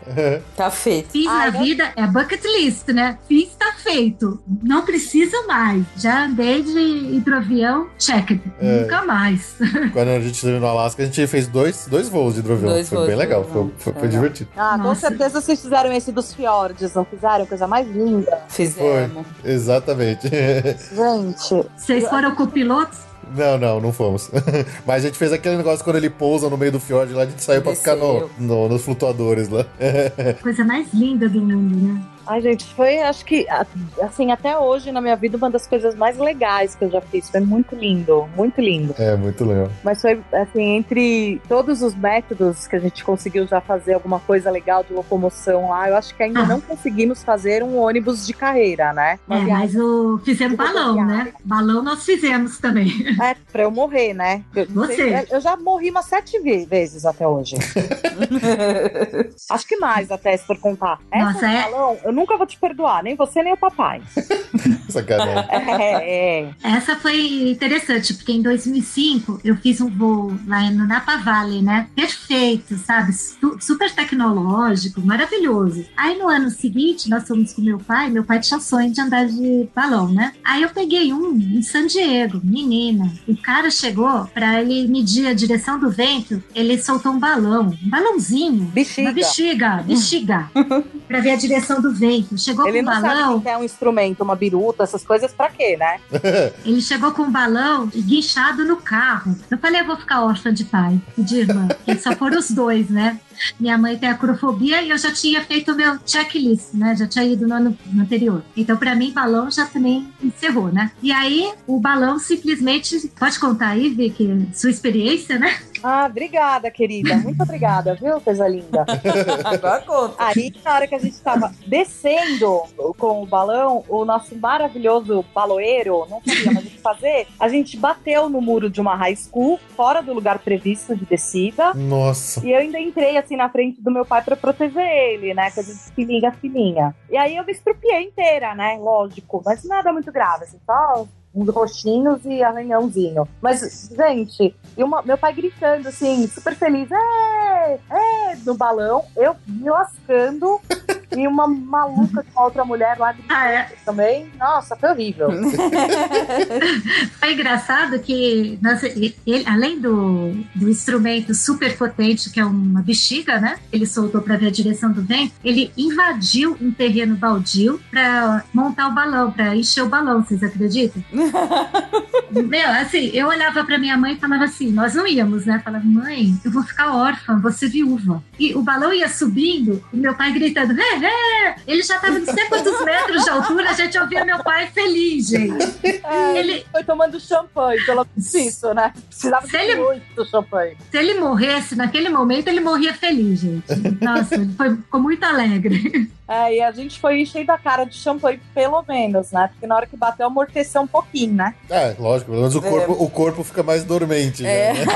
Tá feito. Fiz Ah, na eu- vida, é bucket list, né? Fiz, tá feito. Não precisa mais. Já andei de hidroavião, check it. É. Nunca mais. (laughs) Quando a gente esteve no Alasca, a gente fez dois, dois voos de hidroavião. Dois foi voos bem legal, foi, foi- foi divertido. Ah, com Nossa. certeza vocês fizeram esse dos fiordes, não fizeram? Coisa mais linda. Fizemos. Exatamente. (laughs) Gente, Vocês foram copilotos? Não, não, não fomos. (laughs) Mas a gente fez aquele negócio quando ele pousa no meio do fiord lá, a gente saiu pra ficar no, no- nos flutuadores lá. (laughs) Coisa mais linda do mundo, né? Ai, gente, foi, acho que, assim, até hoje na minha vida, uma das coisas mais legais que eu já fiz. Foi muito lindo, muito lindo. É, muito legal. Mas foi, assim, entre todos os métodos que a gente conseguiu já fazer alguma coisa legal de locomoção lá, eu acho que ainda Ah. não conseguimos fazer um ônibus de carreira, né? Uma É, viagem mas o fizemos balão, rodoviária. né? Balão nós fizemos também. É, pra eu morrer, né? Eu, não Você. sei, eu já morri umas sete ve- vezes até hoje. (laughs) Acho que mais até, se for contar. Essa Nossa, é- balão, eu nunca vou te perdoar, nem você nem o papai. (laughs) Sacanagem. É, é. Essa foi interessante, porque em 2005 eu fiz um voo lá no Napa Valley, né? Perfeito, sabe? Su- super tecnológico, maravilhoso. Aí no ano seguinte, nós fomos com meu pai, meu pai tinha sonho de andar de balão, né? Aí eu peguei um em San Diego, menina. O cara chegou para ele medir a direção do vento, ele soltou um balão, um balãozinho. Bexiga. Uma bexiga, bexiga, (laughs) pra ver a direção do vento. Chegou Ele com não balão, é um instrumento, uma biruta, essas coisas, pra quê, né? (laughs) Ele chegou com um balão guinchado no carro. Eu falei, eu vou ficar órfã de pai e de irmã. Só foram os dois, né? Minha mãe tem acrofobia e eu já tinha feito o meu checklist, né? Já tinha ido no ano anterior. Então, pra mim, balão já também encerrou, né? E aí, o balão simplesmente. Pode contar aí, Vicky, sua experiência, né? Ah, obrigada, querida. Muito obrigada, viu, coisa linda? (laughs) Agora conta. Aí, na hora que a gente tava descendo com o balão, o nosso maravilhoso baloeiro, não que fazer, a gente bateu no muro de uma high school, fora do lugar previsto de descida. Nossa. E eu ainda entrei assim na frente do meu pai pra proteger ele, né? Que a gente filhinha, filhinha. E aí eu me estrupiei inteira, né? Lógico. Mas nada muito grave, assim, só uns roxinhos e arranhãozinho. Mas, gente, e uma- meu pai gritando assim, super feliz, é, é, no balão, eu me lascando. E uma maluca com outra mulher lá gritando Ah, é. também. Nossa, foi horrível. (laughs) Foi engraçado que, nós- ele, além do, do instrumento super potente, que é uma bexiga, né? Ele soltou para ver a direção do vento, ele invadiu um terreno baldio para montar o balão, para encher o balão, vocês acreditam? (laughs) Meu, assim, eu olhava pra minha mãe e falava assim, nós não íamos, né? Falava, mãe, eu vou ficar órfã, vou ser viúva. E o balão ia subindo, e meu pai gritando, é, é! Ele já tava de sei quantos metros de altura, a gente ouvia meu pai feliz, gente. É, Ele, Foi tomando champanhe, pelo menos isso, né? Precisava Se ele- muito champanhe. se ele morresse, naquele momento, ele morria feliz, gente. Nossa, ele foi, ficou muito alegre. É, e a gente foi enchendo a cara de champanhe, pelo menos, né? Porque na hora que bateu, amorteceu um pouquinho, né? É, lógico, pelo menos o É. corpo, o corpo fica mais dormente. É. já, né?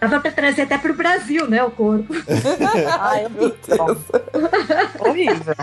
Dava pra trazer até pro Brasil, né, o corpo. (laughs) Ai, meu Deus. Horrível.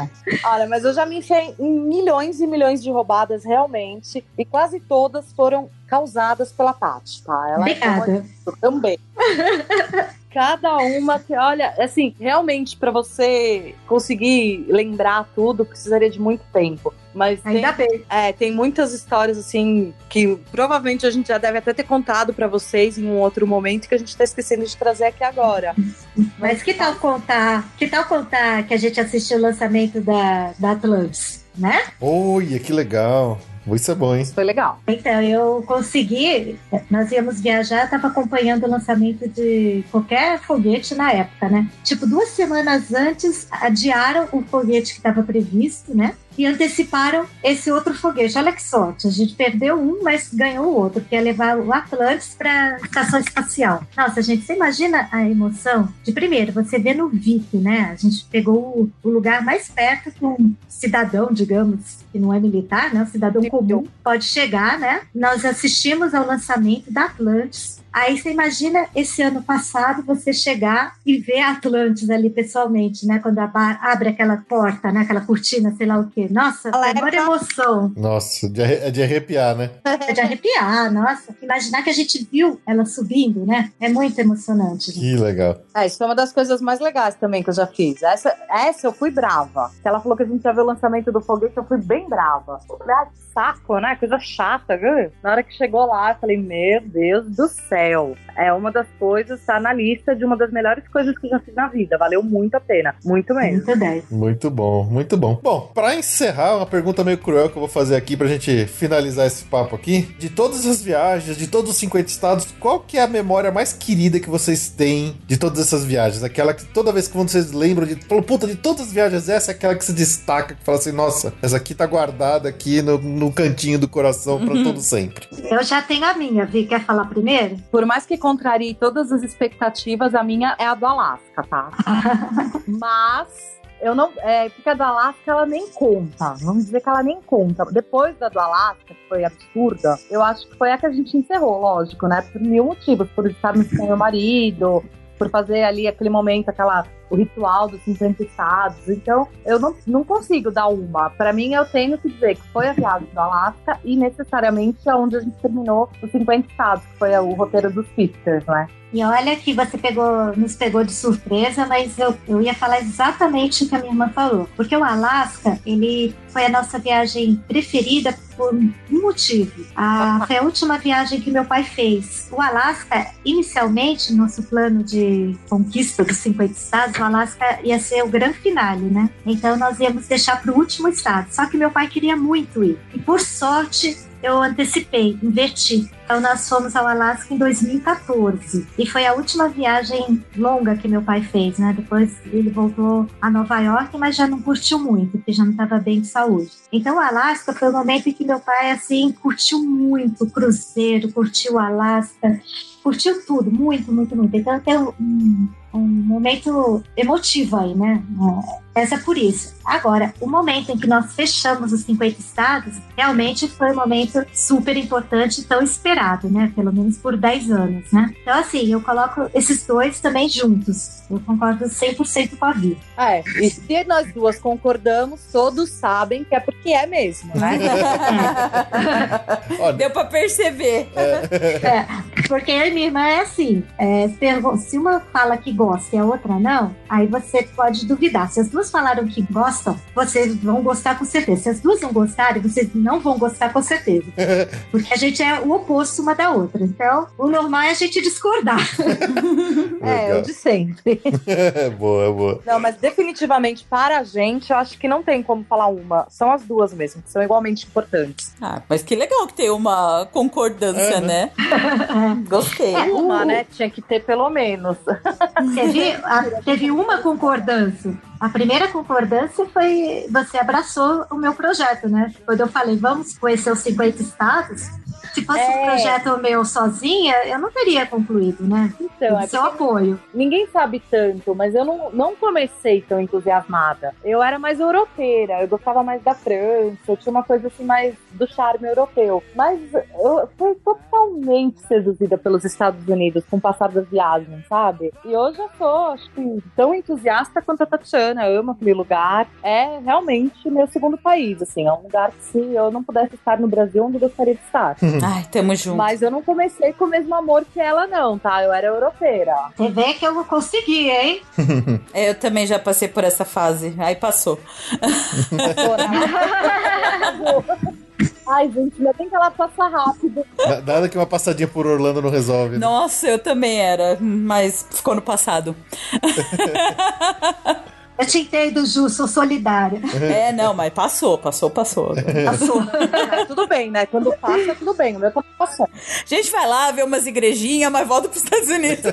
Olha, mas eu já me enfiei em milhões e milhões de roubadas, realmente. E quase todas foram causadas pela Paty, tá? Ela é Obrigada. Também. (laughs) Cada uma que, olha, assim, realmente para você conseguir lembrar tudo, precisaria de muito tempo. Mas tem, Ainda bem. é, tem muitas histórias assim que provavelmente a gente já deve até ter contado para vocês em um outro momento que a gente tá esquecendo de trazer aqui agora. (laughs) Mas que tal contar? Que tal contar que a gente assistiu o lançamento da, da Atlantis, né? Olha, que legal. Isso é bom, hein? Foi legal. Então, eu consegui. Nós íamos viajar, estava acompanhando o lançamento de qualquer foguete na época, né? Tipo, duas semanas antes, adiaram o foguete que estava previsto, né? E anteciparam esse outro foguete. Olha que sorte, a gente perdeu um, mas ganhou o outro, que ia levar o Atlantis para a estação espacial. Nossa, gente, você imagina a emoção de primeiro, você vê no VIP, né? A gente pegou o, o lugar mais perto que um cidadão, digamos, que não é militar, né? Um cidadão comum pode chegar, né? Nós assistimos ao lançamento da Atlantis. Aí você imagina esse ano passado você chegar e ver a Atlantis ali pessoalmente, né? Quando abre aquela porta, né? Aquela cortina, sei lá o quê. Nossa, agora emoção. Nossa, de, é de arrepiar, né? É de arrepiar, nossa. Imaginar que a gente viu ela subindo, né? É muito emocionante. né? Que legal. É, isso foi uma das coisas mais legais também que eu já fiz. Essa, essa eu fui brava. Ela falou que a gente ia ver o lançamento do foguete, eu fui bem brava. Ah, saco, né? Coisa chata, viu? Na hora que chegou lá, eu falei, meu Deus do céu. É uma das coisas, tá na lista de uma das melhores coisas que eu já fiz na vida. Valeu muito a pena. Muito mesmo. Muito 10. Muito bom, muito bom. Bom, pra encerrar, uma pergunta meio cruel que eu vou fazer aqui pra gente finalizar esse papo aqui. De todas as viagens, de todos os 50 estados, qual que é a memória mais querida que vocês têm de todas essas viagens? Aquela que toda vez que vocês lembram de. Falou, puta, de todas as viagens, essa é aquela que se destaca, que fala assim, nossa, essa aqui tá guardada aqui no, no cantinho do coração pra todo sempre. Eu já tenho a minha, Vi. Quer falar primeiro? Por mais que contrarie todas as expectativas, a minha é a do Alasca, tá? (laughs) Mas eu não. É, porque a do Alasca ela nem conta. Vamos dizer que ela nem conta. Depois da do Alasca, que foi absurda, eu acho que foi a que a gente encerrou, lógico, né? Por mil motivos. Por estarmos (laughs) com meu marido, por fazer ali aquele momento, aquela. O ritual dos 50 estados. Então, eu não, não consigo dar uma. Pra mim, eu tenho que dizer que foi a viagem do Alasca e necessariamente aonde a gente terminou os 50 estados, que foi o roteiro dos Pisters, né? E olha que você pegou, nos pegou de surpresa, mas eu, eu ia falar exatamente o que a minha irmã falou. Porque o Alasca, ele foi a nossa viagem preferida por um motivo. A, foi a última viagem que meu pai fez. O Alasca, inicialmente, nosso plano de conquista dos 50 estados, o Alasca ia ser o grande finale, né? Então nós íamos deixar para o último estado. Só que meu pai queria muito ir. E por sorte, eu antecipei, inverti. Então nós fomos ao Alasca em 2014 e foi a última viagem longa que meu pai fez, né? Depois ele voltou a Nova York, mas já não curtiu muito, porque já não estava bem de saúde. Então o Alasca foi o momento em que meu pai assim curtiu muito o cruzeiro, curtiu o Alasca, curtiu tudo, muito, muito, muito. Então tem um, um momento emotivo aí, né? Essa é por isso. Agora, o momento em que nós fechamos os 50 estados realmente foi um momento super importante, tão esperado, né? Pelo menos por 10 anos, né? Então, assim, eu coloco esses dois também juntos. Eu concordo 100% com a Vivi. É, e se nós duas concordamos, todos sabem que é porque é mesmo, né? (laughs) Olha, Deu pra perceber. Porque eu e minha irmã é assim: é, se uma fala que gosta e a outra não, aí você pode duvidar. Se as duas duas falaram que gostam, vocês vão gostar com certeza. Se as duas não gostarem, vocês não vão gostar com certeza. (laughs) Porque a gente é o oposto uma da outra. Então, o normal é a gente discordar. (laughs) É, o de sempre. (laughs) boa, boa. Não, mas definitivamente para a gente, eu acho que não tem como falar uma. São as duas mesmo, que são igualmente importantes. Ah, mas que legal que tem uma concordância, É, né? Gostei. É, Uma, né? Tinha que ter pelo menos. Teve, a- teve uma concordância. A primeira concordância foi você abraçou o meu projeto, né? Quando eu falei, vamos conhecer os 50 estados. Se fosse um É. projeto meu sozinha, eu não teria concluído, né? Então, é Seu porque apoio. ninguém sabe tanto, mas eu não, não comecei tão entusiasmada. Eu era mais europeira, eu gostava mais da França, eu tinha uma coisa assim mais do charme europeu. Mas eu fui totalmente seduzida pelos Estados Unidos com o passar das viagens, sabe? E hoje eu sou, acho que, tão entusiasta quanto a Tatiana. Eu amo aquele lugar. É realmente meu segundo país, assim. É um lugar que se eu não pudesse estar no Brasil, onde eu gostaria de estar. (laughs) Ai, tamo junto. Mas eu não comecei com o mesmo amor que ela, não, tá? Eu era europeira. Você vê que eu consegui, hein? (laughs) É, eu também já passei por essa fase. Aí passou. (laughs) Ai, gente, ainda tem que ela passar rápido. Na- Nada que uma passadinha por Orlando não resolve. né? Nossa, eu também era, mas ficou no passado. Eu te entendo, Ju, sou solidária. É, não, mas passou, passou, passou. Passou. É, tudo bem, né? Quando passa, tudo bem. O meu tá passando. A gente vai lá ver umas igrejinhas, mas volta pros Estados Unidos. (laughs)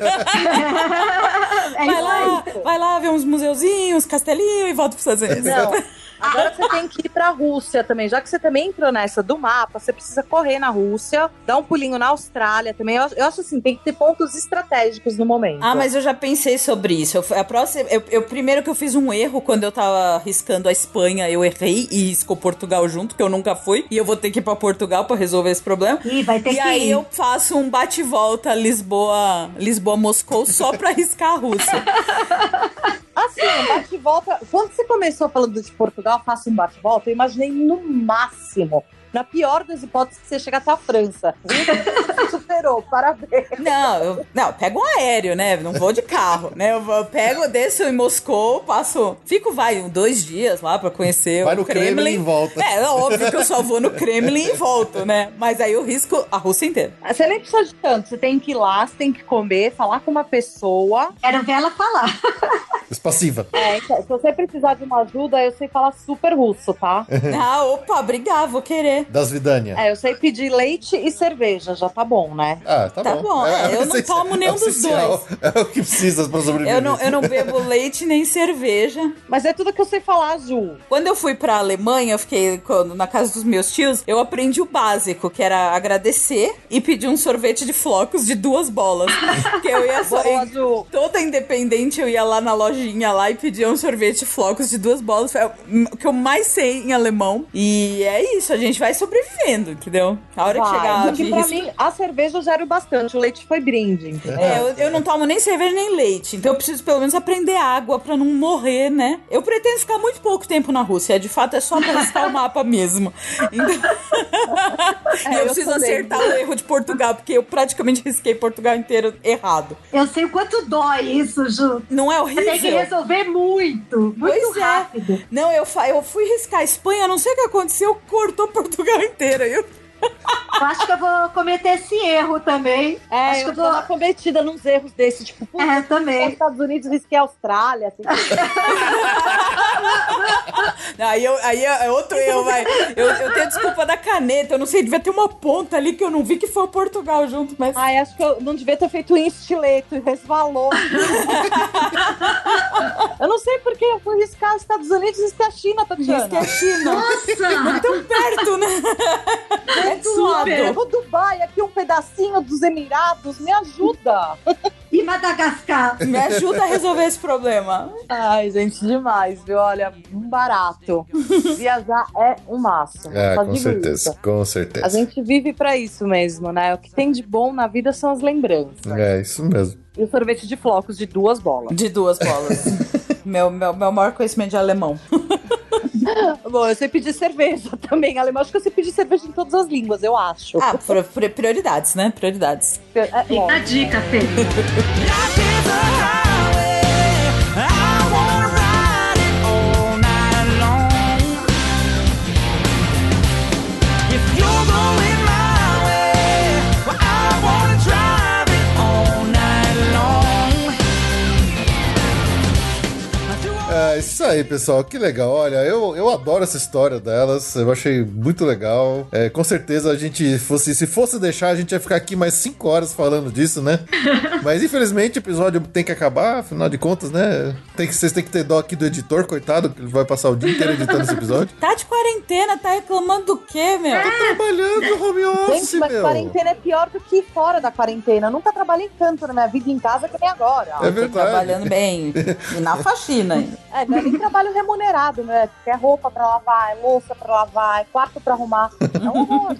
É Vai lá, vai lá ver uns museuzinhos, castelinho e volta pros Estados Unidos. Não. Agora você tem que ir pra Rússia também. Já que você também entrou nessa do mapa, você precisa correr na Rússia, dar um pulinho na Austrália também. Eu, eu acho assim, tem que ter pontos estratégicos no momento. Ah, mas eu já pensei sobre isso. Eu, a próxima, eu, eu- primeiro que eu fiz um erro quando eu tava riscando a Espanha, eu errei e riscou Portugal junto, que eu nunca fui. E eu vou ter que ir pra Portugal pra resolver esse problema. Ih, vai ter E que aí ir. eu faço um bate-volta Lisboa, Lisboa Moscou só pra (laughs) riscar a Rússia. Assim, um bate-volta. Quando você começou falando de Portugal, faça um bate-volta, eu imaginei no máximo. Na pior das hipóteses, você chega até a França. Você (laughs) superou, parabéns. Não, eu, não, eu pego um aéreo, né? Não vou de carro, né? Eu, eu pego, desço em Moscou, passo. Fico, vai, um, dois dias lá pra conhecer Vai o no Kremlin e volta. É, é óbvio que eu só vou no Kremlin e volto, né? Mas aí eu risco a Rússia inteira. Você nem precisa de tanto. Você tem que ir lá, você tem que comer, falar com uma pessoa. Quero ver ela falar. Expassiva. É, então, se você precisar de uma ajuda, eu sei falar super russo, tá? Ah, opa, obrigado, vou querer. Das Vidânia. É, eu sei pedir leite e cerveja, já tá bom, né? Ah, tá, Tá bom. bom, é, eu não tomo nenhum é dos essencial. (laughs) É o que precisa pra sobreviver. Eu não, eu não bebo leite nem cerveja. Mas é tudo que eu sei falar, Ju. Quando eu fui pra Alemanha, eu fiquei quando, na casa dos meus tios, eu aprendi o básico, que era agradecer e pedir um sorvete de flocos de duas bolas. (laughs) que eu ia só. Boa, Ju. Toda independente, eu ia lá na lojinha lá e pedia um sorvete de flocos de duas bolas. Foi o que eu mais sei em alemão. E é isso, a gente vai sobrevivendo, entendeu? A hora que Vai, chegar porque de pra risco- mim, a cerveja eu gero bastante, o leite foi brinde, entendeu? É, eu, eu não tomo nem cerveja nem leite, então eu preciso pelo menos aprender água pra não morrer, né? Eu pretendo ficar muito pouco tempo na Rússia, de fato é só pra riscar o mapa mesmo. Então... e (laughs) (laughs) eu, eu preciso também. acertar o erro de Portugal, porque eu praticamente risquei Portugal inteiro errado. Eu sei o quanto dói isso, Ju. Não é Você tem que horrível? resolver muito, muito Pois é. rápido. Não, eu, eu fui riscar a Espanha, não sei o que aconteceu, cortou Portugal inteira. Eu... Eu acho que eu vou cometer esse erro também. É, acho eu que eu tô vou. cometida nos erros desses, tipo, putz, É, os também. Estados Unidos risquei a Austrália. Assim, (laughs) Aí, eu, aí é é outro erro, vai. Eu, eu tenho desculpa da caneta, eu não sei, devia ter uma ponta ali que eu não vi que foi o Portugal junto, mas. Ai, acho que eu não devia ter feito em estileto e resvalou. (laughs) eu não sei porque eu fui riscar os Estados Unidos e risquei a China, Tatiana. Risquei a China. Nossa! Tão perto, né? É do Super. lado. O Dubai, aqui um pedacinho dos Emirados, me ajuda. (laughs) E Madagascar? Me ajuda a resolver esse problema. Ai, gente, demais, viu? Olha, um barato. Viajar é um máximo. É, com certeza. isso. Com A certeza. gente vive pra isso mesmo, né? O que tem de bom na vida são as lembranças. É, isso mesmo. E o sorvete de flocos de duas bolas. De duas bolas. (laughs) meu, meu, meu maior conhecimento de alemão. (laughs) Bom, eu sei pedir cerveja (laughs) também. Alemão, acho que eu sei pedir cerveja em todas as línguas, eu acho. Ah, pri- pri- prioridades, né? Prioridades. É, Fica ó, a dica, Fê. (laughs) aí, pessoal, que legal. Olha, eu, eu adoro essa história delas, eu achei muito legal. É, com certeza a gente fosse, se fosse deixar, a gente ia ficar aqui mais 5 horas falando disso, né? (laughs) Mas infelizmente o episódio tem que acabar, afinal de contas, né? Tem que, vocês têm que ter dó aqui do editor, coitado, que ele vai passar o dia inteiro editando esse episódio. Tá de quarentena, tá reclamando do quê, meu? Trabalhando home office, Gente, mas meu. quarentena é pior do que fora da quarentena. Eu nunca trabalhei tanto na minha vida em casa que nem agora. É verdade. Trabalhando bem. (laughs) E na faxina. É, nem trabalho remunerado, né? Porque é roupa pra lavar, é louça pra lavar, é quarto pra arrumar. É um horror.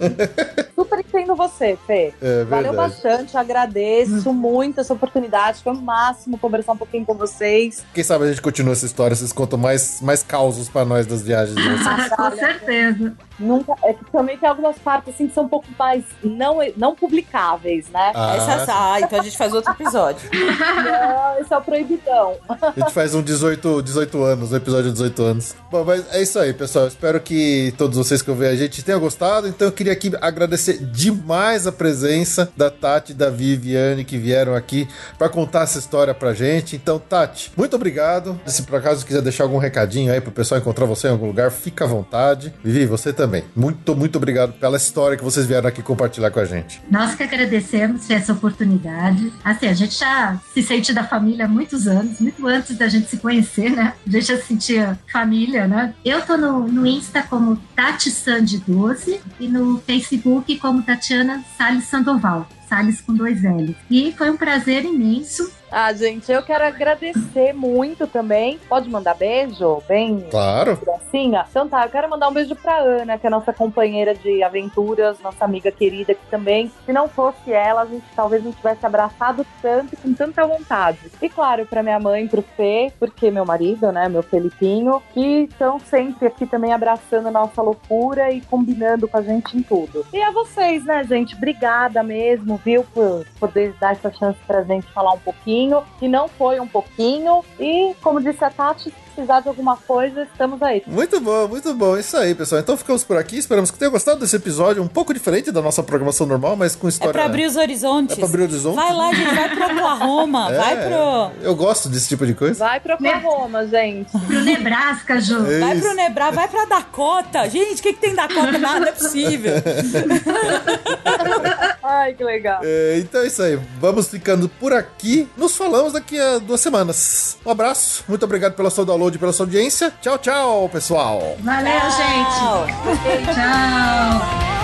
Super entendo você, Fê. É Valeu verdade. bastante, agradeço muito essa oportunidade. Foi o máximo conversar um pouquinho com vocês. Quem sabe a gente continua essa história, vocês contam mais, mais causos pra nós das viagens de vocês. Ah, com certeza. Nunca, é que também tem algumas partes assim que são um pouco mais não, não publicáveis, né? Ah, Essa, ah, então a gente faz outro episódio. (laughs) Não, esse é o proibidão. A gente faz um 18, 18 anos, um episódio de 18 anos. Bom, mas é isso aí, pessoal. Espero que todos vocês que ouvem a gente tenham gostado. Então eu queria aqui agradecer demais a presença da Tati da Viviane que vieram aqui pra contar essa história pra gente. Então, Tati, muito obrigado. Se por acaso quiser deixar algum recadinho aí pro pessoal encontrar você em algum lugar, fica à vontade. Vivi, você também. Muito, muito obrigado pela história que vocês vieram aqui compartilhar com a gente. Nós que agradecemos essa oportunidade. Assim, a gente já se sente da família há muitos anos, muito antes da gente se conhecer, né? A gente já se sentia família, né? Eu tô no, no Insta como Tati Sandy 12 e no Facebook como Tatiana Salles Sandoval. Salles com dois L. E foi um prazer imenso. Ah, gente, eu quero agradecer muito também. Pode mandar beijo? Bem Claro. gracinha? Então tá, eu quero mandar um beijo pra Ana, que é nossa companheira de aventuras, nossa amiga querida que também, se não fosse ela, a gente talvez não tivesse abraçado tanto com tanta vontade. E claro, pra minha mãe, pro Fê, porque meu marido, né, meu Felipinho, que estão sempre aqui também abraçando a nossa loucura e combinando com a gente em tudo. E a vocês, né, gente? Obrigada mesmo, viu, por poder dar essa chance pra gente falar um pouquinho. E não foi um pouquinho. E, como disse a Tati, precisar de alguma coisa, estamos aí. Muito bom, muito bom. Isso aí, pessoal. Então ficamos por aqui. Esperamos que tenham gostado desse episódio, um pouco diferente da nossa programação normal, mas com É história. pra abrir os horizontes. É pra abrir horizontes? Vai lá, gente, vai pro Oklahoma, (laughs) É, vai pro. Eu gosto desse tipo de coisa. Vai pro Oklahoma, gente. Pro Nebraska, Ju. Vai Isso. pro Nebra, vai pra Dakota. Gente, o que, que tem Dakota? (laughs) Nada é possível. (laughs) Ai, que legal. É, então é isso aí. Vamos ficando por aqui. Nos falamos daqui a duas semanas. Um abraço. Muito obrigado pelo seu download pela sua audiência. Tchau, tchau, pessoal. Valeu, gente. Tchau. Tchau.